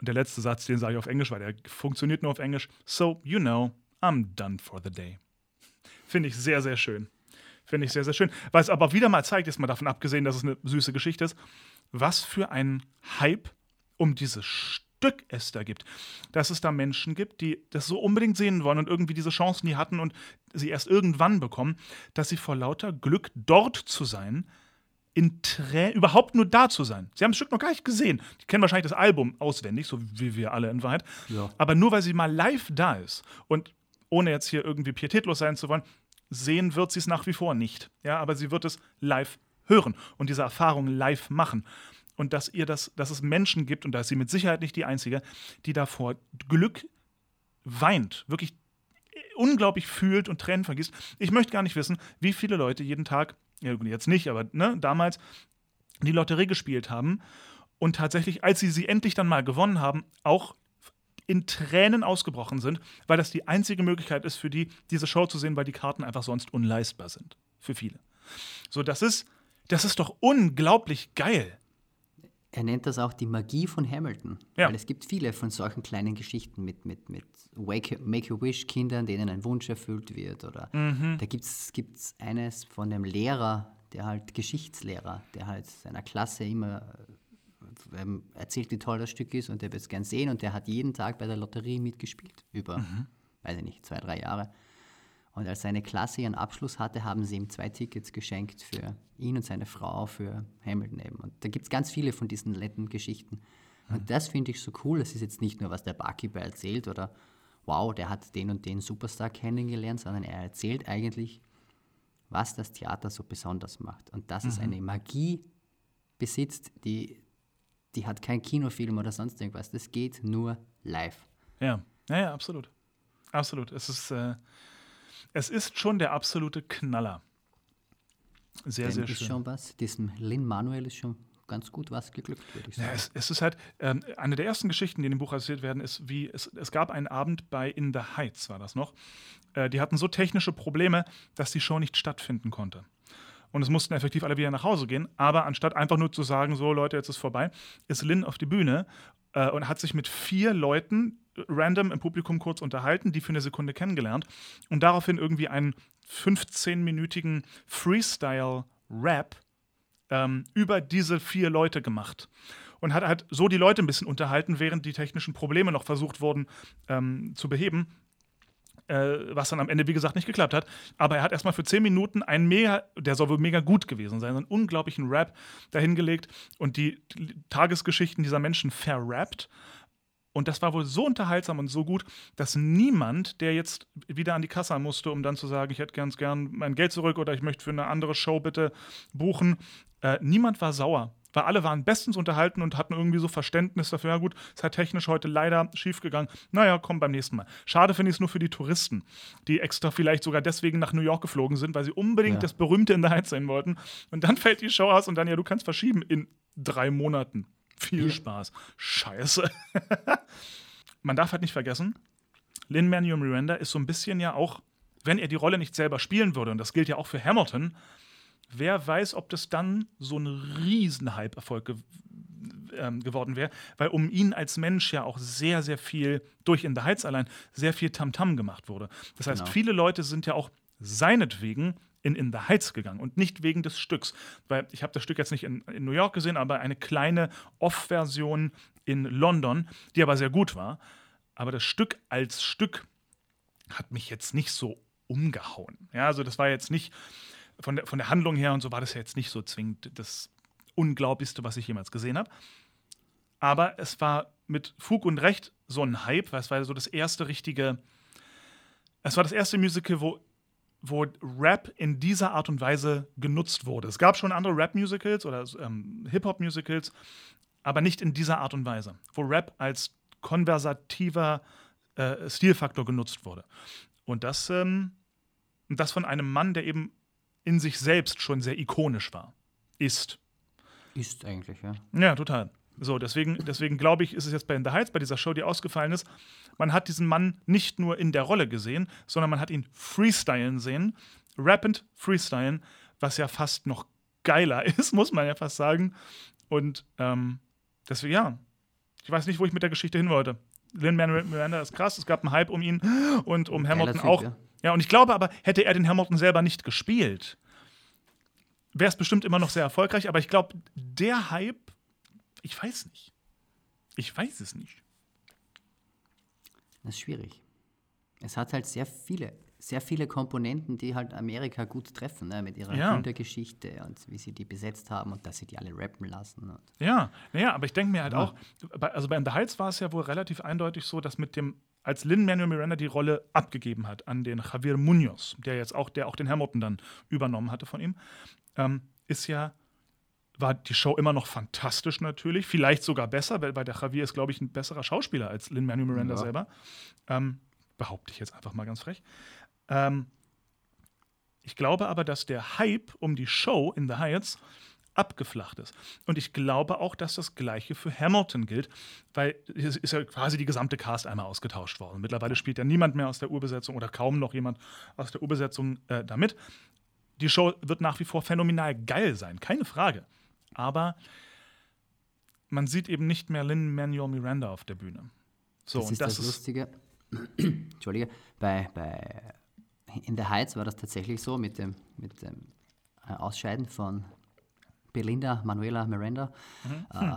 Und der letzte Satz, den sage ich auf Englisch, weil der funktioniert nur auf Englisch. So, you know, I'm done for the day. Finde ich sehr, sehr schön. Finde ich sehr, sehr schön. Weil es aber wieder mal zeigt, jetzt mal davon abgesehen, dass es eine süße Geschichte ist, was für ein Hype um dieses Stück es da gibt. Dass es da Menschen gibt, die das so unbedingt sehen wollen und irgendwie diese Chancen nie hatten und sie erst irgendwann bekommen, dass sie vor lauter Glück dort zu sein, in Trä überhaupt nur da zu sein. Sie haben das Stück noch gar nicht gesehen. Die kennen wahrscheinlich das Album auswendig, so wie wir alle in Wahrheit. Ja. Aber nur weil sie mal live da ist und ohne jetzt hier irgendwie pietätlos sein zu wollen, sehen wird sie es nach wie vor nicht. Ja, aber sie wird es live hören und diese Erfahrung live machen. Und dass ihr das, dass es Menschen gibt, und da ist sie mit Sicherheit nicht die Einzige, die davor Glück weint, wirklich unglaublich fühlt und Tränen vergisst. Ich möchte gar nicht wissen, wie viele Leute jeden Tag, jetzt nicht, aber ne, damals die Lotterie gespielt haben und tatsächlich, als sie sie endlich dann mal gewonnen haben, auch in Tränen ausgebrochen sind, weil das die einzige Möglichkeit ist für die, diese Show zu sehen, weil die Karten einfach sonst unleistbar sind. Für viele. So, das ist, das ist doch unglaublich geil. Er nennt das auch die Magie von Hamilton. Ja. Weil es gibt viele von solchen kleinen Geschichten mit, mit, mit Make-A-Wish-Kindern, denen ein Wunsch erfüllt wird. Oder da gibt es eines von dem Lehrer, der halt Geschichtslehrer, der halt seiner Klasse immer äh, ähm, erzählt, wie toll das Stück ist und der wird es gern sehen und der hat jeden Tag bei der Lotterie mitgespielt. Über, weiß ich nicht, zwei, drei Jahre. Und als seine Klasse ihren Abschluss hatte, haben sie ihm zwei Tickets geschenkt für ihn und seine Frau für Hamilton eben. Und da gibt es ganz viele von diesen netten Geschichten. Und das finde ich so cool. Das ist jetzt nicht nur, was der Barkeeper erzählt oder wow, der hat den und den Superstar kennengelernt, sondern er erzählt eigentlich, was das Theater so besonders macht. Und dass es eine Magie besitzt, die, die hat kein Kinofilm oder sonst irgendwas. Das geht nur live. Ja, ja, ja absolut. Absolut. Es ist, äh, es ist schon der absolute Knaller. Sehr, Dem sehr ist schön. schon was. Diesem Lin Manuel ist schon ganz gut was geglückt, würde ich sagen. Ja, es, es ist halt, ähm, eine der ersten Geschichten, die in dem Buch erzählt werden, ist, wie es, es gab einen Abend bei In the Heights, war das noch. Äh, die hatten so technische Probleme, dass die Show nicht stattfinden konnte. Und es mussten effektiv alle wieder nach Hause gehen. Aber anstatt einfach nur zu sagen, so Leute, jetzt ist vorbei, ist Lynn auf die Bühne äh, und hat sich mit vier Leuten random im Publikum kurz unterhalten, die für eine Sekunde kennengelernt und daraufhin irgendwie einen 15-minütigen Freestyle-Rap ähm, über diese vier Leute gemacht. Und hat halt so die Leute ein bisschen unterhalten, während die technischen Probleme noch versucht wurden ähm, zu beheben. Äh, was dann am Ende, wie gesagt, nicht geklappt hat. Aber er hat erstmal für zehn Minuten einen mega, der soll wohl mega gut gewesen sein, einen unglaublichen Rap dahingelegt und die Tagesgeschichten dieser Menschen verrappt. Und das war wohl so unterhaltsam und so gut, dass niemand, der jetzt wieder an die Kasse musste, um dann zu sagen, ich hätte ganz gern mein Geld zurück oder ich möchte für eine andere Show bitte buchen, äh, niemand war sauer. Weil alle waren bestens unterhalten und hatten irgendwie so Verständnis dafür. Ja, gut, ist halt technisch heute leider schiefgegangen. Naja, komm beim nächsten Mal. Schade finde ich es nur für die Touristen, die extra vielleicht sogar deswegen nach New York geflogen sind, weil sie unbedingt Ja. das berühmte in der Heiz sehen wollten. Und dann fällt die Show aus und dann, ja, du kannst verschieben in drei Monaten. Viel Spaß. Scheiße. Man darf halt nicht vergessen, Lin-Manuel Miranda ist so ein bisschen ja auch, wenn er die Rolle nicht selber spielen würde, und das gilt ja auch für Hamilton, wer weiß, ob das dann so ein Riesen-Hype-Erfolg ge ähm, geworden wäre, weil um ihn als Mensch ja auch sehr, sehr viel, durch In the Heights allein, sehr viel Tamtam gemacht wurde. Das heißt, Genau. viele Leute sind ja auch seinetwegen in In the Heights gegangen und nicht wegen des Stücks. Weil ich habe das Stück jetzt nicht in, in New York gesehen, aber eine kleine Off-Version in London, die aber sehr gut war. Aber das Stück als Stück hat mich jetzt nicht so umgehauen. Ja, also das war jetzt nicht, von der, von der Handlung her und so war das ja jetzt nicht so zwingend das Unglaublichste, was ich jemals gesehen habe. Aber es war mit Fug und Recht so ein Hype, weil es war so das erste richtige, es war das erste Musical, wo, wo Rap in dieser Art und Weise genutzt wurde. Es gab schon andere Rap-Musicals oder ähm, Hip-Hop-Musicals, aber nicht in dieser Art und Weise, wo Rap als konversativer äh, Stilfaktor genutzt wurde. Und das, ähm, das von einem Mann, der eben in sich selbst schon sehr ikonisch war. Ist. Ist eigentlich, ja. Ja, total. So, deswegen, deswegen glaube ich, ist es jetzt bei In the Heights, bei dieser Show, die ausgefallen ist, man hat diesen Mann nicht nur in der Rolle gesehen, sondern man hat ihn freestylen sehen, rappend freestylen, was ja fast noch geiler ist, muss man ja fast sagen. Und ähm, deswegen, ja, ich weiß nicht, wo ich mit der Geschichte hin wollte. Lin-Manuel Miranda ist krass, es gab einen Hype um ihn und um Hamilton Typ, auch. ja. Ja, und ich glaube aber, hätte er den Hamilton selber nicht gespielt, wäre es bestimmt immer noch sehr erfolgreich. Aber ich glaube, der Hype, ich weiß nicht. Ich weiß es nicht. Das ist schwierig. Es hat halt sehr viele, sehr viele Komponenten, die halt Amerika gut treffen, ne? mit ihrer Ja. Kindergeschichte und wie sie die besetzt haben und dass sie die alle rappen lassen. Ja, naja, aber ich denke mir halt Ja. auch, also bei the Heights war es ja wohl relativ eindeutig so, dass mit dem, als Lin-Manuel Miranda die Rolle abgegeben hat an den Javier Munoz, der jetzt auch, der auch den Hamilton dann übernommen hatte von ihm, ähm, ist ja, war die Show immer noch fantastisch natürlich, vielleicht sogar besser, weil, weil der Javier ist, glaube ich, ein besserer Schauspieler als Lin-Manuel Miranda Ja. selber. Ähm, behaupte ich jetzt einfach mal ganz frech. Ähm, ich glaube aber, dass der Hype um die Show in The Heights abgeflacht ist. Und ich glaube auch, dass das Gleiche für Hamilton gilt, weil es ist ja quasi die gesamte Cast einmal ausgetauscht worden. Mittlerweile spielt ja niemand mehr aus der Urbesetzung oder kaum noch jemand aus der Urbesetzung äh, damit. Die Show wird nach wie vor phänomenal geil sein, keine Frage. Aber man sieht eben nicht mehr Lin Manuel Miranda auf der Bühne. So, das ist das das, Lustige. Entschuldige, bei, bei In the Heights war das tatsächlich so mit dem, mit dem äh, Ausscheiden von Belinda Manuela Miranda. Äh,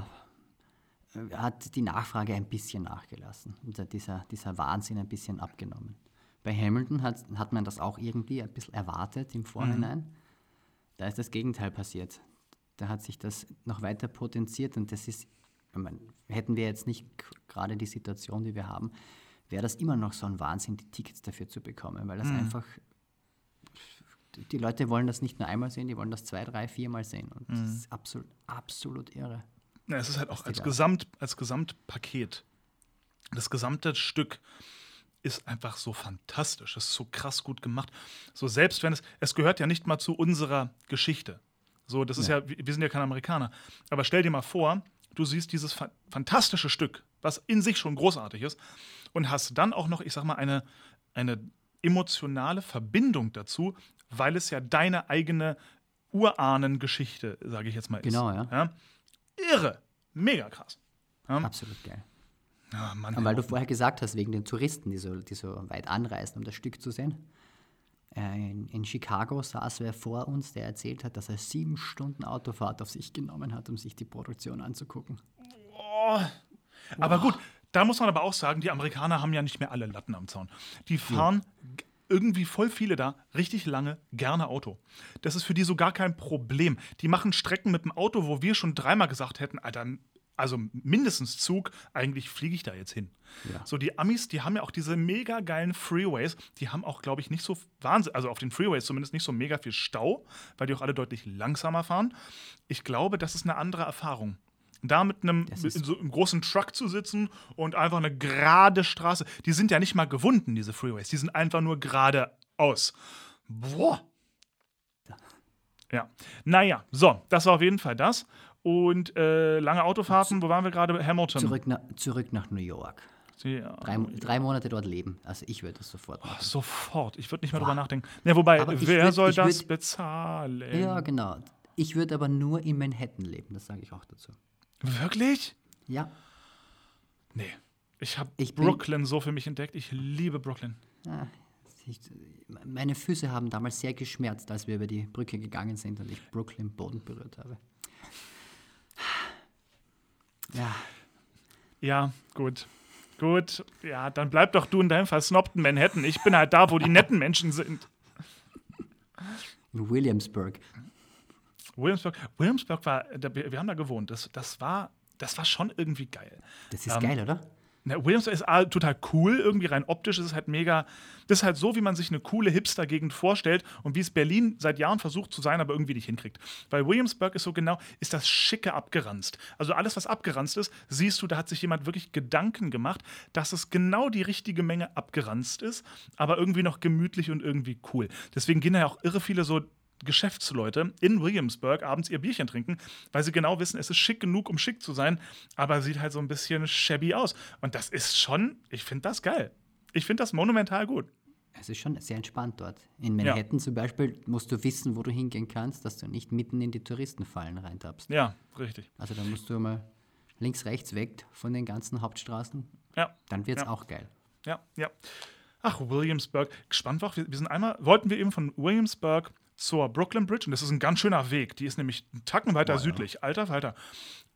hat die Nachfrage ein bisschen nachgelassen dieser, dieser Wahnsinn ein bisschen abgenommen. Bei Hamilton hat, hat man das auch irgendwie ein bisschen erwartet im Vorhinein. Da ist das Gegenteil passiert. Da hat sich das noch weiter potenziert und das ist, ich meine, hätten wir jetzt nicht gerade die Situation, die wir haben, wäre das immer noch so ein Wahnsinn, die Tickets dafür zu bekommen, weil das einfach, die Leute wollen das nicht nur einmal sehen, die wollen das zwei, drei, viermal sehen und das ist absolut, absolut irre. Ja, es ist halt auch als, da- Gesamt, als Gesamtpaket. Das gesamte Stück ist einfach so fantastisch. Es ist so krass gut gemacht. So selbst wenn es, es gehört ja nicht mal zu unserer Geschichte. So, das ist ja, wir wir sind ja keine Amerikaner. Aber stell dir mal vor, du siehst dieses fa fantastische Stück, was in sich schon großartig ist, und hast dann auch noch, ich sag mal, eine, eine emotionale Verbindung dazu, weil es ja deine eigene Urahnengeschichte, sage ich jetzt mal, ist. Genau, ja. Irre. Mega krass. Absolut geil. Ah, Mann, weil du vorher gesagt hast, wegen den Touristen, die so, die so weit anreisen, um das Stück zu sehen. Äh, In, in Chicago saß wer vor uns, der erzählt hat, dass er sieben Stunden Autofahrt auf sich genommen hat, um sich die Produktion anzugucken. Aber gut, da muss man aber auch sagen, die Amerikaner haben ja nicht mehr alle Latten am Zaun. Die fahren g- irgendwie voll viele da richtig lange gerne Auto. Das ist für die so gar kein Problem. Die machen Strecken mit dem Auto, wo wir schon dreimal gesagt hätten, Alter, also mindestens Zug, eigentlich fliege ich da jetzt hin. Ja. So, die Amis, die haben ja auch diese mega geilen Freeways. Die haben auch, glaube ich, nicht so Wahnsinn, also auf den Freeways zumindest nicht so mega viel Stau, weil die auch alle deutlich langsamer fahren. Ich glaube, das ist eine andere Erfahrung. Da mit einem ist- so einem großen Truck zu sitzen und einfach eine gerade Straße. Die sind ja nicht mal gewunden, diese Freeways. Die sind einfach nur geradeaus. Boah. Ja. Naja, so, das war auf jeden Fall das. Und äh, lange Autofahrten, wo waren wir gerade? Hamilton. Zurück, na, zurück nach New York. Ja. Drei, drei Monate dort leben. Also ich würde das sofort machen. Sofort. Ich würde nicht mehr drüber nachdenken. Ja, wobei, Aber wer würd- soll das würd- bezahlen? Ja, genau. Ich würde aber nur in Manhattan leben, das sage ich auch dazu. Wirklich? Ja, Nee. Ich habe Brooklyn so für mich entdeckt. Ich liebe Brooklyn. ich, meine Füße haben damals sehr geschmerzt, als wir über die Brücke gegangen sind und ich Brooklyn Boden berührt habe. Ja, Ja, gut. Gut. Ja, dann bleib doch du in deinem versnobten Manhattan. Ich bin halt da, wo die netten Menschen sind. in Williamsburg. Williamsburg, Williamsburg war, wir haben da gewohnt. Das, das, war, das war schon irgendwie geil. Das ist Ähm, geil, oder? Na, Williamsburg ist total cool, irgendwie rein optisch ist es halt mega. Das ist halt so, wie man sich eine coole Hipster-Gegend vorstellt und wie es Berlin seit Jahren versucht zu sein, aber irgendwie nicht hinkriegt. Weil Williamsburg ist so genau, ist das Schicke abgeranzt. Also alles, was abgeranzt ist, siehst du, da hat sich jemand wirklich Gedanken gemacht, dass es genau die richtige Menge abgeranzt ist, aber irgendwie noch gemütlich und irgendwie cool. Deswegen gehen da ja auch irre viele so Geschäftsleute in Williamsburg abends ihr Bierchen trinken, weil sie genau wissen, es ist schick genug, um schick zu sein, aber sieht halt so ein bisschen shabby aus. Und das ist schon, ich finde das geil. Ich finde das monumental gut. Es ist schon sehr entspannt dort. In Manhattan zum Beispiel musst du wissen, wo du hingehen kannst, dass du nicht mitten in die Touristenfallen reintappst. Ja, richtig. Also da musst du mal links, rechts weg von den ganzen Hauptstraßen. Ja. Dann wird es Ja. auch geil. Ja, ja. Ach, Williamsburg. Gespannt war, wir, wir sind einmal, wollten wir eben von Williamsburg zur Brooklyn Bridge und das ist ein ganz schöner Weg. Die ist nämlich einen Tacken weiter südlich. Alter Falter.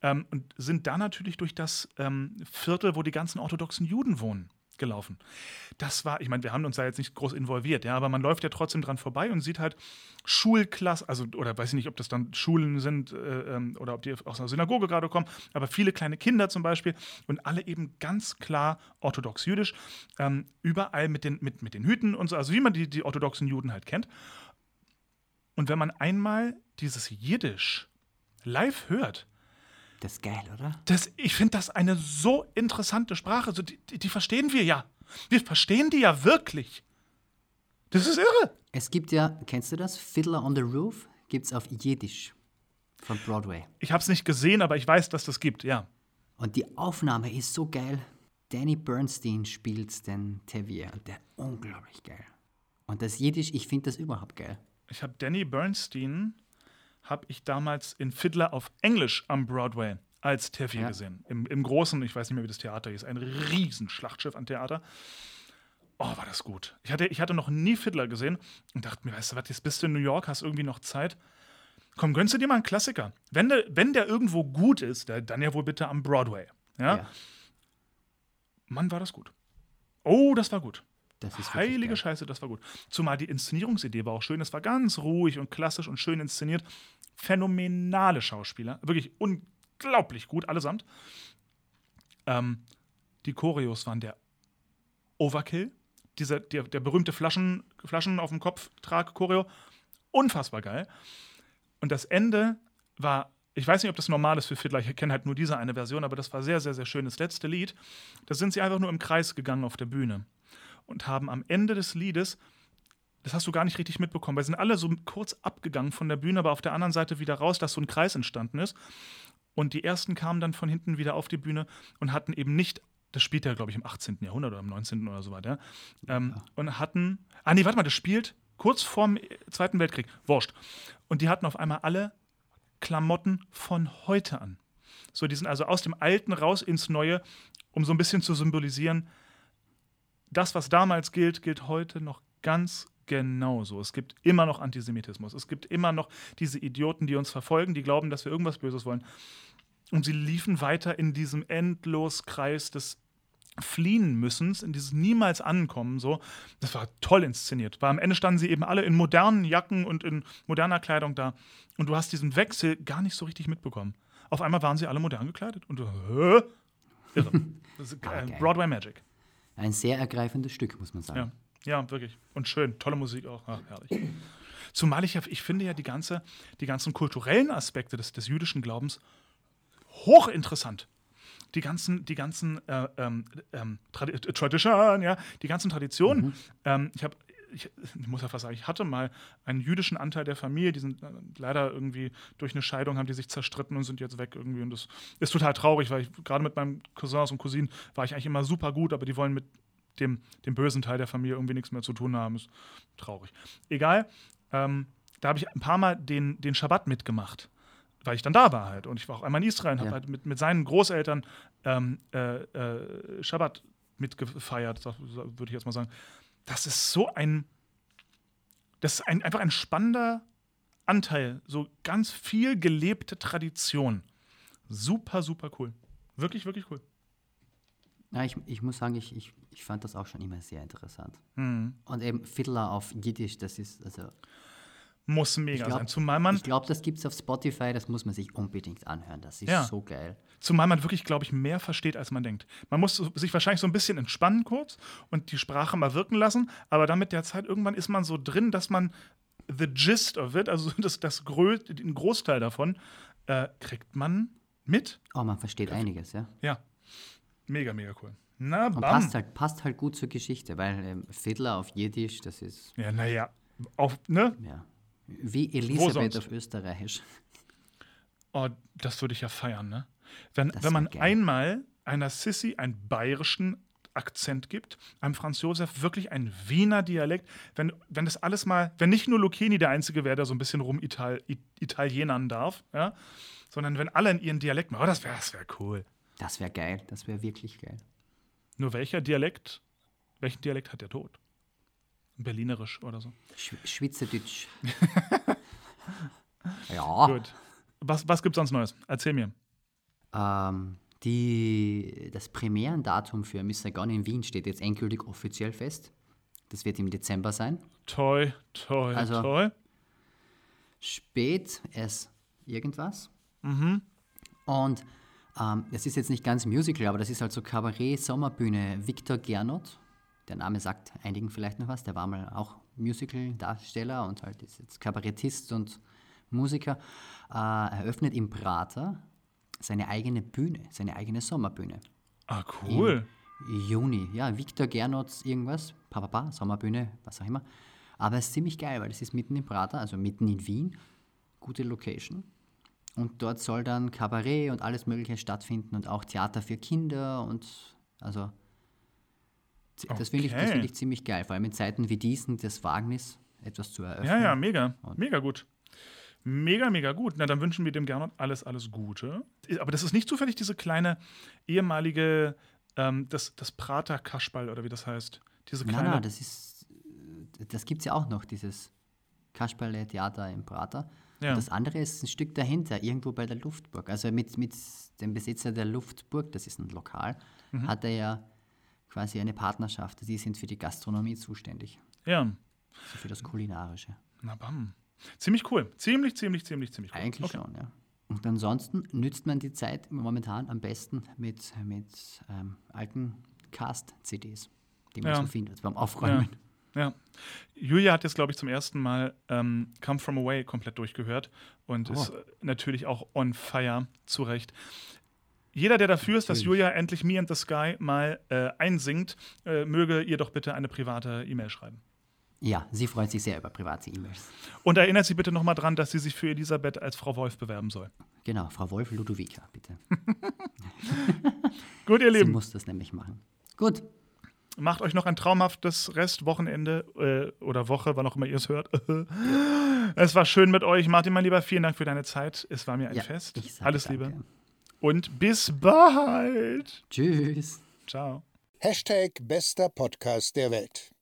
Ähm, und sind da natürlich durch das ähm, Viertel, wo die ganzen orthodoxen Juden wohnen, gelaufen. Das war, ich meine, wir haben uns da jetzt nicht groß involviert, ja, aber man läuft ja trotzdem dran vorbei und sieht halt Schulklassen, also, oder weiß ich nicht, ob das dann Schulen sind äh, ähm, oder ob die aus einer Synagoge gerade kommen, aber viele kleine Kinder zum Beispiel und alle eben ganz klar orthodox-jüdisch, ähm, überall mit den, mit, mit den Hüten und so, also wie man die, die orthodoxen Juden halt kennt. Und wenn man einmal dieses Jiddisch live hört, Das ist geil, oder? das, ich finde das eine so interessante Sprache. So, die, die, die verstehen wir ja. Wir verstehen die ja wirklich. Das ist irre. Es gibt ja, kennst du das? Fiddler on the Roof gibt es auf Jiddisch von Broadway. Ich habe es nicht gesehen, aber ich weiß, dass das gibt, ja. Und die Aufnahme ist so geil. Danny Bernstein spielt den Tevier und der unglaublich geil. Und das Jiddisch, ich finde das überhaupt geil. Ich habe Danny Bernstein, habe ich damals in Fiddler auf Englisch am Broadway als Teffi Ja. gesehen. Im, Im großen, ich weiß nicht mehr, wie das Theater hieß, ein riesen Schlachtschiff an Theater. Oh, war das gut. Ich hatte, ich hatte noch nie Fiddler gesehen und dachte mir, weißt du was, jetzt bist du in New York, hast irgendwie noch Zeit. Komm, gönnst du dir mal einen Klassiker. Wenn der, wenn der irgendwo gut ist, der- dann ja wohl bitte am Broadway. Ja? Ja, Mann, war das gut. Oh, das war gut. Das ist Heilige geil. Scheiße, das war gut. Zumal die Inszenierungsidee war auch schön. Es war ganz ruhig und klassisch und schön inszeniert. Phänomenale Schauspieler. Wirklich unglaublich gut, allesamt. Ähm, die Choreos waren der Overkill. Dieser, der, der berühmte Flaschen, Flaschen auf dem Kopf trag Choreo. Unfassbar geil. Und das Ende war, ich weiß nicht, ob das normal ist für Fiddler, ich kenne halt nur diese eine Version, aber das war sehr, sehr, sehr schön. Das letzte Lied, da sind sie einfach nur im Kreis gegangen auf der Bühne und haben am Ende des Liedes, das hast du gar nicht richtig mitbekommen, weil sie sind alle so kurz abgegangen von der Bühne, aber auf der anderen Seite wieder raus, dass so ein Kreis entstanden ist. Und die ersten kamen dann von hinten wieder auf die Bühne und hatten eben nicht, das spielt ja, glaube ich, im 18. Jahrhundert oder im 19. oder so weiter, ähm, und hatten, ah nee, warte mal, das spielt kurz vorm Zweiten Weltkrieg, wurscht. Und die hatten auf einmal alle Klamotten von heute an. So, die sind also aus dem Alten raus ins Neue, um so ein bisschen zu symbolisieren, das, was damals gilt, gilt heute noch ganz genauso. Es gibt immer noch Antisemitismus. Es gibt immer noch diese Idioten, die uns verfolgen, die glauben, dass wir irgendwas Böses wollen. Und sie liefen weiter in diesem Endloskreis des Fliehen müssens, in dieses niemals ankommen. So. Das war toll inszeniert. Weil am Ende standen sie eben alle in modernen Jacken und in moderner Kleidung da. Und du hast diesen Wechsel gar nicht so richtig mitbekommen. Auf einmal waren sie alle modern gekleidet. Und du, hä? Irre. Das ist, äh. Broadway Magic. Ein sehr ergreifendes Stück, muss man sagen. Ja, ja, wirklich. Und schön. Tolle Musik auch. Ach, herrlich. Zumal ich ja, ich finde ja die, ganze, die ganzen kulturellen Aspekte des, des jüdischen Glaubens hochinteressant. Die ganzen, die ganzen äh, ähm, ähm, äh, Tradition, ja, die ganzen Traditionen. Ähm, ich habe, ich, ich muss ja fast sagen, ich hatte mal einen jüdischen Anteil der Familie, die sind äh, leider irgendwie durch eine Scheidung haben die sich zerstritten und sind jetzt weg irgendwie. Und das ist total traurig, weil ich gerade mit meinen Cousins und Cousinen war ich eigentlich immer super gut, aber die wollen mit dem, dem bösen Teil der Familie irgendwie nichts mehr zu tun haben. Ist traurig. Egal. Ähm, da habe ich ein paar Mal den, den Schabbat mitgemacht, weil ich dann da war halt. Und ich war auch einmal in Israel und habe Ja. halt mit, mit seinen Großeltern ähm, äh, äh, Schabbat mitgefeiert, würde ich jetzt mal sagen. Das ist so ein, das ist ein, einfach ein spannender Anteil, so ganz viel gelebte Tradition. Super, super cool. Wirklich, wirklich cool. Ja, ich, ich muss sagen, ich, ich, ich fand das auch schon immer sehr interessant. Mhm. Und eben Fiddler auf Jiddisch, das ist, also, Muss mega glaub- sein. Zumal man, ich glaube, das gibt es auf Spotify, das muss man sich unbedingt anhören. Das ist Ja. so geil. Zumal man wirklich, glaube ich, mehr versteht, als man denkt. Man muss sich wahrscheinlich so ein bisschen entspannen kurz und die Sprache mal wirken lassen, aber dann mit der Zeit irgendwann ist man so drin, dass man the gist of it, also das, das Grö den Großteil davon, äh, kriegt man mit. Oh, man versteht einiges, ja. Ja. Mega, mega cool. Na, Und bam. passt halt, passt halt gut zur Geschichte, weil ähm, Fiddler auf Jiddisch, das ist, Ja, naja. Auf, ne? ja. Wie Elisabeth auf Österreichisch. Oh, das würde ich ja feiern, ne? Wenn, Das wenn man geil. einmal einer Sissy einen bayerischen Akzent gibt, einem Franz Josef wirklich einen Wiener Dialekt, wenn, wenn das alles mal, wenn nicht nur Lucchini der Einzige wäre, der so ein bisschen rum Ital, Italienern darf, ja, sondern wenn alle in ihren Dialekt machen, oh, das wäre das wär cool. Das wäre geil. Das wäre wirklich geil. Nur welcher Dialekt, welchen Dialekt hat der Tod? Berlinerisch oder so. Sch Schweizerdeutsch. ja. Gut. Was, was gibt's sonst Neues? Erzähl mir. Ähm, die, das Premierendatum für Miss Saigon in Wien steht jetzt endgültig offiziell fest. Das wird im Dezember sein. Toi, toi, Also- toi. Spät es irgendwas. Mhm. Und ähm, das ist jetzt nicht ganz Musical, aber das ist halt so Kabarett, Sommerbühne. Viktor Gernot, der Name sagt einigen vielleicht noch was, der war mal auch Musical-Darsteller und halt ist jetzt Kabarettist und Musiker, äh, eröffnet im Prater seine eigene Bühne, seine eigene Sommerbühne. Ah, cool. Juni, ja, Viktor Gernots irgendwas, Papa, Sommerbühne, was auch immer. Aber es ist ziemlich geil, weil es ist mitten im Prater, also mitten in Wien, gute Location. Und dort soll dann Kabarett und alles Mögliche stattfinden und auch Theater für Kinder und also das finde ich, das Okay. find ich ziemlich geil, vor allem in Zeiten wie diesen des Wagnis etwas zu eröffnen. Ja, ja, mega. Mega gut. Mega, mega gut. Na, dann wünschen wir dem Gernot alles, alles Gute. Aber das ist nicht zufällig diese kleine ehemalige, ähm, das, das Prater Kaschball oder wie das heißt. Diese kleine. nein, das ist, äh, das gibt es ja auch noch, dieses Kasperle-Theater im Prater. Ja. Und das andere ist ein Stück dahinter, irgendwo bei der Luftburg. Also mit, mit dem Besitzer der Luftburg, das ist ein Lokal, Mhm. hat er ja quasi eine Partnerschaft. Die sind für die Gastronomie zuständig, ja. also für das Kulinarische. Na bam. Ziemlich cool. Ziemlich, ziemlich, ziemlich, ziemlich cool. Eigentlich Okay. schon, ja. Und ansonsten nützt man die Zeit momentan am besten mit, mit ähm, alten Cast-CDs, die man Ja. so findet beim Aufräumen. Ja. Julia hat jetzt, glaube ich, zum ersten Mal ähm, Come From Away komplett durchgehört und ist Oh. äh, natürlich auch on fire, zu Recht. Jeder, der dafür ist, dass Natürlich. Julia endlich Me and the Sky mal äh, einsingt, äh, möge ihr doch bitte eine private E-Mail schreiben. Ja, sie freut sich sehr über private E-Mails. Und erinnert sie bitte nochmal dran, dass sie sich für Elisabeth als Frau Wolf bewerben soll. Genau, Frau Wolf Ludovica, bitte. Gut, ihr Sie Lieben, muss das nämlich machen. Gut, macht euch noch ein traumhaftes Restwochenende äh, oder Woche, wann auch immer ihr es hört. es war schön mit euch. Martin, mein Lieber, vielen Dank für deine Zeit. Es war mir ein ja, Fest. Alles danke. Liebe. Und bis bald. Tschüss. Ciao. Hashtag bester Podcast der Welt.